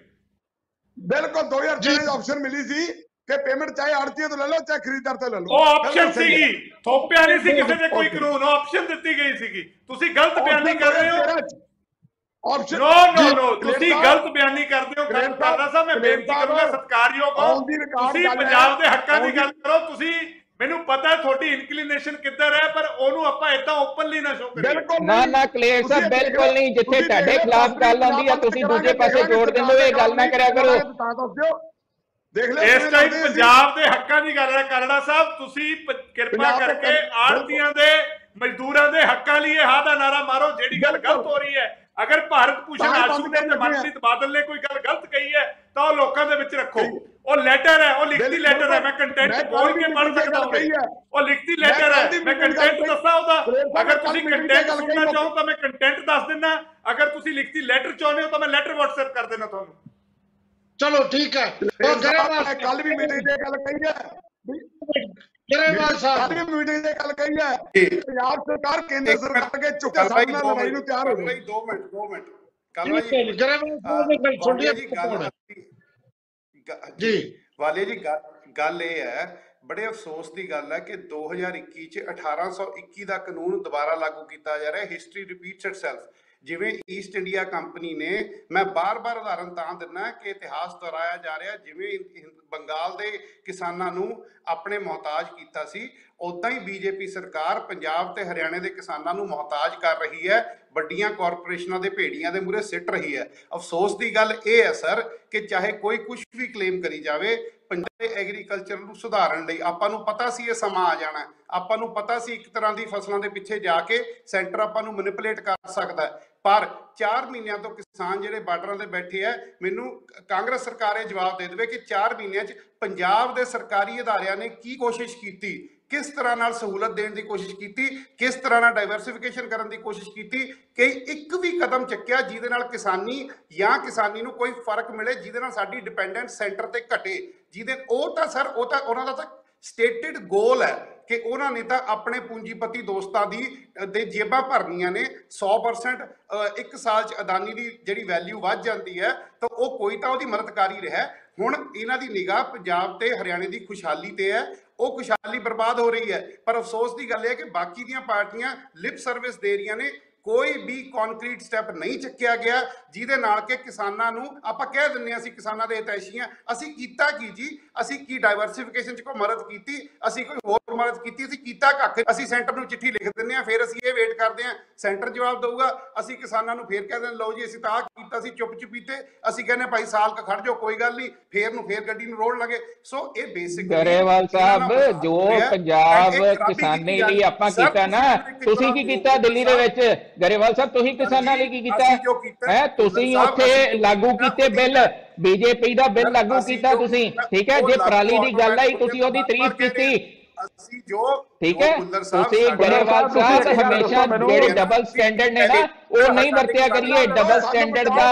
ਬਿਲਕੁਲ 2013 ਚ ਆਪਸ਼ਨ ਮਿਲੀ ਸੀ। ਕਿ ਪੇਮੈਂਟ ਚਾਹੇ ਆੜਤੀਆਂ ਤੋਂ ਲੈ ਲਓ ਚਾਹੇ ਖਰੀਦਦਾਰ ਤੋਂ ਲੈ ਲਓ। ਉਹ ਆਪਸ਼ਨ। ਸੀਗੀ। ਥੋਪਿਆ ਨਹੀਂ ਸੀ ਕਿਸੇ ਦੇ ਕੋਈ. ਕਾਨੂੰਨ ਉਹ ਆਪਸ਼ਨ ਦਿੱਤੀ ਗਈ ਸੀਗੀ। ਤੁਸੀਂ ਗਲਤ ਬਿਆਨੀ ਕਰ ਰਹੇ ਹੋ। ਆਪਸ਼ਨ ਨੋ ਨੋ ਨੋ ਤੁਸੀਂ ਗਲਤ ਬਿਆਨੀ ਕਰਦੇ ਹੋ। ਕਲੇਰ ਕਾਲਾ ਸਾਹਿਬ ਮੈਂ ਬੇਨਤੀ ਕਰੂੰਗਾ ਸਤਿਕਾਰਯੋਗ ਤੁਸੀਂ ਗੱਲ ਪੰਜਾਬ ਦੇ ਹੱਕਾਂ ਦੀ ਗੱਲ ਕਰੋ। ਤੁਸੀਂ ਮੈਨੂੰ ਪਤਾ ਹੈ ਤੁਹਾਡੀ ਇਨਕਲੀਨੇਸ਼ਨ ਕਿੱਧਰ ਹੈ ਪਰ ਉਹਨੂੰ ਆਪਾਂ ਇਦਾਂ ਓਪਨਲੀ ਨਾ ਸ਼ੋ ਕਰੀਏ। ਬਿਲਕੁਲ ਨਾ ਨਾ ਕਲੇਰ ਸਾਹਿਬ ਬਿਲਕੁਲ ਨਹੀਂ। ਜਿੱਥੇ ਤੁਹਾਡੇ ਖਿਲਾਫ ਗੱਲ ਆਉਂਦੀ ਆ ਤੁਸੀਂ ਦੂਜੇ ਪਾਸੇ ਜੋੜ ਦਿੰਦੇ ਹੋ ਇਹ ਗੱਲ ਨਾ ਕਰਿਆ ਕਰੋ। ਤਾਂ ਦੱਸ ਦਿਓ। ਦੇਖ ਲਿਓ ਇਸ ਟਾਈਮ। ਪੰਜਾਬ ਦੇ ਹੱਕਾਂ ਦੀ ਗੱਲ ਹੈ ਕਰੜਾ ਸਾਹਿਬ ਤੁਸੀਂ ਕਿਰਪਾ ਕਰਕੇ ਆੜਤੀਆਂ ਦੇ ਮਜ਼ਦੂਰਾਂ ਦੇ ਹੱਕਾਂ ਲਈ ਇਹ ਹਾਂ ਦਾ ਨਾਰਾ ਮਾਰੋ ਜਿਹੜੀ ਗੱਲ ਗਲਤ ਹੋ ਰਹੀ ਹੈ। ਅਗਰ ਭਾਰਤ ਭੂਸ਼ਣ ਆਸ਼ੂ ਨੇ ਤੇ। ਮਨਪ੍ਰੀਤ ਬਾਦਲ ਨੇ ਕੋਈ ਗੱਲ ਗਲਤ ਕਹੀ ਹੈ ਤਾਂ ਉਹ ਲੋਕਾਂ ਦੇ ਵਿੱਚ ਰੱਖੋ। ਉਹ ਲੈਟਰ ਹੈ ਉਹ ਲਿਖਤੀ। ਲੈਟਰ ਹੈ ਮੈਂ ਕੰਟੈਂਟ ਬੋਲ ਕੇ ਪੜ੍ਹ ਸਕਦਾ ਹੈ। ਉਹ ਲਿਖਤੀ ਲੈਟਰ ਹੈ ਮੈਂ ਕੰਟੈਂਟ ਦੱਸਾਂ ਉਹਦਾ। ਅਗਰ ਤੁਸੀਂ ਕੰਟੈਂਟ ਸੁਣਨਾ ਚਾਹੋ ਤਾਂ ਮੈਂ ਕੰਟੈਂਟ ਦੱਸ ਦਿੰਦਾ। ਅਗਰ ਤੁਸੀਂ ਲਿਖਤੀ ਲੈਟਰ ਚਾਹੁੰਦੇ ਹੋ ਤਾਂ ਮੈਂ ਲੈਟਰ WhatsApp ਕਰ ਦੇਣਾ ਤੁਹਾਨੂੰ। ਚਲੋ ਠੀਕ ਹੈ। ਉਹ ਗਰੇਵਾਲ ਕੱਲ ਵੀ ਮੀਟਿੰਗ ਤੇ ਗੱਲ ਕਹੀ ਹੈ। ਗਰੇਵਾਲ ਕੱਲ ਸਾਹਿਬ ਵੀ ਮੀਟਿੰਗ ਤੇ ਗੱਲ ਕਹੀ ਹੈ। ਜੀ। ਪੰਜਾਬ ਸਰਕਾਰ ਕੇਂਦਰ ਸਰਕਾਰ ਕੇ ਬਾਈ ਸਾਹਮਣੇ ਲੜਾਈ ਨੂੰ ਤਿਆਰ ਹੋ ਬਾਈ ਦੋ ਮਿੰਟ ਦੋ ਮਿੰਟ। ਕੱਲ ਹੈ ਜੀ, ਗਰੇਵਾਲ ਸਾਹਿਬ ਨੇ ਗੱਲ ਸੁਣ ਵਾਲੀਆ ਜੀ ਗ- ਜੀ। ਗੱਲ ਇਹ ਹੈ ਬੜੇ ਅਫਸੋਸ ਦੀ ਗੱਲ ਹੈ ਕਿ 2021 ਚ 1821 ਦਾ ਕਾਨੂੰਨ ਦੁਬਾਰਾ ਲਾਗੂ ਕੀਤਾ ਜਾ ਰਿਹਾ ਹਿਸਟਰੀ ਰਿਪੀਟਸ ਇਟਸੈਲਫ ਜਿਵੇਂ ਈਸਟ ਇੰਡੀਆ ਕੰਪਨੀ ਨੇ, ਮੈਂ ਬਾਰ-ਬਾਰ ਉਦਾਹਰਨ ਤਾਂ ਦਿੰਦਾ ਕਿ ਇਤਿਹਾਸ ਦੁਹਰਾਇਆ ਜਾ ਰਿਹਾ, ਜਿਵੇਂ ਹਿੰ- ਬੰਗਾਲ ਦੇ ਕਿਸਾਨਾਂ ਨੂੰ ਆਪਣੇ ਮੁਹਤਾਜ ਕੀਤਾ ਸੀ ਉਦਾਂ ਹੀ ਬੀਜੇਪੀ ਸਰਕਾਰ ਪੰਜਾਬ ਤੇ ਹਰਿਆਣੇ ਦੇ ਕਿਸਾਨਾਂ ਨੂੰ ਮੁਹਤਾਜ ਕਰ ਰਹੀ ਹੈ, ਵੱਡੀਆਂ ਕਾਰਪੋਰੇਸ਼ਨਾਂ ਦੇ ਭੇੜੀਆਂ ਦੇ ਮੂਹਰੇ ਸਿੱਟ ਰਹੀ ਹੈ ਅਫਸੋਸ ਦੀ ਗੱਲ ਇਹ ਹੈ, ਸਰ, ਕਿ ਚਾਹੇ ਕੋਈ ਕੁਝ ਵੀ ਕਲੇਮ ਕਰੀ ਜਾਵੇ, ਪੰਜਾਬ ਦੇ ਐਗਰੀਕਲਚਰ ਨੂੰ ਸੁਧਾਰਨ ਲਈ ਆਪਾਂ ਨੂੰ ਪਤਾ ਸੀ ਇਹ ਸਮਾਂ ਆ ਜਾਣਾ ਹੈ। ਆਪਾਂ ਨੂੰ ਪਤਾ ਸੀ ਇੱਕ ਤਰ੍ਹਾਂ ਦੀ ਫਸਲਾਂ ਦੇ ਪਿੱਛੇ ਜਾ ਕੇ ਸੈਂਟਰ ਆਪਾਂ ਨੂੰ ਮੈਨੀਪੂਲੇਟ ਕਰ ਸਕਦਾ ਹੈ। ਪਰ 4 ਮਹੀਨਿਆਂ ਤੋਂ ਕਿਸਾਨ ਜਿਹੜੇ ਬਾਰਡਰਾਂ ਤੇ ਬੈਠੇ ਆ, ਮੈਨੂੰ ਕਾਂਗਰਸ ਸਰਕਾਰ ਇਹ ਜਵਾਬ ਦੇ ਦੇਵੇ ਕਿ 4 ਮਹੀਨਿਆਂ 'ਚ ਪੰਜਾਬ ਦੇ ਸਰਕਾਰੀ ਅਦਾਰਿਆਂ ਨੇ ਕੀ ਕੋਸ਼ਿਸ਼ ਕੀਤੀ? ਕਿਸ ਤਰ੍ਹਾਂ ਨਾਲ ਸਹੂਲਤ ਦੇਣ ਦੀ ਕੋਸ਼ਿਸ਼ ਕੀਤੀ? ਕਿਸ ਤਰ੍ਹਾਂ ਨਾਲ ਡਾਈਵਰਸਿਫਿਕੇਸ਼ਨ ਕਰਨ ਦੀ ਕੋਸ਼ਿਸ਼ ਕੀਤੀ? ਕਿ ਇੱਕ ਵੀ ਕਦਮ ਚੱਕਿਆ ਜਿਹਦੇ ਨਾਲ ਕਿਸਾਨੀ ਜਾਂ ਕਿਸਾਨੀ ਨੂੰ ਕੋਈ ਫ਼ਰਕ ਮਿਲੇ, ਜਿਹਦੇ ਨਾਲ ਸਾਡੀ ਡਿਪੈਂਡੈਂਸ ਸੈਂਟਰ ਤੇ ਘਟੇ। ਜਿਹਦੇ, ਉਹ ਤਾਂ ਸਰ ਉਹ ਤਾਂ ਉਹਨਾਂ ਦਾ ਤਾਂ ਸਟੇਟਡ ਗੋਲ ਹੈ। ਕਿ ਉਹਨਾਂ ਨੇ ਤਾਂ ਆਪਣੇ ਪੂੰਜੀਪਤੀ ਦੋਸਤਾਂ ਦੀ ਅ, ਦੇ ਜੇਬਾਂ ਭਰਨੀਆਂ ਨੇ। 100% ਅ, ਇੱਕ ਸਾਲ ਚ ਅਦਾਨੀ ਦੀ ਜਿਹੜੀ ਵੈਲਿਊ ਵੱਧ ਜਾਂਦੀ ਹੈ ਤਾਂ ਉਹ ਕੋਈ ਤਾਂ ਉਹਦੀ ਮਦਦ ਕਰ ਹੀ ਰਿਹਾ ਹੈ। ਹੁਣ ਇਹਨਾਂ ਦੀ ਨਿਗਾਹ ਪੰਜਾਬ ਤੇ ਹਰਿਆਣੇ ਦੀ ਖੁਸ਼ਹਾਲੀ ਤੇ ਹੈ। ਉਹ ਖੁਸ਼ਹਾਲੀ ਬਰਬਾਦ ਹੋ ਰਹੀ ਹੈ। ਪਰ ਅਫਸੋਸ ਦੀ ਗੱਲ ਇਹ ਹੈ ਕਿ ਬਾਕੀ ਦੀਆਂ ਪਾਰਟੀਆਂ ਲਿਪ ਸਰਵਿਸ ਦੇ ਰਹੀਆਂ ਨੇ। ਕੋਈ ਵੀ ਕੰਕਰੀਟ ਸਟੈਪ ਨਹੀਂ ਚੱਕਿਆ ਗਿਆ ਜਿਹਦੇ ਨਾਲ ਕਿ ਕਿਸਾਨਾਂ ਨੂੰ ਆਪਾਂ ਕਹਿ ਦਿੰਨੇ ਹਾਂ ਅਸੀਂ ਕਿਸਾਨਾਂ ਦੇ ਹਿਤੈਸ਼ੀ ਹਾਂ। ਅਸੀਂ ਕੀਤਾ ਕੀ ਜੀ? ਅਸੀਂ ਕੀ ਡਾਈਵਰਸਿਫਿਕੇਸ਼ਨ ਚ ਕੋਈ ਮਦਦ ਕੀਤੀ? ਅਸੀਂ ਕੋਈ ਹੋਰ ਮਦਦ ਕੀਤੀ? ਅਸੀਂ ਕੀਤਾ ਕੱਖ? ਅਸੀਂ ਸੈਂਟਰ ਨੂੰ ਚਿੱਠੀ ਲਿਖ ਦਿੰਨੇ ਆ ਫਿਰ ਅਸੀਂ ਇਹ ਵੇਟ ਕਰਦੇ ਆ ਸੈਂਟਰ ਜਵਾਬ ਦਊਗਾ ਅਸੀਂ ਕਿਸਾਨਾਂ ਨੂੰ ਫੇਰ ਕਹਿ ਦਿੰਦੇ ਲਓ ਜੀ ਅਸੀਂ ਤਾਂ ਆਹ ਕੀਤਾ ਸੀ ਚੁੱਪ ਚੁਪੀਤੇ ਅਸੀਂ ਕਹਿੰਦੇ ਭਾਈ ਸਾਲ ਕ ਖੜ ਜਾਓ ਕੋਈ ਗੱਲ ਨਹੀਂ। ਫੇਰ ਨੂੰ ਫੇਰ ਗੱਡੀ ਨੂੰ ਰੋੜ ਲਾਂਗੇ। ਸੋ ਇਹ ਬੇਸਿਕ ਗਰੇਵਾਲ ਸਾਹਿਬ ਜੋ ਪੰਜਾਬ ਕਿਸਾਨੀ ਲਈ ਆਪਾਂ ਕੀਤਾ ਨਾ ਤੁਸੀਂ ਕੀ ਕੀਤਾ ਦਿੱਲੀ ਦੇ ਵਿੱਚ? ਗਰੇਵਾਲ ਸਾਹਿਬ ਤੁਸੀਂ ਕਿਸਾਨਾਂ ਲਈ ਕੀ ਕੀਤਾ? ਹੈ ਤੁਸੀਂ ਉੱਥੇ ਲਾਗੂ ਕੀਤੇ ਬਿੱਲ ਬੀਜੇਪੀ ਦਾ ਬਿੱਲ ਲਾਗੂ ਕੀਤਾ ਤੁਸੀਂ ਠੀਕ ਹੈ? ਜੇ ਪਰਾਲੀ ਦੀ ਗੱਲ ਆਈ ਤੁਸੀਂ ਉਹਦੀ ਤਾਰੀਫ ਕੀਤੀ। ਅਸੀਂ ਜੋ ਠੀਕ ਹੈ? ਤੁਸੀਂ ਗਰੇਵਾਲ ਸਾਹਿਬ ਹਮੇਸ਼ਾ ਜਿਹੜੇ ਡਬਲ ਸਟੈਂਡਰਡ ਨੇ ਨਾ ਉਹ ਨਹੀਂ ਵਰਤਿਆ ਕਰੀਏ। ਡਬਲ ਸਟੈਂਡਰਡ ਦਾ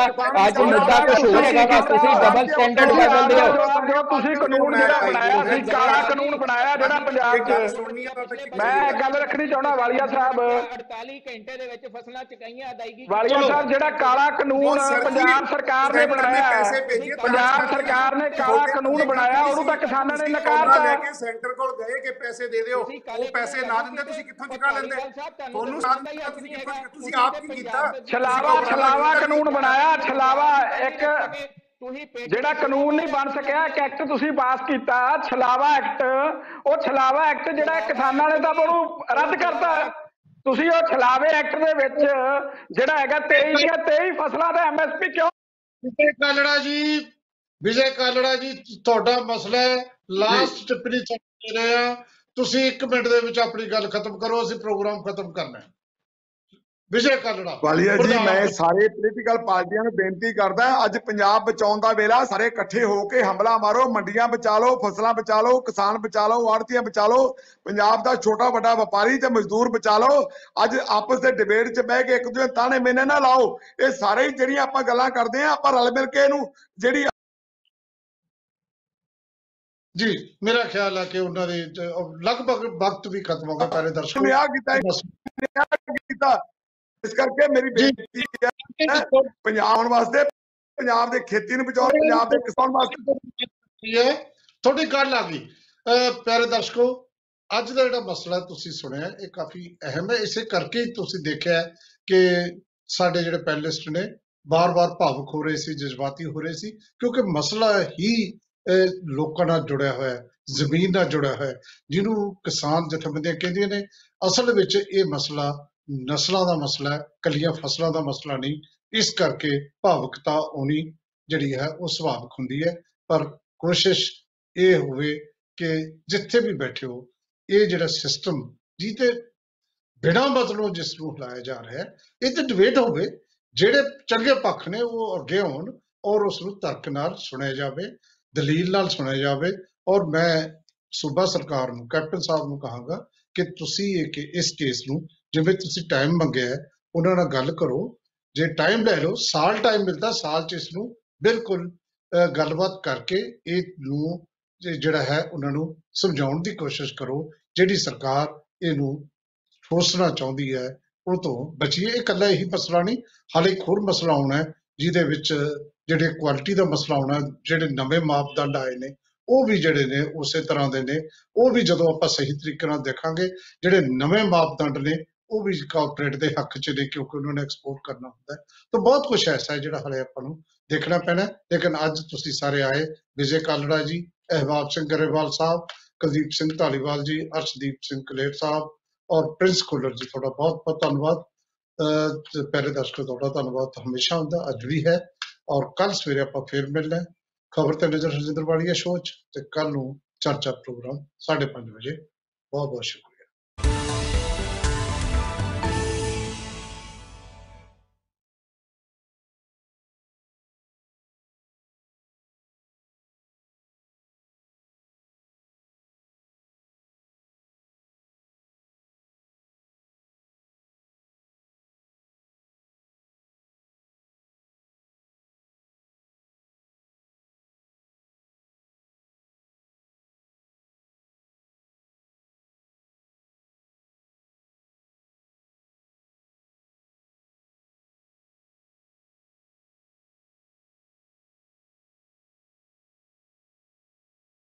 ਅੱਜ ਮੁੱਦਾ ਕੁਝ ਹੋਰ ਹੈਗਾ ਵਾ। ਤੁਸੀਂ ਡਬਲ ਸਟੈਂਡਰਡ ਬਦਲਦੇ ਹੋ। ਤੁਸੀਂ ਕਾਨੂੰਨ ਜਿਹੜਾ ਬਣਾਇਆ ਸੀ ਕਾਲਾ ਕਾਨੂੰਨ ਬਣਾਇਆ ਜਿਹੜਾ ਪੰਜਾਬ 'ਚ ਮੈਂ ਇੱਕ ਗੱਲ ਰੱਖਣੀ ਚਾਹੁੰਦਾ ਵਾਲੀਆ ਸਾਹਿਬ। 48 ਘੰਟੇ ਦੇ ਵਿੱਚ ਫਸਲਾਂ ਚੁਕਾਈਆਂ ਅਦਾਇਗੀ ਵਾਲੀਆ ਸਾਹਿਬ ਜਿਹੜਾ ਕਾਲਾ ਕਾਨੂੰਨ ਪੰਜਾਬ ਸਰਕਾਰ ਨੇ ਬਣਾਇਆ ਪੰਜਾਬ ਸਰਕਾਰ ਨੇ ਕਾਲਾ ਕਾਨੂੰਨ ਬਣਾਇਆ ਉਹਨੂੰ ਤਾਂ ਕਿਸਾਨਾਂ ਨੇ ਨਕਾਰਤਾ। ਲੈ ਹੈ। ਕੇ ਸੈਂਟਰ ਕੋਲ ਗਏ ਕਿ ਪੈਸੇ ਦੇ ਦਿਓ। ਉਹ ਪੈਸੇ ਨਾ ਦਿੰਦੇ ਤੁਸੀਂ ਕਿੱਥੋਂ ਚੁਕਾ ਲੈਂਦੇ? ਤੁਹਾਨੂੰ ਸਾਥ ਤੁਸੀਂ ਕਿੱਥੋਂ। ਤੁਸੀਂ ਆਪ ਕੀ ਕੀਤਾ? ਛਲਾਵਾ ਛਲਾਵਾ ਕਾਨੂੰਨ ਬਣਾਇਆ ਛਲਾਵਾ ਇੱਕ ਜਿਹੜਾ ਕਾਨੂੰਨ ਨਹੀਂ ਬਣ ਸਕਿਆ ਇੱਕ ਐਕਟ ਤੁਸੀਂ ਪਾਸ ਕੀਤਾ ਛਲਾਵਾ ਐਕਟ। ਉਹ ਛਲਾਵਾ ਐਕਟ ਜਿਹੜਾ ਕਿਸਾਨਾਂ ਨੇ ਤਾਂ ਉਹਨੂੰ ਰੱਦ ਕਰਤਾ। ਤੁਸੀਂ ਉਹ ਛਲਾਵੇ ਐਕਟ ਦੇ ਵਿੱਚ ਜਿਹੜਾ ਹੈਗਾ 23 ਦੀਆਂ 23 ਫਸਲਾਂ ਦਾ ਐਮਐਸਪੀ ਕਿਉਂ ਵਿਜੇ ਕਾਲੜਾ ਜੀ ਵਿਜੇ ਕਾਲੜਾ ਜੀ ਤੁਹਾਡਾ ਮਸਲਾ ਹੈ। ਲਾਸਟ ਟਿੱਪਣੀ ਤੁਹਾਨੂੰ ਦੇ ਰਹੇ ਆ ਤੁਸੀਂ 1 ਮਿੰਟ ਦੇ ਵਿੱਚ ਆਪਣੀ ਗੱਲ ਖਤਮ ਕਰੋ ਅਸੀਂ ਪ੍ਰੋਗਰਾਮ ਖਤਮ ਕਰਨਾ ਹੈ। ਵਿਜੇ ਕਾਲੜਾ ਵਾਲੀਆ ਜੀ ਮੈਂ ਸਾਰੇ ਪੋਲੀਟੀਕਲ ਪਾਰਟੀਆਂ ਨੂੰ ਬੇਨਤੀ ਕਰਦਾ ਅੱਜ ਪੰਜਾਬ ਬਚਾਉਣ ਦਾ ਵੇਲਾ ਸਾਰੇ ਇਕੱਠੇ ਹੋ ਕੇ ਹਮਲਾ ਮਾਰੋ ਮੰਡੀਆਂ ਬਚਾ ਲਓ ਫਸਲਾਂ ਬਚਾ ਲਓ ਕਿਸਾਨ ਬਚਾ ਲਓ ਆੜਤੀਆਂ ਬਚਾ ਲਓ ਪੰਜਾਬ ਦਾ ਛੋਟਾ ਵੱਡਾ ਵਪਾਰੀ ਤੇ ਮਜ਼ਦੂਰ ਬਚਾ ਲਓ। ਅੱਜ ਆਪਸ ਦੇ ਡਿਬੇਟ 'ਚ ਬਹਿ ਕੇ ਇੱਕ ਦੂਜੇ ਤਾਣੇ ਮੇਨੇ ਨਾ ਲਾਓ। ਇਹ ਸਾਰੇ ਜਿਹੜੀਆਂ ਆਪਾਂ ਗੱਲਾਂ ਕਰਦੇ ਆ ਆਪਾਂ ਰਲ ਮਿਲ ਕੇ ਇਹਨੂੰ ਜਿਹੜੀ ਜੀ ਮੇਰਾ ਖਿਆਲ ਹੈ ਕਿ ਉਹਨਾਂ ਦੇ ਲਗਭਗ ਵਕਤ ਵੀ ਖਤਮ ਹੋ ਗਿਆ ਪਿਆਰੇ ਦਰਸ਼ਕੋ ਨੇ ਆ ਕੀਤਾ ਆ ਕੀਤਾ। ਇਸ ਕਰਕੇ ਮੇਰੀ ਬੇਨਤੀ ਹੈ ਪੰਜਾਬ ਆਉਣ ਵਾਸਤੇ ਪੰਜਾਬ ਦੇ ਖੇਤੀ ਨੂੰ ਬਚਾਓ ਪੰਜਾਬ ਦੇ ਕਿਸਾਨ ਵਾਸਤੇ। ਹੈ ਤੁਹਾਡੀ ਗੱਲ ਆ ਗਈ। ਪਿਆਰੇ ਦਰਸ਼ਕੋ ਅੱਜ ਦਾ ਜਿਹੜਾ ਮਸਲਾ ਤੁਸੀਂ ਸੁਣਿਆ ਇਹ ਕਾਫੀ ਅਹਿਮ ਹੈ। ਇਸੇ ਕਰਕੇ ਤੁਸੀਂ ਦੇਖਿਆ ਕਿ ਸਾਡੇ ਜਿਹੜੇ ਪੈਨਲਿਸਟ ਨੇ ਬਾਰ-ਬਾਰ ਭਾਵੁਕ ਹੋ ਰਹੇ ਸੀ ਜਜ਼ਬਾਤੀ ਹੋ ਰਹੇ ਸੀ ਕਿਉਂਕਿ ਮਸਲਾ ਹੀ ਅਹ, ਲੋਕਾਂ ਨਾਲ ਜੁੜਿਆ ਹੋਇਆ ਹੈ ਜ਼ਮੀਨ ਨਾਲ ਜੁੜਿਆ ਹੋਇਆ ਹੈ ਜਿਹਨੂੰ ਕਿਸਾਨ ਜਥੇਬੰਦੀਆਂ ਕਹਿੰਦੀਆਂ ਨੇ ਅਸਲ ਵਿੱਚ ਇਹ ਮਸਲਾ ਨਸਲਾਂ ਦਾ ਮਸਲਾ ਹੈ ਕੱਲੀਆਂ ਫਸਲਾਂ ਦਾ ਮਸਲਾ ਨਹੀਂ ਇਸ ਕਰਕੇ ਭਾਵੁਕਤਾ ਆਉਣੀ ਜਿਹੜੀ ਹੈ ਉਹ ਸੁਭਾਵਿਕ ਹੁੰਦੀ ਹੈ ਪਰ ਕੋਸ਼ਿਸ਼ ਇਹ ਹੋਵੇ ਕਿ ਜਿੱਥੇ ਵੀ ਬੈਠੇ ਹੋ ਇਹ ਜਿਹੜਾ ਸਿਸਟਮ ਜਿਹਤੇ ਬਿਨਾਂ ਮਤਲਬੋਂ ਜਿਸ ਨੂੰ ਹਿਲਾਇਆ ਜਾ ਰਿਹਾ ਹੈ ਇਹ ਤੇ ਡਿਬੇਟ ਹੋਵੇ ਜਿਹੜੇ ਚੰਗੇ ਪੱਖ ਨੇ ਉਹ ਅੱਗੇ ਆਉਣ ਔਰ ਉਸ ਨੂੰ ਤਰਕ ਨਾਲ ਸੁਣਿਆ ਜਾਵੇ ਦਲੀਲ ਨਾਲ ਸੁਣਿਆ ਜਾਵੇ ਔਰ ਮੈਂ ਸੂਬਾ ਸਰਕਾਰ ਨੂੰ ਕੈਪਟਨ ਸਾਹਿਬ ਨੂੰ ਕਹਾਂਗਾ ਕਿ ਤੁਸੀਂ ਇਹ ਕਿ ਇਸ ਕੇਸ ਨੂੰ ਜਿਵੇਂ ਤੁਸੀਂ ਟਾਈਮ ਮੰਗਿਆ ਹੈ ਉਹਨਾਂ ਨਾਲ ਗੱਲ ਕਰੋ। ਜੇ ਟਾਈਮ ਲੈ ਲਓ ਸਾਲ ਟਾਈਮ ਮਿਲਦਾ ਸਾਲ ਚ ਇਸ ਨੂੰ ਬਿਲਕੁਲ ਅਹ, ਗੱਲਬਾਤ ਕਰਕੇ ਇਹ ਨੂੰ ਜੇ ਜਿਹੜਾ ਹੈ ਉਹਨਾਂ ਨੂੰ ਸਮਝਾਉਣ ਦੀ ਕੋਸ਼ਿਸ਼ ਕਰੋ। ਜਿਹੜੀ ਸਰਕਾਰ ਇਹਨੂੰ ਠੋਸਣਾ ਚਾਹੁੰਦੀ ਹੈ ਉਹ ਤੋਂ ਬਚੀਏ। ਇਹ ਇਕੱਲਾ ਇਹੀ ਮਸਲਾ ਨਹੀਂ ਹਾਲੇ ਇੱਕ ਹੋਰ ਮਸਲਾ ਆਉਣਾ ਹੈ ਜਿਹਦੇ ਵਿੱਚ ਜਿਹੜੇ ਕੁਆਲਿਟੀ ਦਾ ਮਸਲਾ ਆਉਣਾ ਹੈ, ਜਿਹੜੇ ਨਵੇਂ ਮਾਪਦੰਡ ਆਏ ਨੇ ਉਹ ਵੀ ਜਿਹੜੇ ਨੇ ਉਸੇ ਤਰ੍ਹਾਂ ਦੇ ਨੇ। ਉਹ ਵੀ ਜਦੋਂ ਆਪਾਂ ਸਹੀ ਤਰੀਕੇ ਨਾਲ ਦੇਖਾਂਗੇ ਜਿਹੜੇ ਨਵੇਂ ਮਾਪਦੰਡ ਨੇ ਉਹ ਵੀ ਕਾਰਪੋਰੇਟ ਦੇ ਹੱਕ 'ਚ ਨੇ ਕਿਉਂਕਿ ਉਹਨਾਂ ਨੇ ਐਕਸਪੋਰਟ ਕਰਨਾ ਹੁੰਦਾ ਹੈ। ਤਾਂ ਬਹੁਤ ਕੁਝ ਐਸਾ ਹੈ ਜਿਹੜਾ ਹਲੇ ਆਪਾਂ ਨੂੰ ਦੇਖਣਾ ਪੈਣਾ ਹੈ। ਲੇਕਿਨ ਅੱਜ ਤੁਸੀਂ ਸਾਰੇ ਆਏ ਵਿਜੇ ਕਾਲੜਾ ਜੀ ਅਹਿਬਾਬ ਸਿੰਘ ਗਰੇਵਾਲ ਸਾਹਿਬ ਕੁਲਦੀਪ ਸਿੰਘ ਢਾਲੀਵਾਲ ਜੀ ਅਰਸ਼ਦੀਪ ਸਿੰਘ ਕਲੇਰ ਸਾਹਿਬ ਔਰ ਪ੍ਰਿੰਸ ਖੁੱਲਰ ਜੀ ਤੁਹਾਡਾ ਬਹੁਤ ਬਹੁਤ ਧੰਨਵਾਦ। ਅਹ ਤੇ ਪਿਆਰੇ ਦਰਸ਼ਕੋ ਤੁਹਾਡਾ ਧੰਨਵਾਦ ਤਾਂ ਹਮੇਸ਼ਾ ਹੁੰਦਾ, ਅੱਜ ਵੀ ਹੈ ਔਰ ਕੱਲ ਸਵੇਰੇ ਆਪਾਂ ਫੇਰ ਮਿਲਣਾ ਹੈ। ਖਬਰ ਤੇ ਨਜ਼ਰ ਰਜਿੰਦਰ ਵਾਲੀਆ ਸ਼ੋਅ 'ਚ ਤੇ ਕੱਲ ਨੂੰ ਚਰਚਾ ਪ੍ਰੋਗਰਾਮ 5:30 ਵਜੇ। ਬਹੁਤ ਬਹੁਤ ਸ਼ੁਕਰੀਆ।